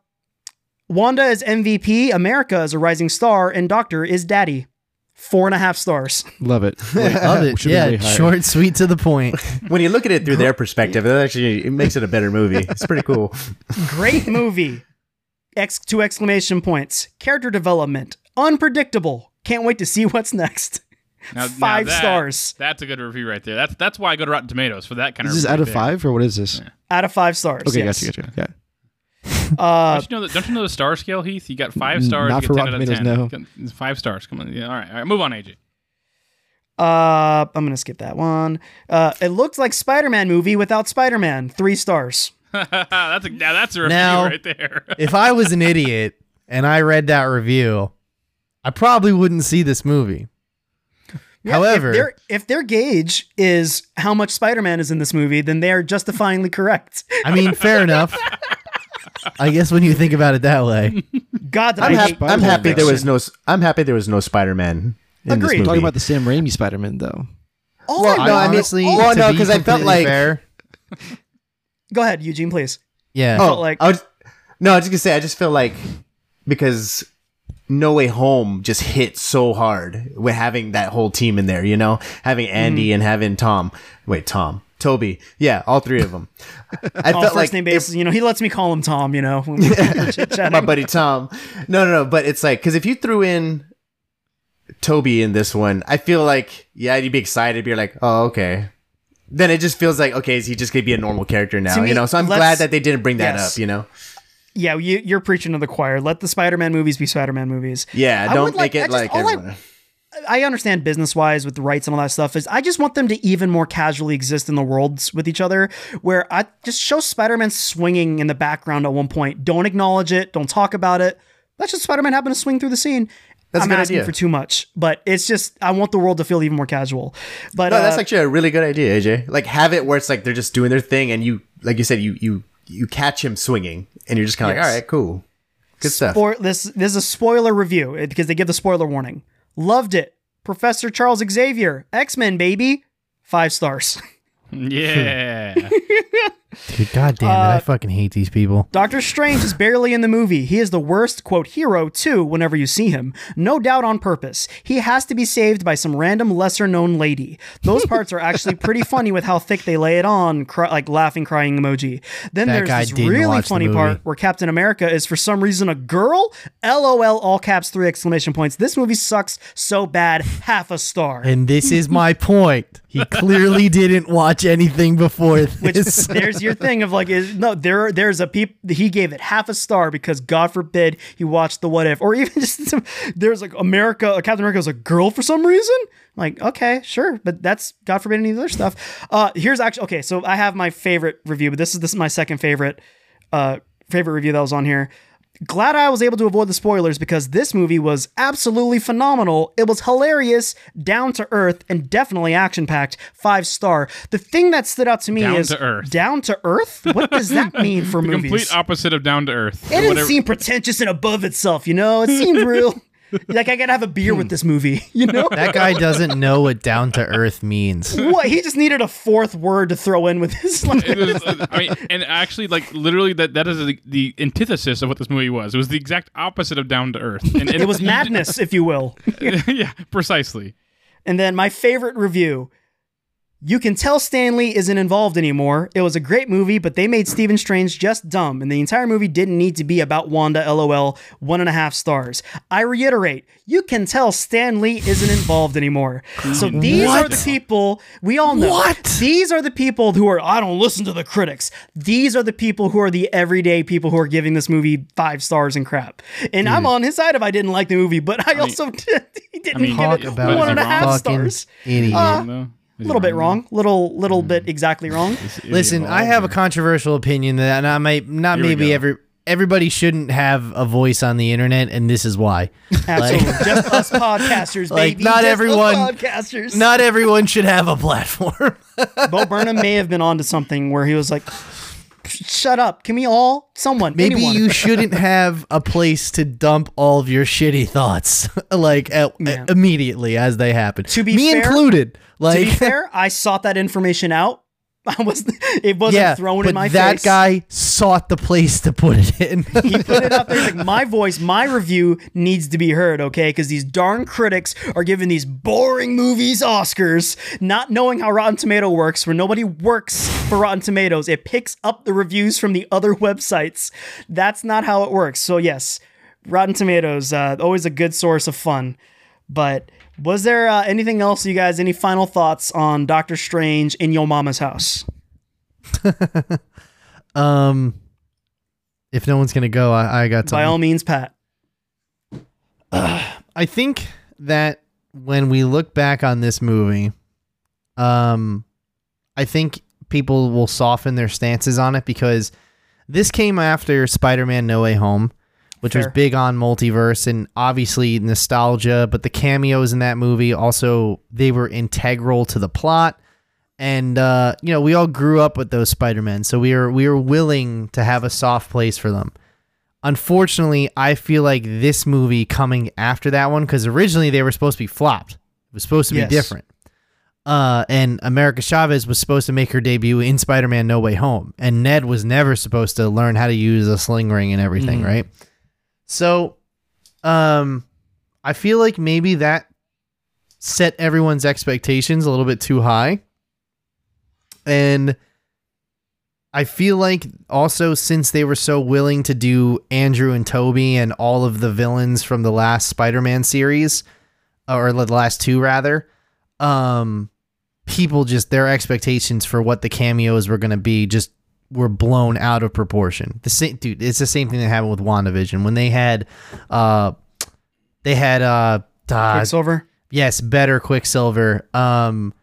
Wanda is MVP, America is a rising star, and Doctor is Daddy. Four and a half stars. Love it. Love it. Yeah, short, sweet, to the point. when you look at it through their perspective, it actually it makes it a better movie. It's pretty cool. Great movie. Ex two exclamation points. Character development. Unpredictable. Can't wait to see what's next. Now- now Five that- stars. That's a good review right there. That's that's why I go to Rotten Tomatoes for that kind Is of. this review out of there. five or what is this? Out of five stars. Okay, yes. gotcha, gotcha. Okay. Uh, Don't you know that? Don't you know the star scale, Heath? You got five stars. not you for get 10 Rotten out of Tomatoes, 10. It's Five stars. Come on. Yeah, all right. All right. Move on, AJ. Uh, I'm gonna skip that one. Uh, it looked like Spider-Man movie without Spider-Man. Three stars. that's a now that's a review Now- right there. if I was an idiot and I read that review, I probably wouldn't see this movie. Yeah, However- if their if their gauge is how much Spider-Man is in this movie, then they are justifyingly correct. I mean, fair enough. I guess when you think about it that way. God, did I'm, I hap- hate I'm Spider-Man happy there was no. I'm happy there was no Spider-Man in Agreed. this movie. Talking about the Sam Raimi Spider-Man though. All Well, I no, know- I mean- honestly, well, to no, be 'cause I felt like- fair, Go ahead, Eugene, please. yeah. oh, like- I was, no, I was just gonna say I just feel like because No Way Home just hit so hard with having that whole team in there. You know, having Andy Mm-hmm. and having Tom. Wait, Tom, Tobey. Yeah, all three of them. I felt first like name basis, you know, he lets me call him Tom. You know, when we're chit-chatting. my buddy Tom. No, no, no. But it's like because if you threw in Tobey in this one, I feel like yeah, you'd be excited. You're like, oh, okay. Then it just feels like okay, is he just gonna be a normal character now? Me, you know, so I'm glad that they didn't bring that yes. up. You know, yeah, you, you're preaching to the choir. Let the Spider-Man movies be Spider-Man movies. yeah, I don't like- make it just- like I- I understand business wise with the rights and all that stuff is I just want them to even more casually exist in the worlds with each other where I just show Spider-Man swinging in the background at one point. Don't acknowledge it. Don't talk about it. That's just Spider-Man happen to swing through the scene. That's a I'm good asking idea. for too much, but it's just I want the world to feel even more casual. But No, that's uh, actually a really good idea, AJ. Like have it where it's like they're just doing their thing, and you, like you said, you you you catch him swinging, and you're just kind of Yes. like, all right, cool, good stuff. Spoil- this this is a spoiler review eh, because they give the spoiler warning. Loved it. Professor Charles Xavier, X Men baby, five stars. Yeah. Dude, God damn it. I uh, fucking hate these people. Doctor Strange is barely in the movie. He is the worst, quote, hero, too, whenever you see him. No doubt on purpose. He has to be saved by some random lesser known lady. Those parts are actually pretty funny with how thick they lay it on, cry, like laughing, crying emoji. Then That there's this really funny part where Captain America is for some reason a girl. LOL, all caps, three exclamation points. This movie sucks so bad, half a star. And this is my point. He clearly didn't watch anything before Which this. there's your thing of like is, no there there's a peep he gave it half a star because God forbid he watched the what if. Or even just some, there's like America Captain America is a girl for some reason? Like okay sure but that's God forbid any other stuff. Uh here's actually okay so I have my favorite review but this is this is my second favorite uh favorite review that was on here glad I was able to avoid the spoilers because this movie was absolutely phenomenal. It was hilarious, down to earth, and definitely action packed. Five star. The thing that stood out to me Down is to earth. Down to earth. What does that mean for the movies? complete opposite of down to earth. it didn't Whatever- seem pretentious and above itself. You know, it seemed real. like I gotta have a beer with this movie. You know. That guy doesn't know what down to earth means. What he just needed a fourth word to throw in with his like, It uh, I mean, and actually, like literally, that that is the, the antithesis of what this movie was. It was the exact opposite of down to earth. And, and it was madness, if you will. yeah, precisely. And then my favorite review. You can tell Stanley isn't involved anymore. It was a great movie, but they made Stephen Strange just dumb, and the entire movie didn't need to be about Wanda, lol, one and a half stars. I reiterate, you can tell Stan Lee isn't involved anymore. So these are the people we all know. What? These are the people who are, I don't listen to the critics. These are the people who are the everyday people who are giving this movie five stars and crap. And I'm on his side if I didn't like the movie, but I also did, he didn't mean, give Talk it about one and a is he half wrong? fucking stars. idiot. Uh, No? Is A little bit wrong, little little bit exactly wrong. Is he Listen, I involved have a controversial opinion that and I might not Here maybe every everybody shouldn't have a voice on the internet, and this is why. Absolutely, just us podcasters, Like, baby. not Just us everyone- podcasters. Not everyone should have a platform. Bo Burnham may have been onto something where he was like, "Shut up! Can we all, someone, Maybe anyone. you shouldn't have a place to dump all of your shitty thoughts, like at, Yeah. immediately as they happen. To be me fair- included. To Like, be fair, I sought that information out. I was, it wasn't yeah, thrown in my that face. That guy sought the place to put it in. he put it out there like my voice, my review needs to be heard, okay? Because these darn critics are giving these boring movies Oscars, not knowing how Rotten Tomato works. Where nobody works for Rotten Tomatoes, it picks up the reviews from the other websites. That's not how it works. So yes, Rotten Tomatoes uh, always a good source of fun. But was there uh, anything else, you guys? Any final thoughts on Doctor Strange in Your Mama's House? um, if no one's gonna go, I, I got something. By all means, Pat. I think that when we look back on this movie, um, I think people will soften their stances on it because this came after Spider-Man: No Way Home, which was big on multiverse and obviously nostalgia. But the cameos in that movie also they were integral to the plot. And uh, you know, we all grew up with those Spider-Men, so we are we were willing to have a soft place for them. Unfortunately, I feel like this movie coming after that one because originally they were supposed to be flopped. It was supposed to Yes. be different. Uh, and America Chavez was supposed to make her debut in Spider-Man: No Way Home, and Ned was never supposed to learn how to use a sling ring and everything, Mhm. right? So, um, I feel like maybe that set everyone's expectations a little bit too high, and I feel like also since they were so willing to do Andrew and Tobey and all of the villains from the last Spider-Man series, or the last two rather, um, people just their expectations for what the cameos were going to be just were blown out of proportion. The same dude, it's the same thing that happened with WandaVision when they had, uh, they had uh, uh Quicksilver. yes, better Quicksilver. Um,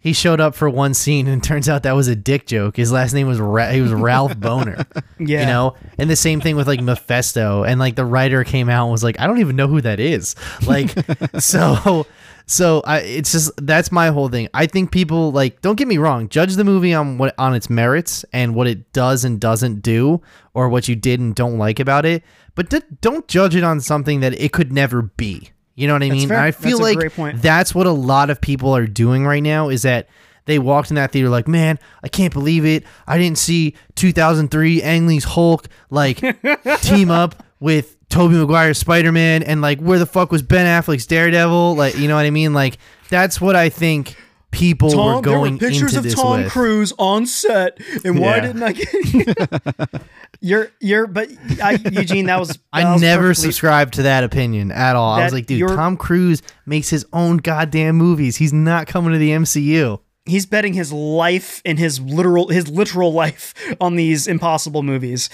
he showed up for one scene, and turns out that was a dick joke. His last name was Ra- he was Ralph Bohner. Yeah. You know, and the same thing with like Mephisto, and like the writer came out and was like, I don't even know who that is. Like, so, So I, it's just that's my whole thing. I think people like don't get me wrong, judge the movie on what on its merits and what it does and doesn't do, or what you did and don't like about it. But d- don't judge it on something that it could never be. You know what I mean? fair. I feel That's like that's what a lot of people are doing right now. Is that they walked in that theater like, man, I can't believe it. I didn't see 2003 Ang Lee's Hulk like team up with Tobey Maguire's Spider Man, and like, where the fuck was Ben Affleck's Daredevil? Like, you know what I mean? Like, that's what I think people were Tom, there going were pictures into of Tom with. Cruise on set, and why Yeah. didn't I get? you're you're, but I, Eugene, that was that I was never perfectly- subscribed to that opinion at all. I was like, dude, Tom Cruise makes his own goddamn movies. He's not coming to the MCU. He's betting his life and his literal his literal life on these impossible movies.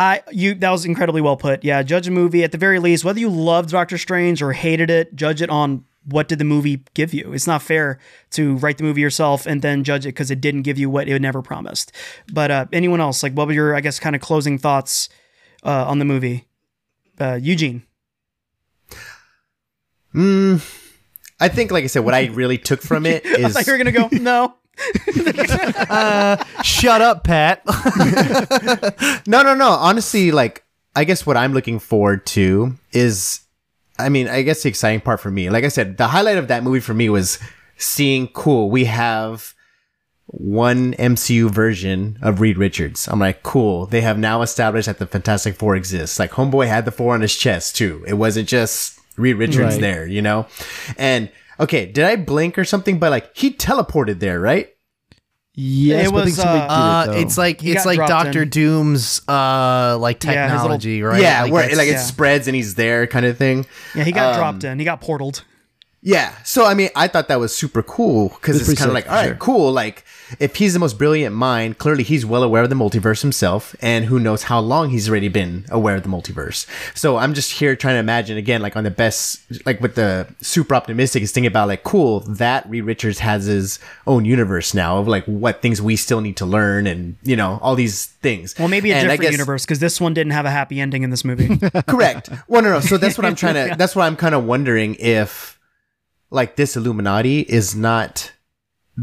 I you that was incredibly well put. Yeah, judge a movie at the very least, whether you loved Doctor Strange or hated it, judge it on what did the movie give you. It's not fair to write the movie yourself and then judge it because it didn't give you what it never promised. But uh, anyone else, like, what were your I guess kind of closing thoughts uh, on the movie? Uh, Eugene. Mm, I think, like I said, what I really took from it I is thought you were gonna go no. Uh, shut up, Pat. no, no, no. Honestly, like I guess what I'm looking forward to is, I mean, I guess the exciting part for me, like I said, the highlight of that movie for me was seeing cool. We have one MCU version of Reed Richards. I'm like, cool. They have now established that the Fantastic Four exists. Like Homeboy had the four on his chest too. It wasn't just Reed Richards Right. there, you know? And okay, did I blink or something? But like he teleported there, right? Yes, It but I think was, somebody uh, did Uh, it, it's like He it's like Doctor in. Doom's uh like Yeah, little- technology, right? Yeah, where that's- like it spreads and he's there kind of thing. Yeah, he got Um, dropped in. He got portaled. Yeah. So I mean, I thought that was super cool because It's it's, kind of like, all right, sure. cool. Like, if he's the most brilliant mind, clearly he's well aware of the multiverse himself, and who knows how long he's already been aware of the multiverse. So I'm just here trying to imagine again, like on the best, like with the super optimistic, is thinking about like, cool, that Reed Richards has his own universe now of like what things we still need to learn, and you know all these things. Well, maybe a And different guess- universe because this one didn't have a happy ending in this movie. Correct. Well, no, no. So that's what I'm trying to. That's what I'm kind of wondering if, like, this Illuminati is not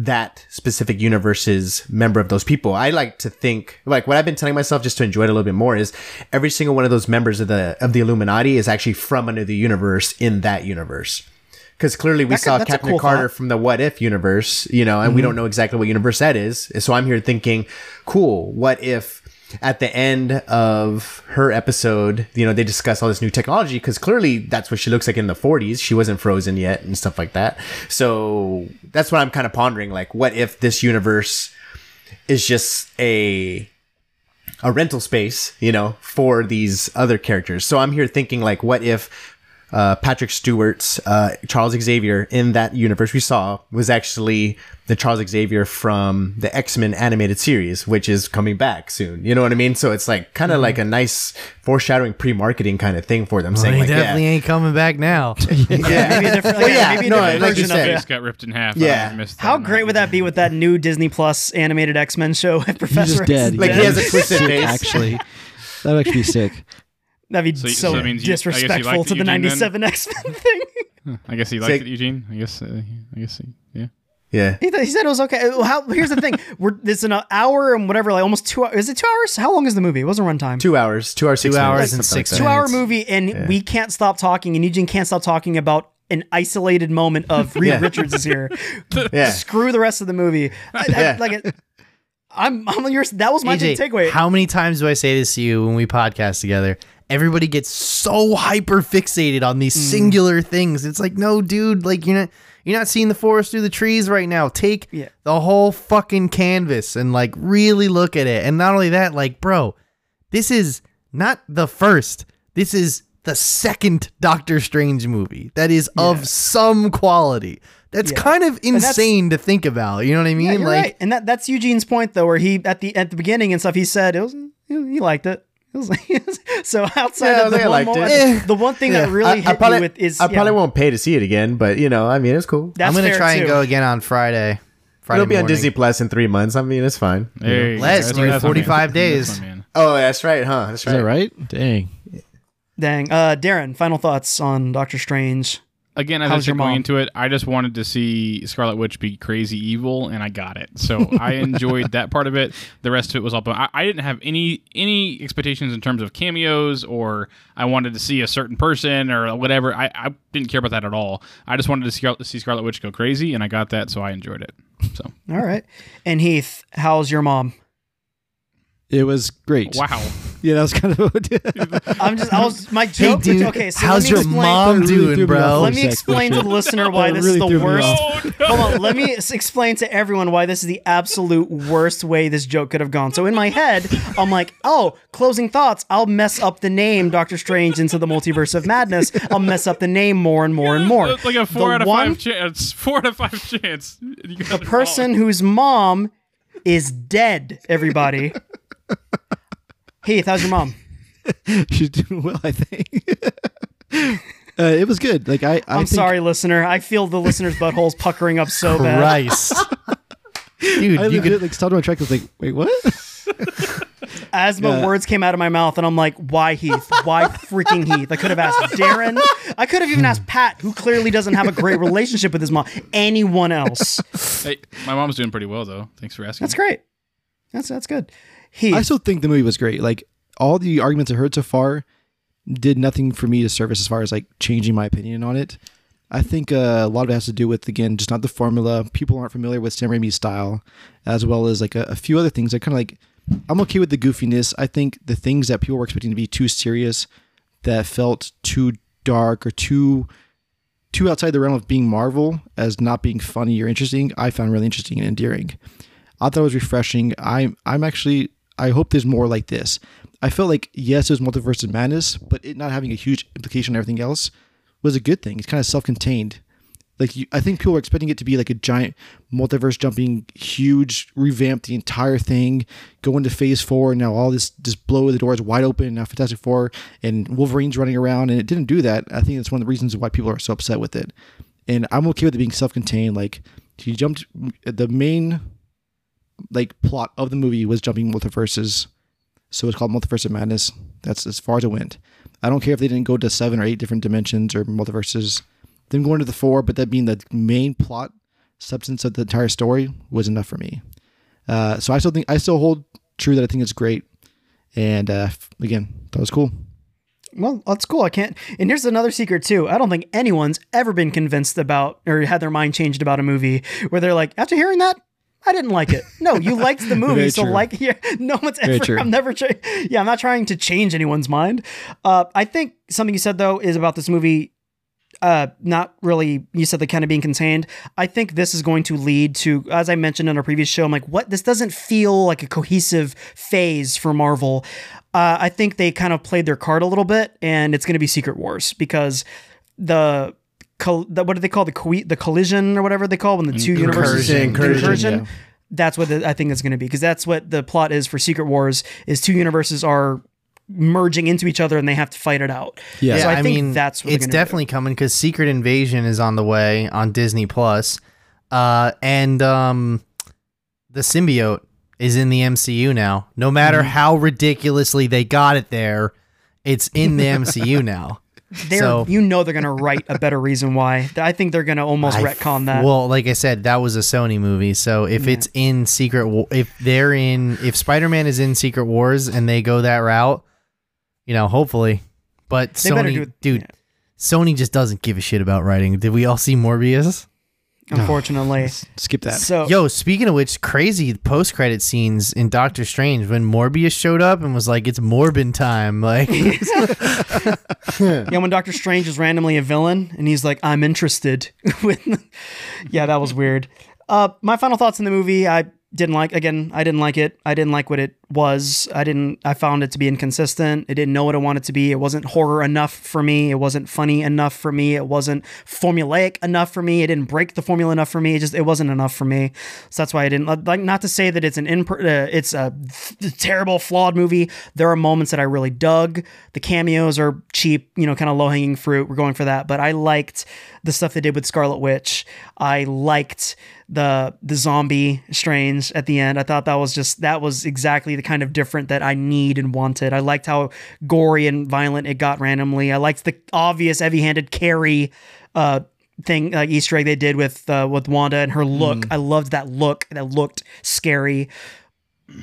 that specific universe's member of those people. I like to think, like, what I've been telling myself just to enjoy it a little bit more is every single one of those members of the of the Illuminati is actually from another universe in that universe. Because clearly we That saw Captain cool Carter thought. Mm-hmm. from the What If universe, you know, and we don't know exactly what universe that is. So I'm here thinking, cool, what if at the end of her episode, you know, they discuss all this new technology because clearly that's what she looks like in the 40s. She wasn't frozen yet and stuff like that. So that's what I'm kind of pondering. Like, what if this universe is just a a rental space, you know, for these other characters. So I'm here thinking like, what if uh, Patrick Stewart's uh, Charles Xavier in that universe we saw was actually the Charles Xavier from the X Men animated series, which is coming back soon. You know what I mean? So it's like kind of like a nice foreshadowing, pre-marketing kind of thing for them, Well, saying he like, definitely yeah, ain't coming back now. yeah, maybe a different, Well, yeah, maybe a no, different like version of it. Face got ripped in half. Yeah. I How great would that be with that new Disney Plus animated X Men show? If He's Professor just X is dead. Like, he has a twisted face. Actually, that would actually be sick. That'd be So- so, so means you- I guess you disrespectful to the Eugene, '97 X Men thing. I guess he liked Sick. it, Eugene. I guess. Uh, I guess. He, yeah. yeah. He, th- he said it was okay. Well, How, here's the thing: we're it's an hour and whatever, like almost two. hours. Is it two hours? How long is the movie? It wasn't runtime. Two hours, two hours, six Two hours minutes, and six like two that. hour movie, and we can't stop talking, and Eugene can't stop talking about an isolated moment of Reed Yeah. Richards is here. Yeah. Screw the rest of the movie. I, I- Yeah. like it, I'm, I'm yours. That was my AJ, big takeaway. How many times do I say this to you when we podcast together? Everybody gets so hyper fixated on these Mm. singular things. It's like, no, dude, like you're not you're not seeing the forest through the trees right now. Take Yeah. the whole fucking canvas and like really look at it. And not only that, like, bro, this is not the first. This is the second Doctor Strange movie that is of some quality. That's Yeah. kind of insane to think about. You know what I mean? Yeah, like right. and that that's Eugene's point though, where he at the at the beginning and stuff, he said it was he liked it. It was like, so outside Yeah, of the I one liked it. Eh. the one thing that really I, hit I probably, me with is I probably won't pay to see it again, but you know, I mean, it's cool. That's I'm gonna fair, try and go again on Friday. Friday It'll be on. Disney Plus in three months. I mean, it's fine. you know. Less, that's dude, my- that's my 45 days. That's man. Oh, that's right, huh? That's right. Is that right? Dang. Dang, uh, Darren, final thoughts on Doctor Strange. Again, as How's I said going mom? into it, I just wanted to see Scarlet Witch be crazy evil, and I got it. So I enjoyed that part of it. The rest of it was all. I, I didn't have any any expectations in terms of cameos, or I wanted to see a certain person or whatever. I, I didn't care about that at all. I just wanted to see, see Scarlet Witch go crazy, and I got that, so I enjoyed it. So All right. And Heath, how's your mom? It was great. wow, Yeah, that was kind of. I'm just I was my Hey, joke. dude, okay, so how's your explain, mom That really doing, threw me off bro? Let me explain to the listener why this really is the worst. Hold on, let me explain to everyone why this is the absolute worst way this joke could have gone. So in my head, I'm like, oh, closing thoughts. I'll mess up the name Doctor Strange into the Multiverse of Madness. I'll mess up the name more and more and more. It's like a four The out of one- five chance. Four out of five chance. The person wrong. whose mom is dead. Everybody. Heath, how's your mom? She's doing well, I think. uh, it was good. Like I, I I'm think- sorry, listener. I feel the listener's buttholes puckering up so bad. Christ. Dude, I you legit, could like stopped my track. I was like, wait, what? As my Yeah. words came out of my mouth, and I'm like, why Heath? Why freaking Heath? I could have asked Darren. I could have even asked Pat, who clearly doesn't have a great relationship with his mom. Anyone else. Hey, my mom's doing pretty well though. Thanks for asking. That's great. That's that's good. Heath. I still think the movie was great. Like all the arguments I heard so far did nothing for me to service as far as like changing my opinion on it. I think uh, a lot of it has to do with again just not the formula. People aren't familiar with Sam Raimi's style, as well as like a, a few other things. I kind of like. I'm okay with the goofiness. I think the things that people were expecting to be too serious, that felt too dark or too too outside the realm of being Marvel as not being funny or interesting, I found really interesting and endearing. I thought it was refreshing. I'm I'm actually I hope there's more like this. I felt like yes, it was multiverse of madness, but it not having a huge implication on everything else was a good thing. It's kind of self-contained. Like you, I think people were expecting it to be like a giant multiverse jumping, huge, revamp the entire thing, go into Phase Four, and now all this just blow the doors wide open. Now Fantastic Four and Wolverine's running around, and it didn't do that. I think that's one of the reasons why people are so upset with it. And I'm okay with it being self-contained. Like he jumped the main like plot of the movie was jumping multiverses. So it's called Multiverse of Madness. That's as far as it went. I don't care if they didn't go to seven or eight different dimensions or multiverses. Them going to the four, but that being the main plot substance of the entire story was enough for me. Uh, so I still think I still hold true that I think it's great. And uh, again, that was cool. Well, that's cool. I can't. And here's another secret too. I don't think anyone's ever been convinced about or had their mind changed about a movie where they're like, after hearing that, I didn't like it. No, you liked the movie, so true. like, yeah, no one's Very ever. true. I'm never. Tra- yeah, I'm not trying to change anyone's mind. Uh, I think something you said though is about this movie. Uh, not really. You said the kind of being contained. I think this is going to lead to, as I mentioned in our previous show. I'm like, what? This doesn't feel like a cohesive phase for Marvel. Uh, I think they kind of played their card a little bit, and it's going to be Secret Wars because the, col- the what do they call the co- the collision or whatever they call when the two universes Incursion. Incursion, yeah. That's what the, I think it's going to be because that's what the plot is for Secret Wars is two universes are merging into each other and they have to fight it out. Yeah. so I, think that's what it's gonna do. definitely coming because Secret Invasion is on the way on Disney Plus, uh, and um, the symbiote is in the MCU now. No matter Mm-hmm. how ridiculously they got it there, it's in the MCU now. They're, so- you know they're going to write a better reason why. I think they're going to almost I retcon that. Well, like I said, that was a Sony movie. So if it's in Secret, if they're in, if Spider Man is in Secret Wars and they go that route, you know, hopefully. But They Sony, do dude, yeah. Sony just doesn't give a shit about writing. Did we all see Morbius? Unfortunately. Skip that. So Yo, speaking of which, crazy post credit scenes in Doctor Strange when Morbius showed up and was like, "It's Morbin time." Like, yeah, when Doctor Strange is randomly a villain and he's like, "I'm interested." with, yeah, that was weird. Uh, my final thoughts in the movie, I didn't like. Again, I didn't like it. I didn't like what it was. I didn't. I found it to be inconsistent. It didn't know what it wanted to be. It wasn't horror enough for me. It wasn't funny enough for me. It wasn't formulaic enough for me. It didn't break the formula enough for me. It just it wasn't enough for me. So that's why I didn't like. Not to say that it's an imp- uh, it's a terrible flawed movie. There are moments that I really dug. The cameos are cheap, you know, kind of low hanging fruit. We're going for that. But I liked the stuff they did with Scarlet Witch. I liked the the zombie strange at the end. I thought that was just that was exactly the kind of different that I need and wanted. I liked how gory and violent it got randomly. I liked the obvious heavy-handed carry uh thing like Easter egg they did with uh, with Wanda and her look. I loved that look. That looked scary.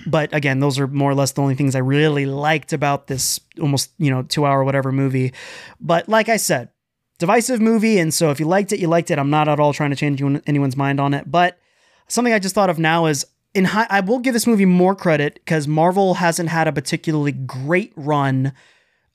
But again, those are more or less the only things I really liked about this almost, you know, 2 hour whatever movie. But like I said, divisive movie and so if you liked it, you liked it. I'm not at all trying to change anyone's mind on it, but something I just thought of now is in high, I will give this movie more credit because Marvel hasn't had a particularly great run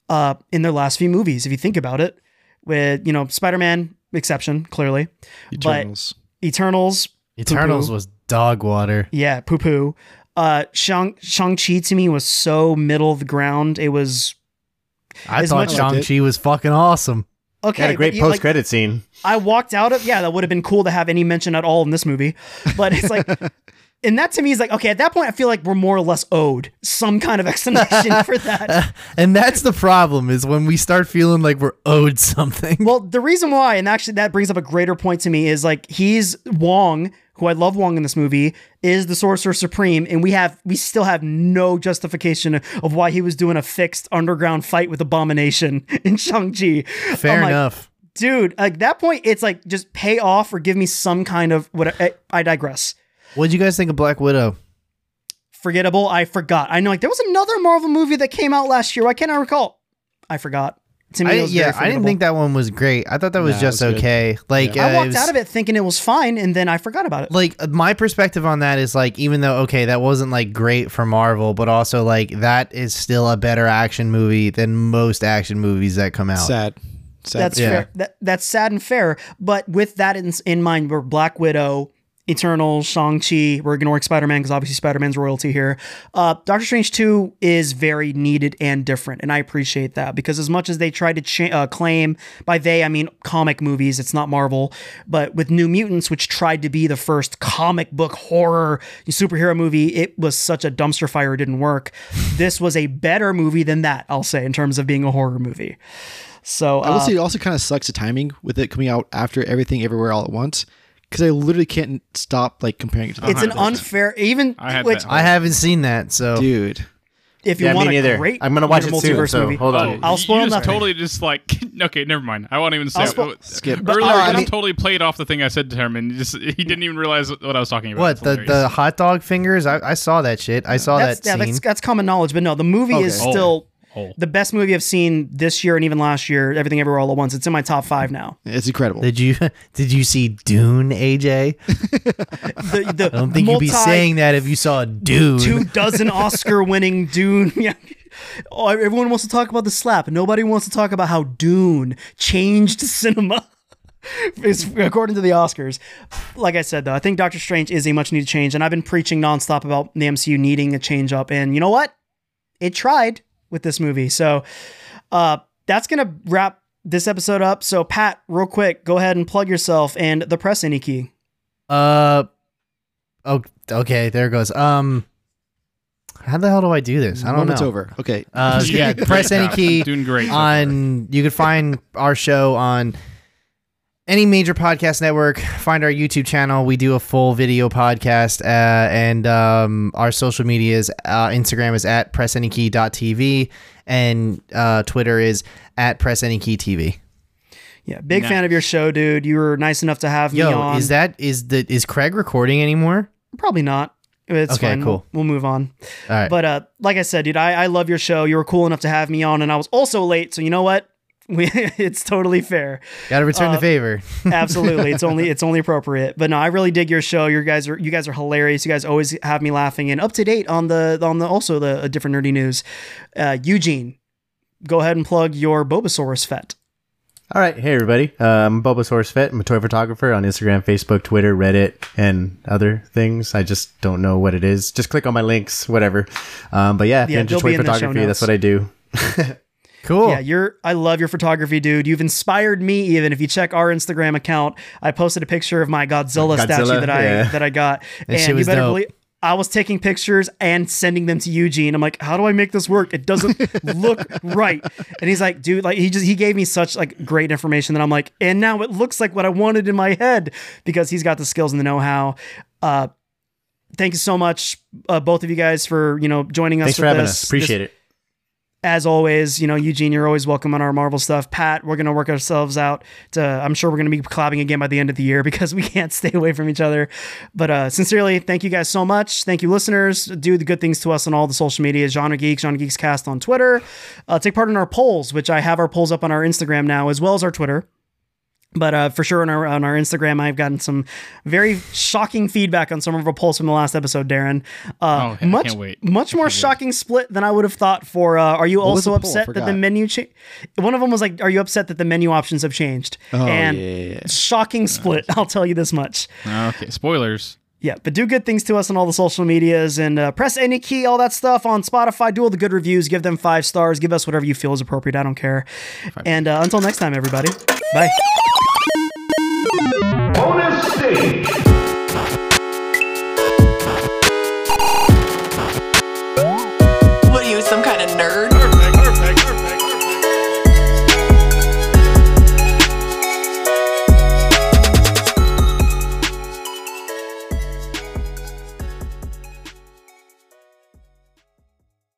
uh, in their last few movies. If you think about it, with you know Spider-Man exception clearly, Eternals. but Eternals, Eternals Poo-poo. was dog water. yeah, poo poo. Uh, Shang Shang Chi to me was so middle of the ground. It was I As thought much- Shang Chi was fucking awesome. Okay. Had a great like, post credit scene. I walked out of yeah, that would have been cool to have any mention at all in this movie. But it's like and that to me is like, okay, at that point I feel like we're more or less owed some kind of explanation for that. And that's the problem is when we start feeling like we're owed something. Well, the reason why, and actually that brings up a greater point to me, is like he's Wong, who I love Wong in this movie, is the Sorcerer Supreme, and we have we still have no justification of why he was doing a fixed underground fight with Abomination in Shang-Chi. Fair I'm like, enough. Dude, like that point, it's like just pay off or give me some kind of what I, I digress. What'd you guys think of Black Widow? Forgettable, I forgot. I know like there was another Marvel movie that came out last year. Why can't I recall? I forgot. To me, I, it was yeah, very I didn't think that one was great. I thought that was Nah, it just was good. okay. Like uh, I it walked was- out of it thinking it was fine, and then I forgot about it. like uh, my perspective on that is like even though okay that wasn't like great for Marvel, but also like that is still a better action movie than most action movies that come out. Sad. Sad. That's Yeah. fair. That, that's sad and fair. But with that in, in mind, we're Black Widow, Eternal, Shang-Chi. We're ignoring Spider-Man because obviously Spider-Man's royalty here. Uh, Doctor Strange 2 is very needed and different. And I appreciate that because as much as they tried to cha- uh, claim, by they, I mean comic movies, it's not Marvel, but with New Mutants, which tried to be the first comic book horror superhero movie, it was such a dumpster fire, it didn't work. this was a better movie than that, I'll say, in terms of being a horror movie. So I will uh, say it also kind of sucks the timing with it coming out after everything everywhere all at once because I literally can't stop like comparing it to the it's an 100%. unfair even I had which. I haven't seen that, so dude. if you Yeah, me want a neither. great I'm gonna watch it soon, multiverse so movie hold on. Oh, I'll you- spoil you just nothing. totally just like okay, never mind. I won't even say. I'll it. Skip. Earlier, oh, I, I mean- totally played off the thing I said to him, and he just he didn't even realize what I was talking about. what the the hot dog fingers? I, I saw that shit. I saw that's, that yeah, scene. that's, that's common knowledge but no the movie is Okay. Oh. still Oh. the best movie I've seen this year and even last year everything everywhere all at once it's in my top five now It's incredible. Did you did you see Dune, AJ? the, the I don't think you'd be saying that if you saw Dune. two dozen Oscar winning Dune yeah oh, everyone wants to talk about the slap nobody wants to talk about how Dune changed cinema It's, according to the Oscars. Like I said, though, I think Doctor Strange is a much needed change, and I've been preaching nonstop about the MCU needing a change up. And you know what? It tried with this movie. So uh, that's gonna wrap this episode up. So Pat, real quick, go ahead and plug yourself and the press any key. Uh oh okay, there it goes. Um how the hell do I do this? I don't Moment's know. over. Okay. Uh yeah, press any key Doing great. on you can find our show on any major podcast network find our youtube channel we do a full video podcast uh, and um, our social media is uh, instagram is at pressanykey.tv and uh, twitter is at pressanykeytv Yeah, big fan of your show, dude. You were nice enough to have me on. is that is the is craig recording anymore Probably not. It's Okay, fine. cool. We'll, we'll move on. all right But uh, like I said, dude, I, I love your show. You were cool enough to have me on, and I was also late. So you know what? We, it's totally fair. gotta return uh, the favor Absolutely, it's only it's only appropriate. But no, I really dig your show. You guys are you guys are hilarious. You guys always have me laughing and up to date on the on the also the uh, different nerdy news. Uh, Eugene, go ahead and plug your Bobasaurus fet. All right, hey everybody. Um, Bulbasaurus Fit. I'm a toy photographer on Instagram, Facebook, Twitter, Reddit, and other things. I just don't know what it is. Just click on my links, whatever. Um, but yeah, if Yeah, you're into they'll toy in photography, that's what I do. cool Yeah, you're. I love your photography, dude. You've inspired me. Even if you check our Instagram account, I posted a picture of my Godzilla, statue that I yeah. that I got, That and you better dope. believe. I was taking pictures and sending them to Eugene. I'm like, how do I make this work? It doesn't look right. And he's like, dude, like he just he gave me such like great information that I'm like, and now it looks like what I wanted in my head because he's got the skills and the know-how. Uh, thank you so much, uh, both of you guys, for you know joining us. Thanks for having this. us. Appreciate it. As always, you know, Eugene, you're always welcome on our Marvel stuff. Pat, we're gonna work ourselves out to. I'm sure we're gonna be collabing again by the end of the year because we can't stay away from each other. But uh, sincerely, thank you guys so much. Thank you, listeners. Do the good things to us on all the social media. Genre Geeks, Genre Geeks Cast on Twitter. Uh, take part in our polls, which I have our polls up on our Instagram now as well as our Twitter. But uh, for sure on our on our Instagram, I've gotten some very shocking feedback on some of our polls from the last episode, Darren. Uh, Oh, I much can't wait. much more shocking split than I would have thought. For uh, are you was also the poll? I upset that the menu? Cha- One of them was like, "Are you upset that the menu options have changed?" Oh, and yeah, yeah, yeah. shocking split. I'll tell you this much. Okay, spoilers. Yeah, but do good things to us on all the social medias and uh, press any key, all that stuff on Spotify. Do all the good reviews. Give them five stars. Give us whatever you feel is appropriate. I don't care. And uh, until next time, everybody. Bye. Bonus stage.